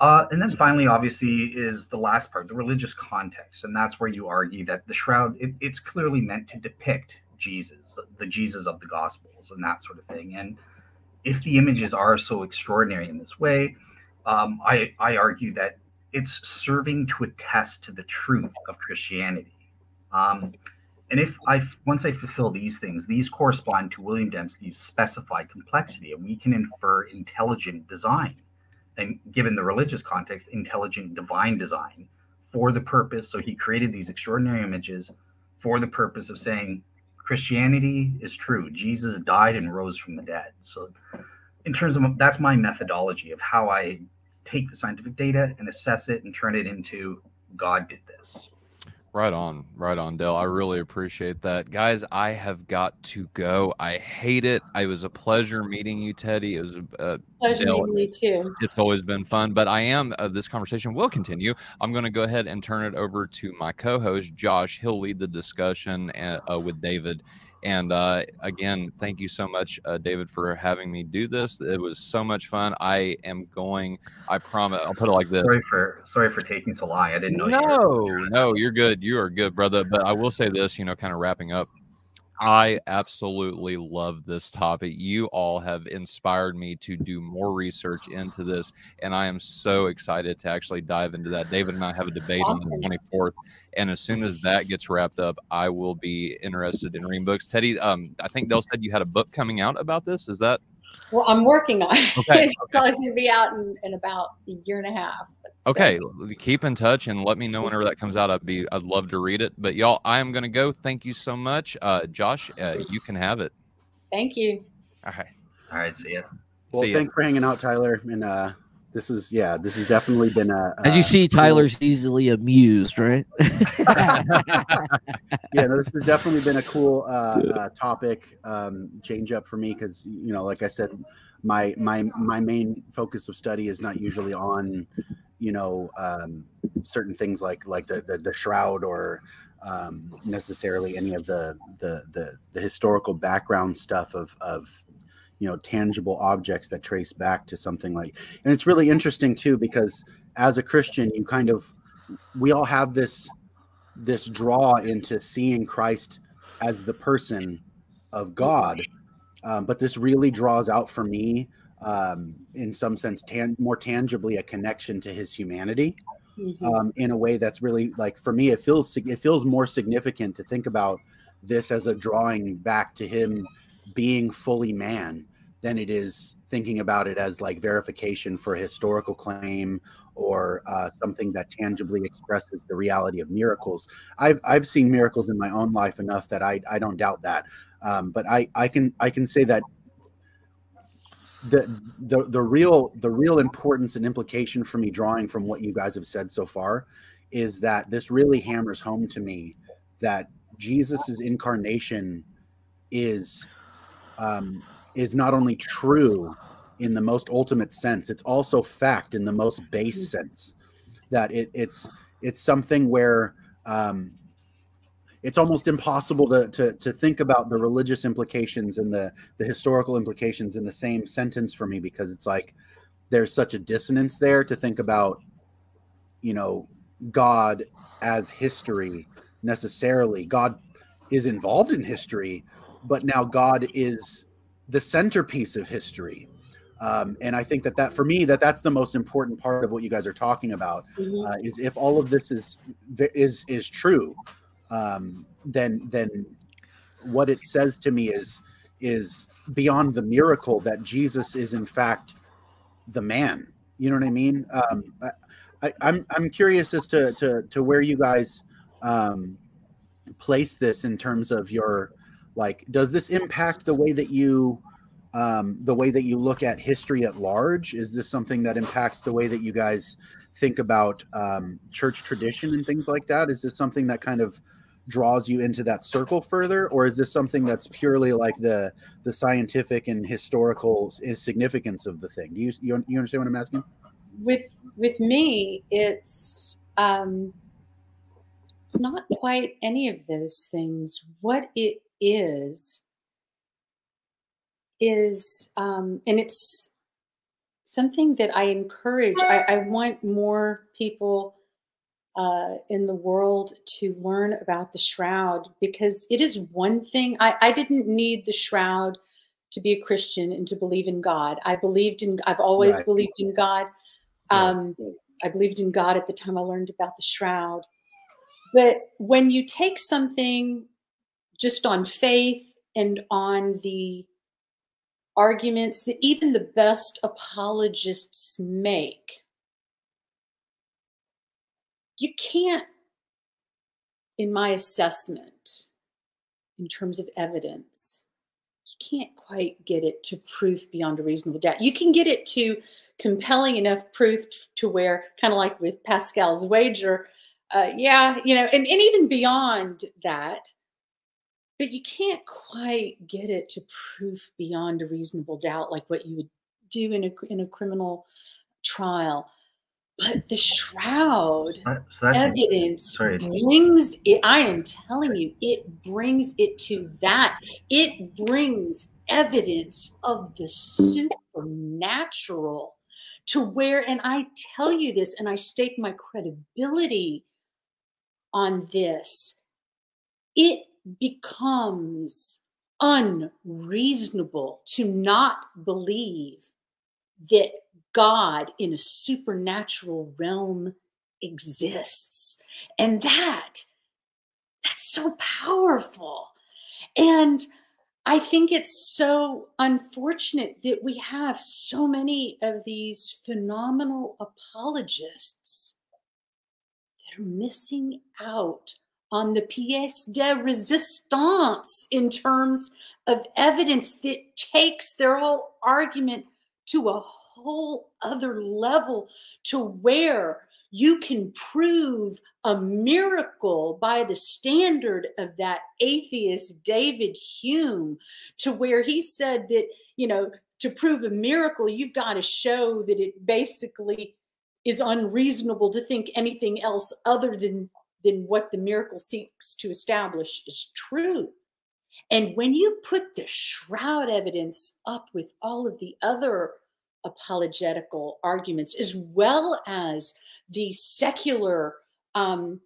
[SPEAKER 3] Uh, and then finally, obviously, is the last part, the religious context, and that's where you argue that the shroud it, it's clearly meant to depict Jesus, the, the Jesus of the Gospels, and that sort of thing. And if the images are so extraordinary in this way, um, I, I argue that it's serving to attest to the truth of Christianity. Um, and if I once I fulfill these things, these correspond to William Dembski's specified complexity, and we can infer intelligent design, and given the religious context, intelligent divine design for the purpose. So he created these extraordinary images for the purpose of saying Christianity is true. Jesus died and rose from the dead. So, in terms of that's my methodology of how I take the scientific data and assess it and turn it into God did this.
[SPEAKER 2] Right on, right on, Dale. I really appreciate that. Guys, I have got to go. I hate it. It was a pleasure meeting you, Teddy. It was a uh,
[SPEAKER 4] Pleasure
[SPEAKER 2] Dale,
[SPEAKER 4] meeting you too.
[SPEAKER 2] it's always been fun, but I am, uh, this conversation will continue. I'm going to go ahead and turn it over to my co host, Josh. He'll lead the discussion uh, uh, with David. And uh, again, thank you so much, uh, David, for having me do this. It was so much fun. I am going, I promise, I'll put it like this.
[SPEAKER 3] Sorry for sorry for taking so long. I didn't know. you were-
[SPEAKER 2] No, no, you're good. You are good, brother. But I will say this, you know, kind of wrapping up. I absolutely love this topic. You all have inspired me to do more research into this, and I am so excited to actually dive into that. David and I have a debate on the 24th, and as soon as that gets wrapped up, I will be interested in reading books. Teddy, um, I think Dell said you had a book coming out about this. Is that
[SPEAKER 4] Well, I'm working on it.
[SPEAKER 2] Okay,
[SPEAKER 4] it's probably going to be out in, in about a year and a half. So-
[SPEAKER 2] Okay, keep in touch and let me know whenever that comes out. I'd be I'd love to read it. But y'all, I am gonna go. Thank you so much, uh, Josh. Uh, you can have it.
[SPEAKER 4] Thank you.
[SPEAKER 2] All right.
[SPEAKER 3] All right, see ya.
[SPEAKER 1] Well,
[SPEAKER 2] See ya.
[SPEAKER 1] thanks for hanging out, Tyler. And uh, this is yeah, this has definitely been a.
[SPEAKER 5] As you see,
[SPEAKER 1] cool-
[SPEAKER 5] Tyler's easily amused, right?
[SPEAKER 1] yeah, no, this has definitely been a cool uh, uh, topic um, change up for me because you know, like I said, my my my main focus of study is not usually on you know um, certain things like like the the, the shroud or um, necessarily any of the, the the the historical background stuff of of you know tangible objects that trace back to something like and it's really interesting too because as a christian you kind of we all have this this draw into seeing Christ as the person of God. Um, but this really draws out for me, um, in some sense, tan- more tangibly a connection to his humanity
[SPEAKER 4] Mhm.
[SPEAKER 1] um, in a way that's really like for me. It feels it feels more significant to think about this as a drawing back to him being fully man than it is thinking about it as like verification for a historical claim or uh, something that tangibly expresses the reality of miracles. I've I've seen miracles in my own life enough that I I don't doubt that. Um, but I I can I can say that the the the real the real importance and implication for me drawing from what you guys have said so far is that this really hammers home to me that Jesus's incarnation is um, is not only true in the most ultimate sense it's also fact in the most base sense. That it, it's it's something where um, it's almost impossible to, to to think about the religious implications and the the historical implications in the same sentence for me because it's like there's such a dissonance there to think about you know god as history necessarily. God is involved in history but now god is the centerpiece of history um, and i think that that for me that that's the most important part of what you guys are talking about
[SPEAKER 4] Mhm.
[SPEAKER 1] uh, is if all of this is is is true um, then then what it says to me is is beyond the miracle that Jesus is in fact the man. You know what I mean? Um, I, I, I'm I'm curious as to to to where you guys um, place this in terms of your like. Does this impact the way that you um, the way that you look at history at large? Is this something that impacts the way that you guys think about um, church tradition and things like that? Is this something that kind of draws you into that circle further, or is this something that's purely like the the scientific and historical significance of the thing? Do you you, you understand what I'm asking?
[SPEAKER 4] with with me it's um it's not quite any of those things what it is is um and it's something that i encourage i, I want more people uh, in the world to learn about the shroud because it is one thing I, I didn't need the shroud to be a christian and to believe in god i believed in i've always
[SPEAKER 1] Right.
[SPEAKER 4] believed in god
[SPEAKER 1] Right.
[SPEAKER 4] um, I believed in God at the time I learned about the shroud. But when you take something just on faith and on the arguments that even the best apologists make, you can't, in my assessment, in terms of evidence, you can't quite get it to proof beyond a reasonable doubt. You can get it to compelling enough proof to where, kind of like with Pascal's wager, uh, yeah, you know, and, and even beyond that, but you can't quite get it to proof beyond a reasonable doubt like what you would do in a in a criminal trial. But the shroud
[SPEAKER 3] So
[SPEAKER 4] evidence
[SPEAKER 3] sorry.
[SPEAKER 4] brings it. I am telling you, it brings it to that. It brings evidence of the supernatural to where, and I tell you this, and I stake my credibility on this, it becomes unreasonable to not believe that God in a supernatural realm exists. And that, that's so powerful. And I think it's so unfortunate that we have so many of these phenomenal apologists that are missing out on the pièce de resistance in terms of evidence that takes their whole argument to a whole other level to where you can prove a miracle by the standard of that atheist David Hume to where he said that, you know, to prove a miracle, you've got to show that it basically is unreasonable to think anything else other than than what the miracle seeks to establish is true. And when you put the shroud evidence up with all of the other apologetical arguments, as well as the secular um,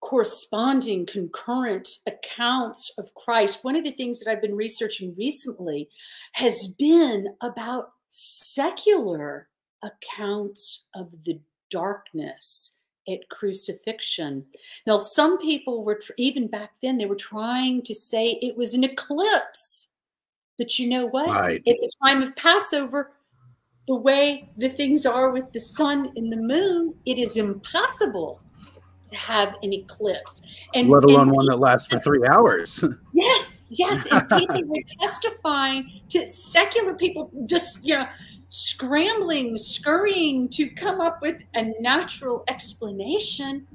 [SPEAKER 4] corresponding concurrent accounts of Christ, one of the things that I've been researching recently has been about secular accounts of the darkness at crucifixion. Now, some people were, even back then, they were trying to say it was an eclipse. But you know what?
[SPEAKER 1] Right.
[SPEAKER 4] At the time of Passover, the way the things are with the sun and the moon, it is impossible to have an eclipse. And
[SPEAKER 1] let alone
[SPEAKER 4] and
[SPEAKER 1] one that lasts for three hours.
[SPEAKER 4] Yes, yes. And people were testifying to secular people just, you know, scrambling, scurrying to come up with a natural explanation.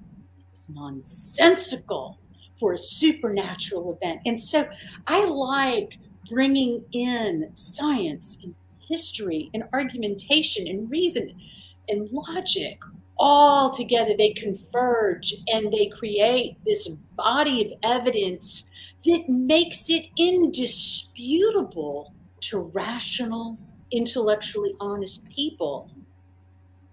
[SPEAKER 4] It's nonsensical for a supernatural event. And so I like bringing in science and history and argumentation and reason and logic all together. They converge and they create this body of evidence that makes it indisputable to rational, intellectually honest people.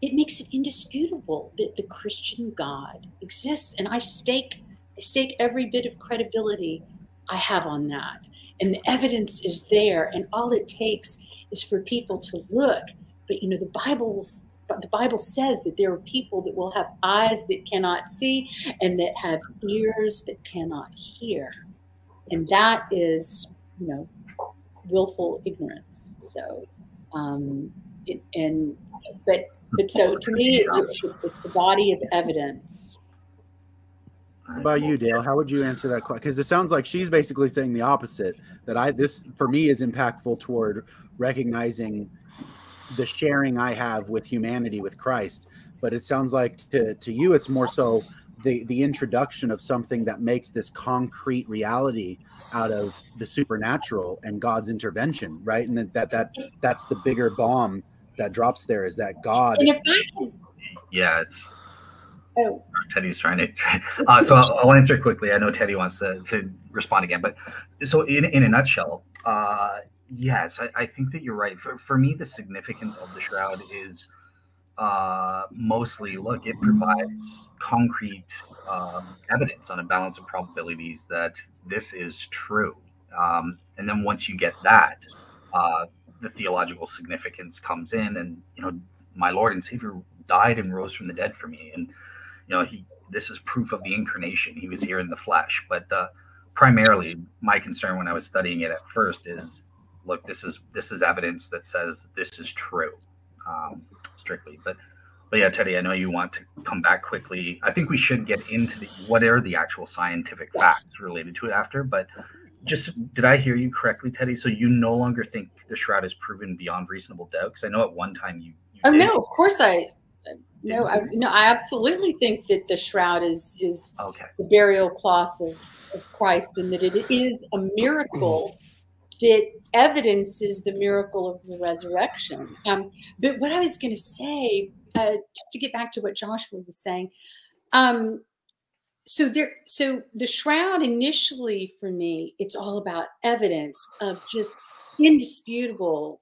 [SPEAKER 4] It makes it indisputable that the Christian God exists. And I stake, I stake every bit of credibility I have on that. And the evidence is there, and all it takes is for people to look. But you know, the Bible the Bible says that there are people that will have eyes that cannot see and that have ears that cannot hear. And that is, you know, willful ignorance. So, um, it, and, but, but so to me, it's, it's the body of evidence.
[SPEAKER 1] What about you, Dale? How would you answer that question? Because it sounds like she's basically saying the opposite. That I this for me is impactful toward recognizing the sharing I have with humanity with Christ. But it sounds like to to you, it's more so the the introduction of something that makes this concrete reality out of the supernatural and God's intervention, right? And that that, that that's the bigger bomb that drops there is that God.
[SPEAKER 4] And if I can,
[SPEAKER 3] Yeah, it's
[SPEAKER 4] oh,
[SPEAKER 3] Teddy's trying to. Uh, so I'll, I'll answer quickly. I know Teddy wants to, to respond again, but so in, in a nutshell, uh, yes, I, I think that you're right. For, for me, the significance of the shroud is uh, mostly look, it provides concrete um, evidence on a balance of probabilities that this is true. Um, and then once you get that, uh, the theological significance comes in, and you know, my Lord and Savior died and rose from the dead for me, and you know, he this is proof of the incarnation. He was here in the flesh. But uh, primarily, my concern when I was studying it at first is, look, this is this is evidence that says this is true, um, strictly. But but yeah, Teddy, I know you want to come back quickly. I think we should get into the what are the actual scientific facts related to it after. But just did I hear you correctly, Teddy? So you no longer think the shroud is proven beyond reasonable doubt? Because I know at one time you. you
[SPEAKER 4] oh
[SPEAKER 3] did.
[SPEAKER 4] no, of course I, No, I, no, I absolutely think that the shroud is is
[SPEAKER 3] Okay.
[SPEAKER 4] the burial cloth of, of Christ, and that it is a miracle that evidences the miracle of the resurrection. Um, but what I was going to say, uh, just to get back to what Joshua was saying, um, so there, so the shroud initially for me, it's all about evidence of just indisputable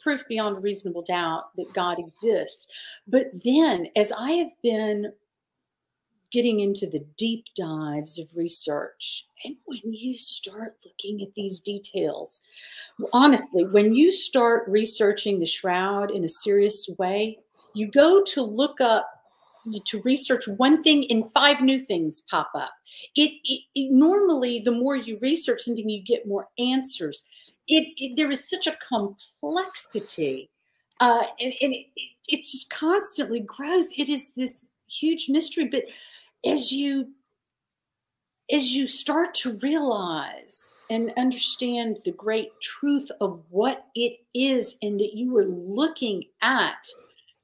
[SPEAKER 4] proof beyond reasonable doubt that God exists. But then, as I have been getting into the deep dives of research, and when you start looking at these details, honestly, when you start researching the shroud in a serious way, you go to look up to research one thing and five new things pop up. It, it, it normally the more you research something, you get more answers it, there is such a complexity uh, and, and it, it just constantly grows it is this huge mystery but as you as you start to realize and understand the great truth of what it is and that you are looking at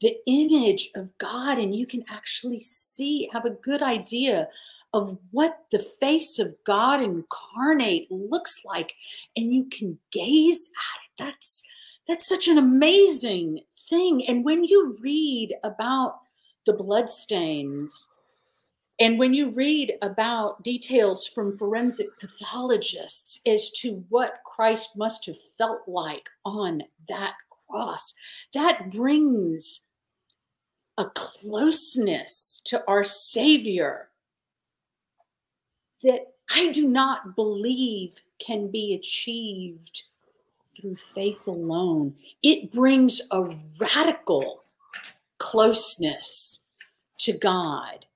[SPEAKER 4] the image of god and you can actually see have a good idea of what the face of God incarnate looks like, and you can gaze at it. That's that's such an amazing thing. And when you read about the bloodstains, and when you read about details from forensic pathologists as to what Christ must have felt like on that cross, that brings a closeness to our Savior that I do not believe can be achieved through faith alone. It brings a radical closeness to God.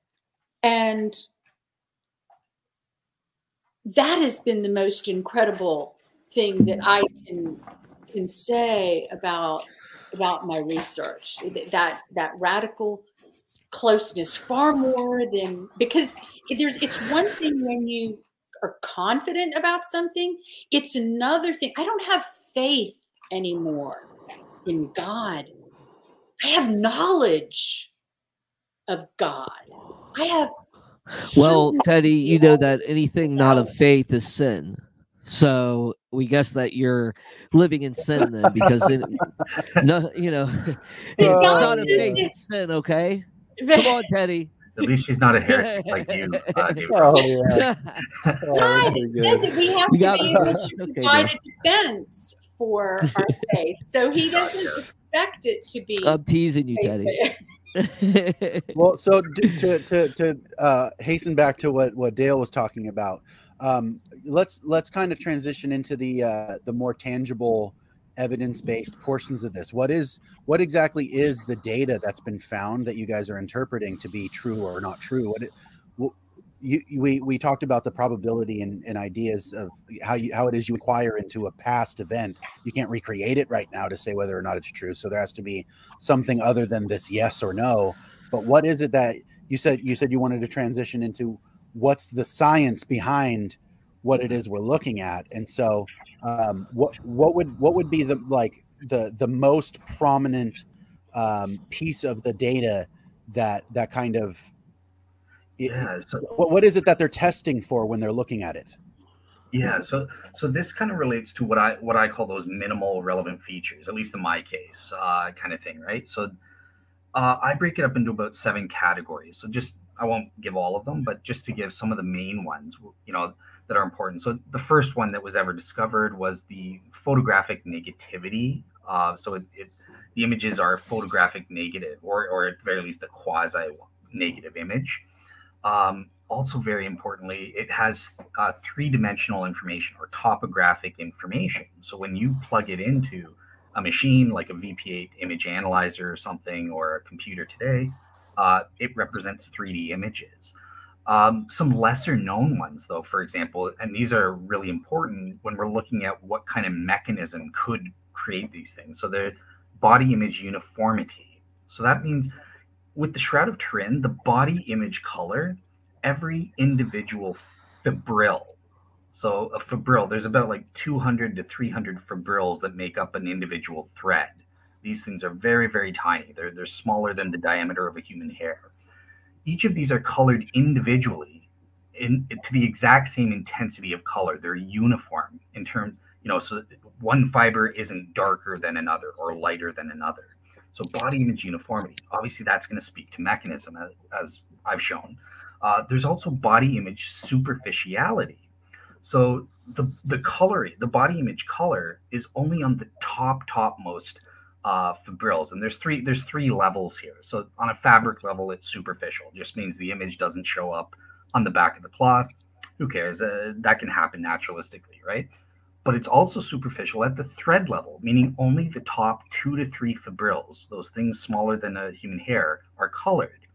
[SPEAKER 4] And that has been the most incredible thing that I can can say about about my research. That that radical closeness far more than because there's it's one thing when you are confident about something it's another thing i don't have faith anymore in god i have knowledge of god i have
[SPEAKER 5] well teddy you know that anything not of faith is sin so we guess that you're living in sin then because it, no you know it's not of faith it's sin okay Come on, Teddy.
[SPEAKER 3] At least she's not a heretic like you. Uh,
[SPEAKER 1] oh, yeah.
[SPEAKER 4] Oh, God, said that we have to be able to provide a defense for our faith. So he doesn't expect it to be.
[SPEAKER 5] I'm teasing you, Teddy.
[SPEAKER 1] well, so to to to uh, hasten back to what what Dale was talking about, um, let's let's kind of transition into the uh, the more tangible evidence-based portions of this. What is what exactly is the data that's been found that you guys are interpreting to be true or not true? What you, we we talked about the probability and, and ideas of how you how it is you acquire into a past event. You can't recreate it right now to say whether or not it's true. So there has to be something other than this yes or no. But what is it that you said you said you wanted to transition into what's the science behind what it is we're looking at? And so um, what what would what would be the like the the most prominent um, piece of the data that that kind of it, yeah, so, what, what is it that they're testing for when they're looking at it
[SPEAKER 3] yeah so so this kind of relates to what i what i call those minimal relevant features at least in my case uh, kind of thing right so uh, i break it up into about seven categories so just i won't give all of them but just to give some of the main ones you know that are important. So the first one that was ever discovered was the photographic negativity. Uh, so it, it, the images are photographic negative, or, or at the very least a quasi negative image. Um, also, very importantly, it has uh, three dimensional information or topographic information. So when you plug it into a machine like a VP8 image analyzer or something, or a computer today, uh, it represents 3D images. Um, some lesser known ones, though, for example, and these are really important when we're looking at what kind of mechanism could create these things. So the body image uniformity. So that means with the Shroud of Turin, the body image color, every individual fibril. So a fibril, there's about like 200 to 300 fibrils that make up an individual thread. These things are very, very tiny. They're, they're smaller than the diameter of a human hair. Each of these are colored individually in, to the exact same intensity of color. They're uniform in terms, you know, so one fiber isn't darker than another or lighter than another. So body image uniformity, obviously that's going to speak to mechanism as, as I've shown. Uh, there's also body image superficiality. So the the color, the body image color is only on the top topmost uh, fibrils, and there's three there's three levels here. So on a fabric level, it's superficial. It just means the image doesn't show up on the back of the cloth. Who cares? Uh, that can happen naturalistically, right? But it's also superficial at the thread level, meaning only the top two to three fibrils, those things smaller than a human hair, are colored.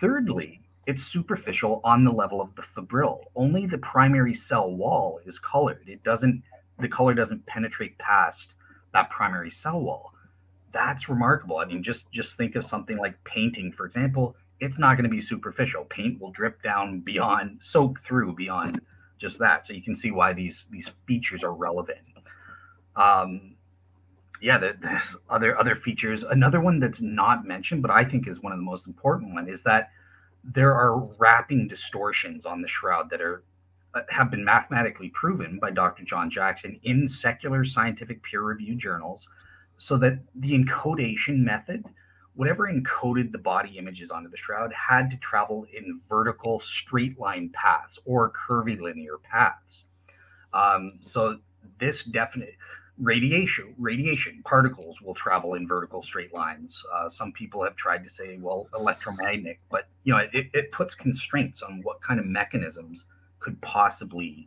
[SPEAKER 3] Thirdly, it's superficial on the level of the fibril. Only the primary cell wall is colored. It doesn't the color doesn't penetrate past that primary cell wall. That's remarkable. I mean, just just think of something like painting, for example. It's not going to be superficial. Paint will drip down beyond, soak through beyond just that. So you can see why these these features are relevant. Um, yeah, there's other other features. Another one that's not mentioned, but I think is one of the most important one, is that there are wrapping distortions on the shroud that are uh, have been mathematically proven by Dr. John Jackson in secular scientific peer-reviewed journals, so that the encodation method, whatever encoded the body images onto the shroud, had to travel in vertical straight line paths or curvilinear paths. Um, so this definite radiation radiation particles will travel in vertical straight lines uh, some people have tried to say well electromagnetic but you know it, it puts constraints on what kind of mechanisms could possibly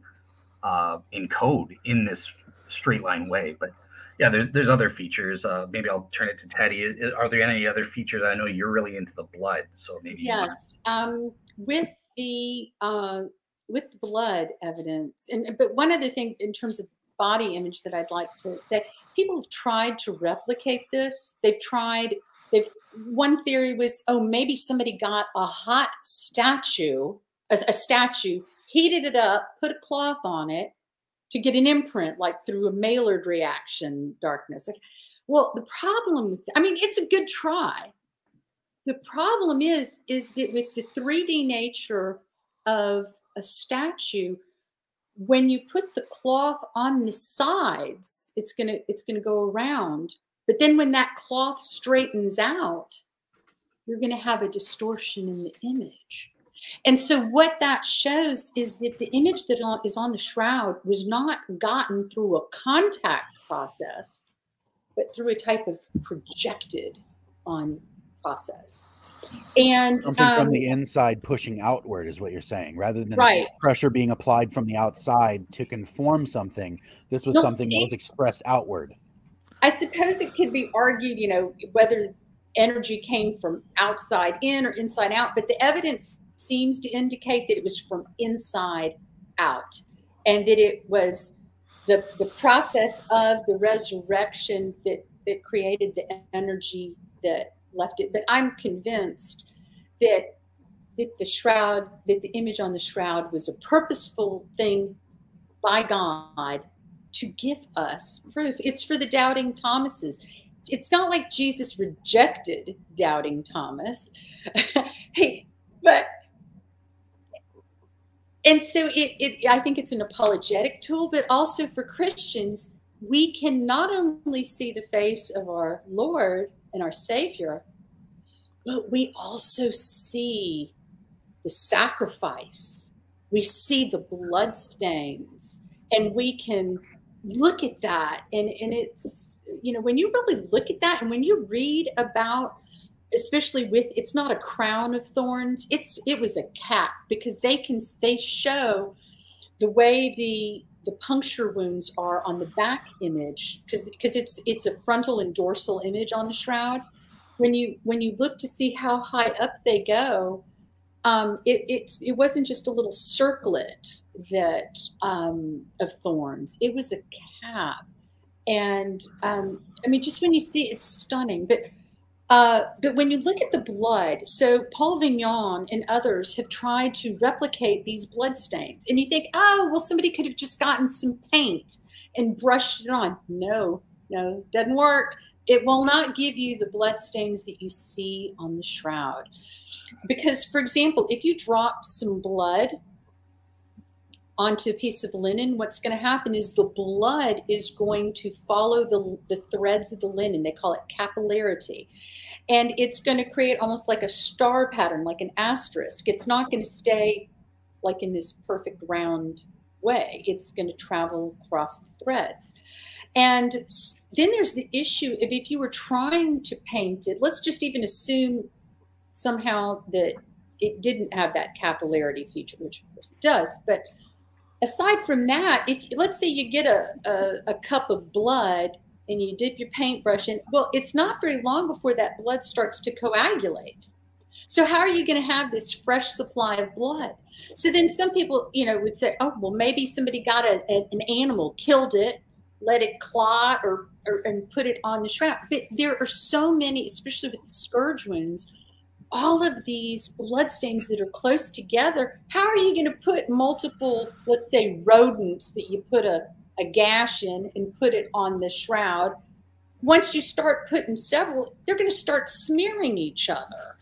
[SPEAKER 3] uh, encode in this straight line way but yeah there, there's other features uh, maybe i'll turn it to teddy are there any other features i know you're really into the blood so maybe
[SPEAKER 4] yes um, with the uh, with the blood evidence and but one other thing in terms of body image that I'd like to say. People have tried to replicate this. They've tried. They've one theory was, oh, maybe somebody got a hot statue, a, a statue, heated it up, put a cloth on it to get an imprint, like through a Maillard reaction darkness. Like, well, the problem I mean, it's a good try. The problem is, is that with the 3D nature of a statue, when you put the cloth on the sides, it's gonna it's gonna go around. But then when that cloth straightens out, you're gonna have a distortion in the image. And so what that shows is that the image that is on the shroud was not gotten through a contact process, but through a type of projected on process. And
[SPEAKER 1] something um, from the inside pushing outward is what you're saying, rather than
[SPEAKER 4] right.
[SPEAKER 1] pressure being applied from the outside to conform something. This was something that was expressed outward.
[SPEAKER 4] I suppose it could be argued, you know, whether energy came from outside in or inside out, but the evidence seems to indicate that it was from inside out and that it was the, the process of the resurrection that, that created the energy that left it. But I'm convinced that that the shroud, that the image on the shroud was a purposeful thing by God to give us proof. It's for the doubting Thomases. It's not like Jesus rejected doubting Thomas. hey, but and so it, it I think it's an apologetic tool, but also for Christians, we can not only see the face of our Lord, and our Savior, but we also see the sacrifice. We see the blood stains, and we can look at that. And, and it's, you know, when you really look at that and when you read about, especially with it's not a crown of thorns, it's it was a cap because they can they show the way the the puncture wounds are on the back image because because it's it's a frontal and dorsal image on the shroud. When you when you look to see how high up they go um, it, it, it wasn't just a little circlet that um, of thorns. It was a cap. And um, i mean just when you see it's stunning. But uh, but when you look at the blood, so Paul Vignon and others have tried to replicate these blood stains, and you think, oh, well, somebody could have just gotten some paint and brushed it on. No, no, doesn't work. It will not give you the blood stains that you see on the shroud. Because, for example, if you drop some blood onto a piece of linen, what's going to happen is the blood is going to follow the, the threads of the linen. They call it capillarity. And it's going to create almost like a star pattern, like an asterisk. It's not going to stay like in this perfect round way. It's going to travel across the threads. And then there's the issue of if you were trying to paint it, let's just even assume somehow that it didn't have that capillarity feature, which of course it does. But aside from that, if let's say you get a, a, a cup of blood and you dip your paintbrush in, well, it's not very long before that blood starts to coagulate. So how are you going to have this fresh supply of blood? So then some people, you know, would say, oh, well, maybe somebody got a, a, an animal, killed it, let it clot or, or and put it on the shroud. But there are so many, especially with scourge wounds, all of these blood stains that are close together. How are you going to put multiple, let's say, rodents that you put a, a gash in and put it on the shroud? Once you start putting several, they're going to start smearing each other.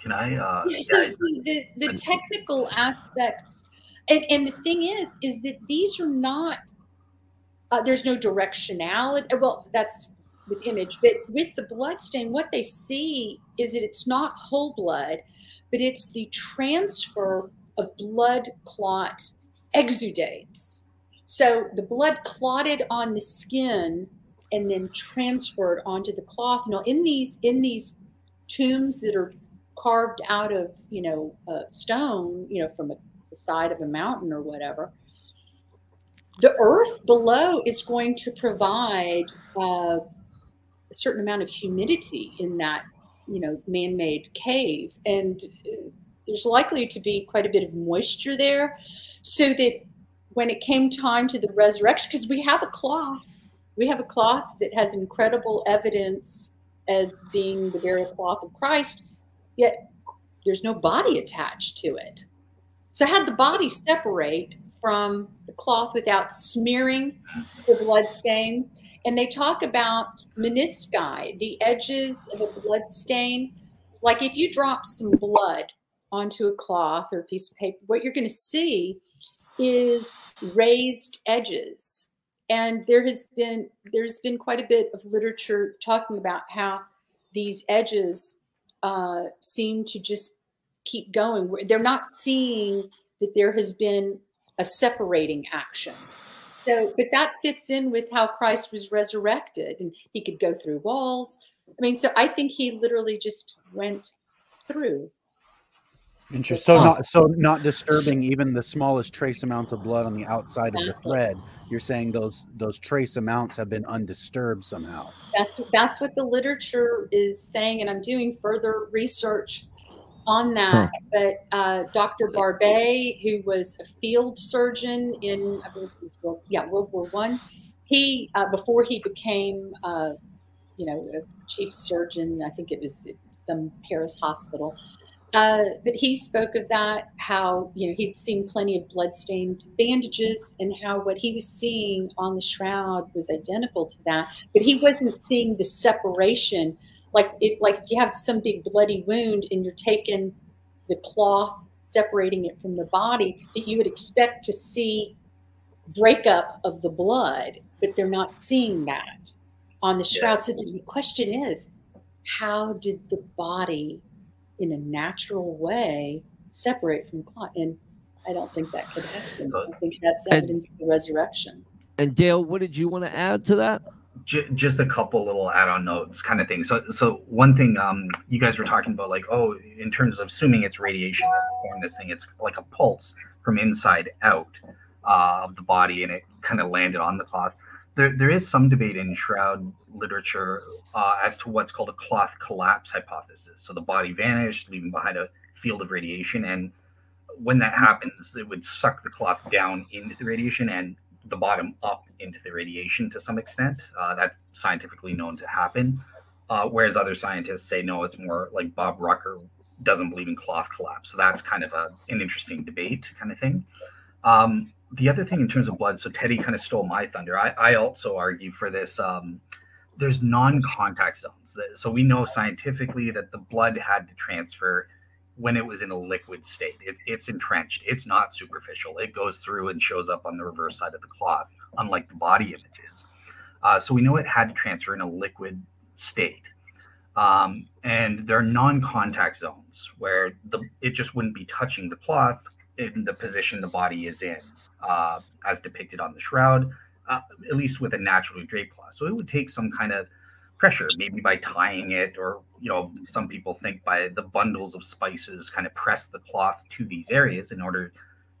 [SPEAKER 3] Can I? Uh,
[SPEAKER 4] yeah, so, so the, the technical aspects, and, and the thing is, is that these are not. Uh, there's no directionality. Well, that's with image, but with the blood stain, what they see is that it's not whole blood, but it's the transfer of blood clot exudates. So the blood clotted on the skin and then transferred onto the cloth. Now, in these in these tombs that are carved out of you know stone, you know, from a, the side of a mountain or whatever. The earth below is going to provide uh, a certain amount of humidity in that you know man-made cave, and uh, there's likely to be quite a bit of moisture there, so that when it came time to the resurrection, because we have a cloth, we have a cloth that has incredible evidence as being the burial cloth of Christ yet there's no body attached to it. So had the body separate from the cloth without smearing the blood stains. And they talk about menisci, the edges of a blood stain. Like if you drop some blood onto a cloth or a piece of paper, what you're going to see is raised edges. And there has been there's been quite a bit of literature talking about how these edges uh, seem to just keep going. They're not seeing that there has been a separating action. So, but that fits in with how Christ was resurrected and he could go through walls. I mean, so I think he literally just went through.
[SPEAKER 1] Interesting. So not so not disturbing even the smallest trace amounts of blood on the outside of the thread. You're saying those those trace amounts have been undisturbed somehow.
[SPEAKER 4] That's that's what the literature is saying, and I'm doing further research on that. Huh. But uh, Dr. Barbet, who was a field surgeon in I believe it was World, yeah World War One, he uh, before he became uh, you know a chief surgeon, I think it was some Paris hospital. Uh, but he spoke of that, how you know he'd seen plenty of bloodstained bandages, and how what he was seeing on the shroud was identical to that. But he wasn't seeing the separation, like if like if you have some big bloody wound and you're taking the cloth, separating it from the body, that you would expect to see breakup of the blood, but they're not seeing that on the shroud. So the question is, how did the body in a natural way separate from clot. And I don't think that could happen. I think that's evidence and, of the resurrection.
[SPEAKER 5] And Dale, what did you want to add to that?
[SPEAKER 3] Just a couple little add-on notes kind of thing so so one thing um you guys were talking about like oh in terms of assuming it's radiation that formed this thing it's like a pulse from inside out uh, of the body and it kind of landed on the cloth there, there is some debate in shroud literature uh, as to what's called a cloth collapse hypothesis. So the body vanished, leaving behind a field of radiation. And when that happens, it would suck the cloth down into the radiation and the bottom up into the radiation to some extent. Uh, that's scientifically known to happen. Uh, whereas other scientists say no, it's more like Bob Rucker doesn't believe in cloth collapse. So that's kind of a, an interesting debate kind of thing. Um, the other thing in terms of blood, so Teddy kind of stole my thunder. I, I also argue for this um, there's non-contact zones. So we know scientifically that the blood had to transfer when it was in a liquid state. It, it's entrenched. It's not superficial. It goes through and shows up on the reverse side of the cloth, unlike the body images. Uh, so we know it had to transfer in a liquid state. Um, and there are non-contact zones where the it just wouldn't be touching the cloth in the position the body is in, uh, as depicted on the shroud, uh, at least with a naturally draped cloth. So it would take some kind of pressure, maybe by tying it, or you know, some people think by the bundles of spices kind of press the cloth to these areas in order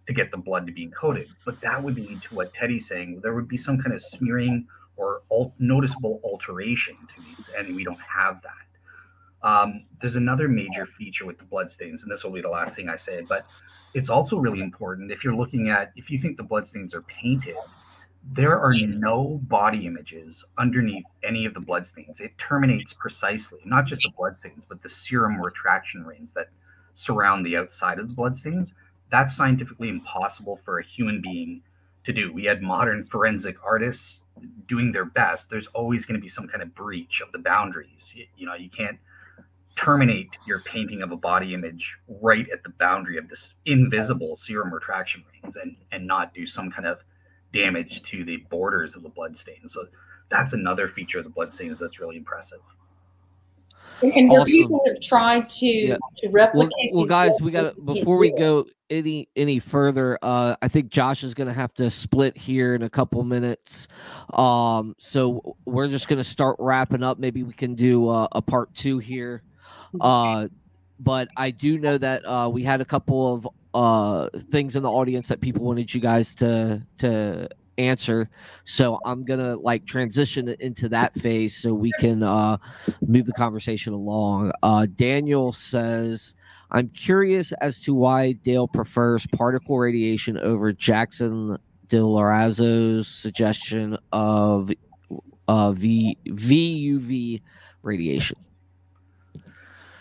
[SPEAKER 3] to get the blood to be encoded. But that would lead to what Teddy's saying. There would be some kind of smearing or al- noticeable alteration to these, and we don't have that. Um, there's another major feature with the bloodstains, and this will be the last thing I say, but it's also really important if you're looking at if you think the bloodstains are painted, there are hmm. no body images underneath any of the bloodstains. It terminates precisely, not just the bloodstains, but the serum retraction rings that surround the outside of the bloodstains. That's scientifically impossible for a human being to do. We had modern forensic artists doing their best. There's always going to be some kind of breach of the boundaries. You, you know, you can't terminate your painting of a body image right at the boundary of this invisible serum retraction rings and and not do some kind of damage to the borders of the blood stains. So that's another feature of the blood stains that's really impressive.
[SPEAKER 4] And, and awesome. people have tried to yeah. to replicate.
[SPEAKER 5] Well, well guys, we got to before we go any any further. Uh, I think Josh is going to have to split here in a couple minutes. Um, so we're just going to start wrapping up. Maybe we can do uh, a part two here. Uh, but I do know that uh, we had a couple of uh, things in the audience that people wanted you guys to to answer. So I'm gonna like transition into that phase so we can uh, move the conversation along. Uh, Daniel says, "I'm curious as to why Dale prefers particle radiation over Jackson Di Lazzaro's suggestion of uh, v, VUV radiation."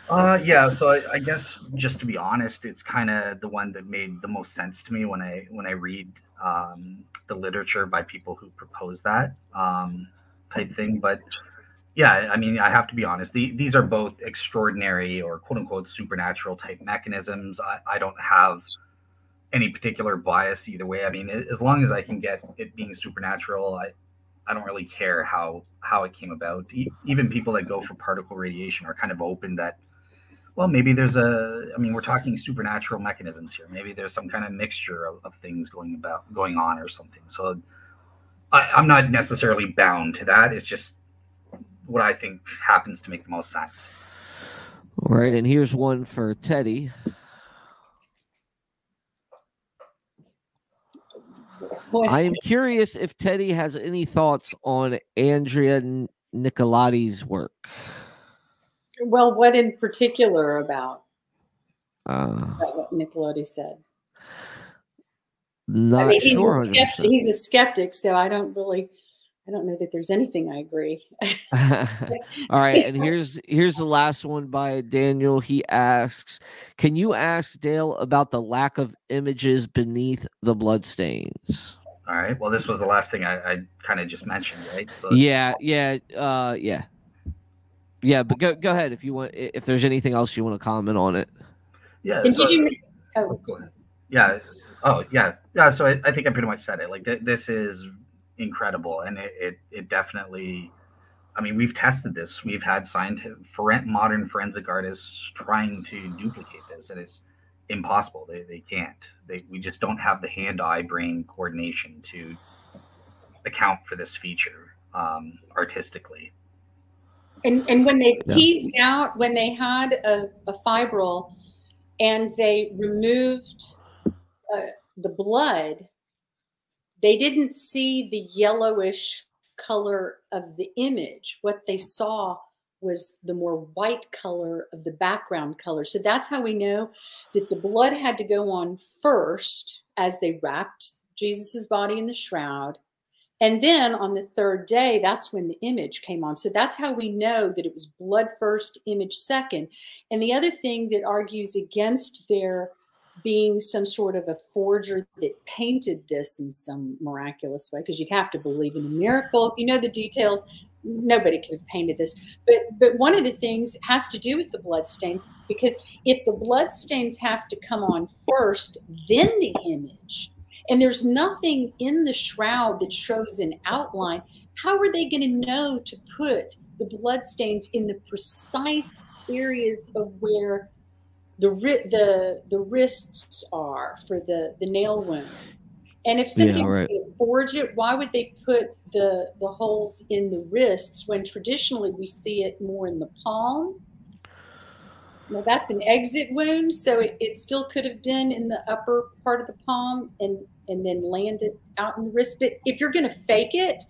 [SPEAKER 3] Uh, yeah. So I, I, guess just to be honest, it's kind of the one that made the most sense to me when I when I read um, the literature by people who propose that um, type thing. But yeah, I mean, I have to be honest. The, these are both extraordinary or quote unquote supernatural type mechanisms. I, I don't have any particular bias either way. I mean, as long as I can get it being supernatural, I I don't really care how how it came about. even people that go for particle radiation are kind of open that well, maybe there's a, I mean, we're talking supernatural mechanisms here. Maybe there's some kind of mixture of, of things going about, going on or something. So I, I'm not necessarily bound to that. It's just what I think happens to make the most sense.
[SPEAKER 5] All right. And here's one for Teddy. I am curious if Teddy has any thoughts on Andrea Nicolotti's work.
[SPEAKER 4] Well, what in particular about,
[SPEAKER 5] uh,
[SPEAKER 4] what Nicolotti said?
[SPEAKER 5] Not I mean, he's sure.
[SPEAKER 4] A skeptic, he's a skeptic, so I don't really. I don't know that there's anything I agree.
[SPEAKER 5] All right, and here's here's the last one by Daniel. He asks, "Can you ask Dale about the lack of images beneath the bloodstains?"
[SPEAKER 3] All right. Well, this was the last thing I, I kind of just mentioned, right?
[SPEAKER 5] So yeah, yeah, uh, yeah. Yeah, but go go ahead if you want. If there's anything else you want to comment on it.
[SPEAKER 3] Yeah. So, you, oh. Yeah. Oh yeah. Yeah. So I, I, think I pretty much said it. Like th- this is incredible, and it, it, it definitely. I mean, we've tested this. We've had scientific, modern forensic artists trying to duplicate this, and it's impossible. They, they can't. They, we just don't have the hand-eye brain coordination to account for this feature um, artistically.
[SPEAKER 4] And and when they yeah. teased out, when they had a, a fibril and they removed uh, the blood, they didn't see the yellowish color of the image. What they saw was the more white color of the background color. So that's how we know that the blood had to go on first as they wrapped Jesus's body in the shroud. And then on the third day, that's when the image came on. So that's how we know that it was blood first, image second. And the other thing that argues against their being some sort of a forger that painted this in some miraculous way, because you'd have to believe in a miracle. If you know the details, nobody could have painted this. But but one of the things has to do with the blood stains, because if the blood stains have to come on first, then the image, and there's nothing in the shroud that shows an outline, how are they going to know to put the blood stains in the precise areas of where the the the wrists are for the the nail wound. And if somebody's
[SPEAKER 5] Yeah, right.
[SPEAKER 4] going to forge it, why would they put the the holes in the wrists when traditionally we see it more in the palm? Now that's an exit wound, so it, it still could have been in the upper part of the palm and and then landed out in the wrist. But if you're going to fake it,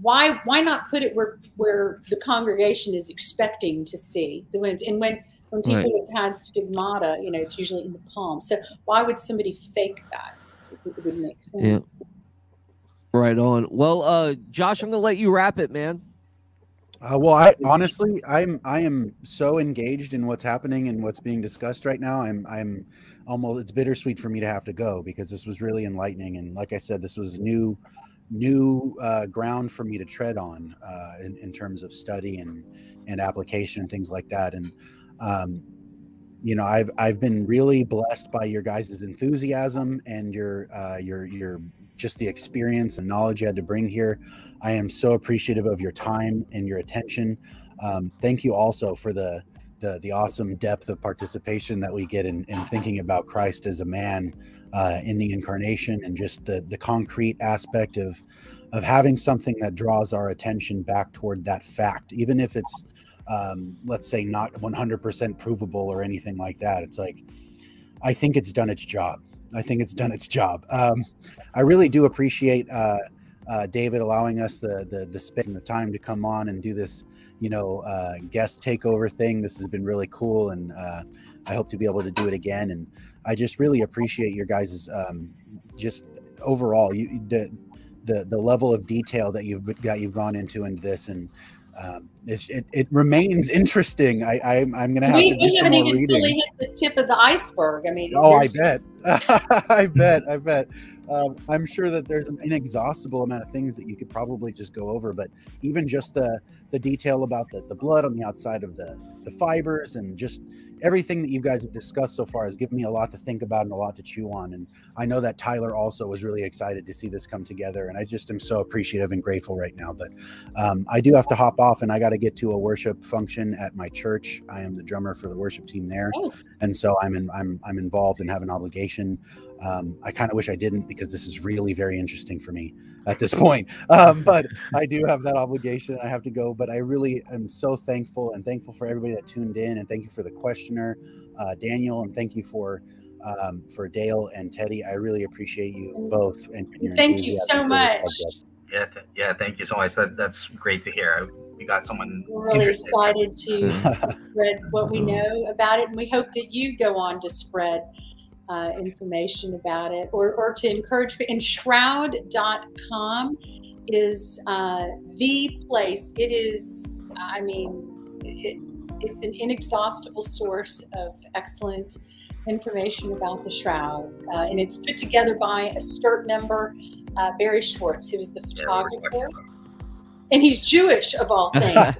[SPEAKER 4] why why not put it where where the congregation is expecting to see the wounds? And when when people
[SPEAKER 5] Right.
[SPEAKER 4] have had stigmata, you know, it's usually in the palm. So why would somebody fake that? It would make sense.
[SPEAKER 5] Yeah. Right on. Well, uh, Josh, I'm gonna let you wrap it, man.
[SPEAKER 1] Uh, well, I honestly, I'm I am so engaged in what's happening and what's being discussed right now. I'm I'm almost it's bittersweet for me to have to go because this was really enlightening and like I said, this was new new uh, ground for me to tread on uh, in, in terms of study and and application and things like that. And um, you know, I've I've been really blessed by your guys' enthusiasm and your uh, your your just the experience and knowledge you had to bring here. I am so appreciative of your time and your attention. Um, thank you also for the, the the awesome depth of participation that we get in, in thinking about Christ as a man uh, in the incarnation and just the the concrete aspect of of having something that draws our attention back toward that fact, even if it's um, let's say not 100% provable or anything like that. It's like I think it's done its job. I think it's done its job. Um, I really do appreciate uh, uh, David allowing us the, the the space and the time to come on and do this, you know, uh, guest takeover thing. This has been really cool, and uh, I hope to be able to do it again. And I just really appreciate your guys' um, just overall you the the the level of detail that you've got you've gone into into this and. Um, it, it, it remains interesting. I, I I'm gonna have
[SPEAKER 4] We,
[SPEAKER 1] to do
[SPEAKER 4] we
[SPEAKER 1] some
[SPEAKER 4] haven't
[SPEAKER 1] more
[SPEAKER 4] even
[SPEAKER 1] reading.
[SPEAKER 4] really hit the tip of the iceberg. I mean,
[SPEAKER 1] oh, I bet. I bet. I bet. Um, I'm sure that there's an inexhaustible amount of things that you could probably just go over, but even just the the detail about the, the blood on the outside of the the fibers and just everything that you guys have discussed so far has given me a lot to think about and a lot to chew on. And I know that Tyler also was really excited to see this come together, and I just am so appreciative and grateful right now. But um, I do have to hop off, and I got to get to a worship function at my church. I am the drummer for the worship team there
[SPEAKER 4] Oh.
[SPEAKER 1] and so I'm in, I'm I'm involved and have an obligation. Um, I kind of wish I didn't because this is really very interesting for me at this point. Um, but I do have that obligation. I have to go. But I really am so thankful and thankful for everybody that tuned in, and thank you for the questioner, uh, Daniel, and thank you for um, for Dale and Teddy. I really appreciate you both. And, and your
[SPEAKER 4] Thank you so
[SPEAKER 1] enthusiasm for the
[SPEAKER 4] much.
[SPEAKER 3] Yeah, th- yeah. Thank you so much. That that's great to hear. We got someone
[SPEAKER 4] We're really excited to spread what we know about it, and we hope that you go on to spread uh, information about it or, or to encourage. And shroud.com is uh, the place. It is, I mean, it, it's an inexhaustible source of excellent information about the shroud. Uh, and it's put together by a STURP member, uh, Barrie Schwortz, who is the photographer. And he's Jewish, of all things.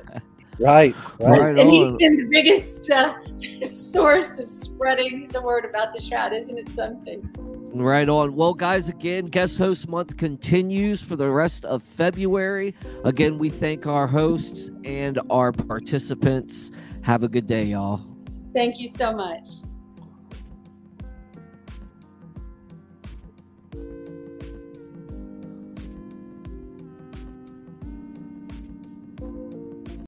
[SPEAKER 1] Right, right.
[SPEAKER 5] Right
[SPEAKER 4] and he's been the biggest uh, source of spreading the word about the shroud, isn't it something?
[SPEAKER 5] Right on. Well, guys, again, guest host month continues for the rest of February. Again, we thank our hosts and our participants. Have a good day, y'all.
[SPEAKER 4] Thank you so much.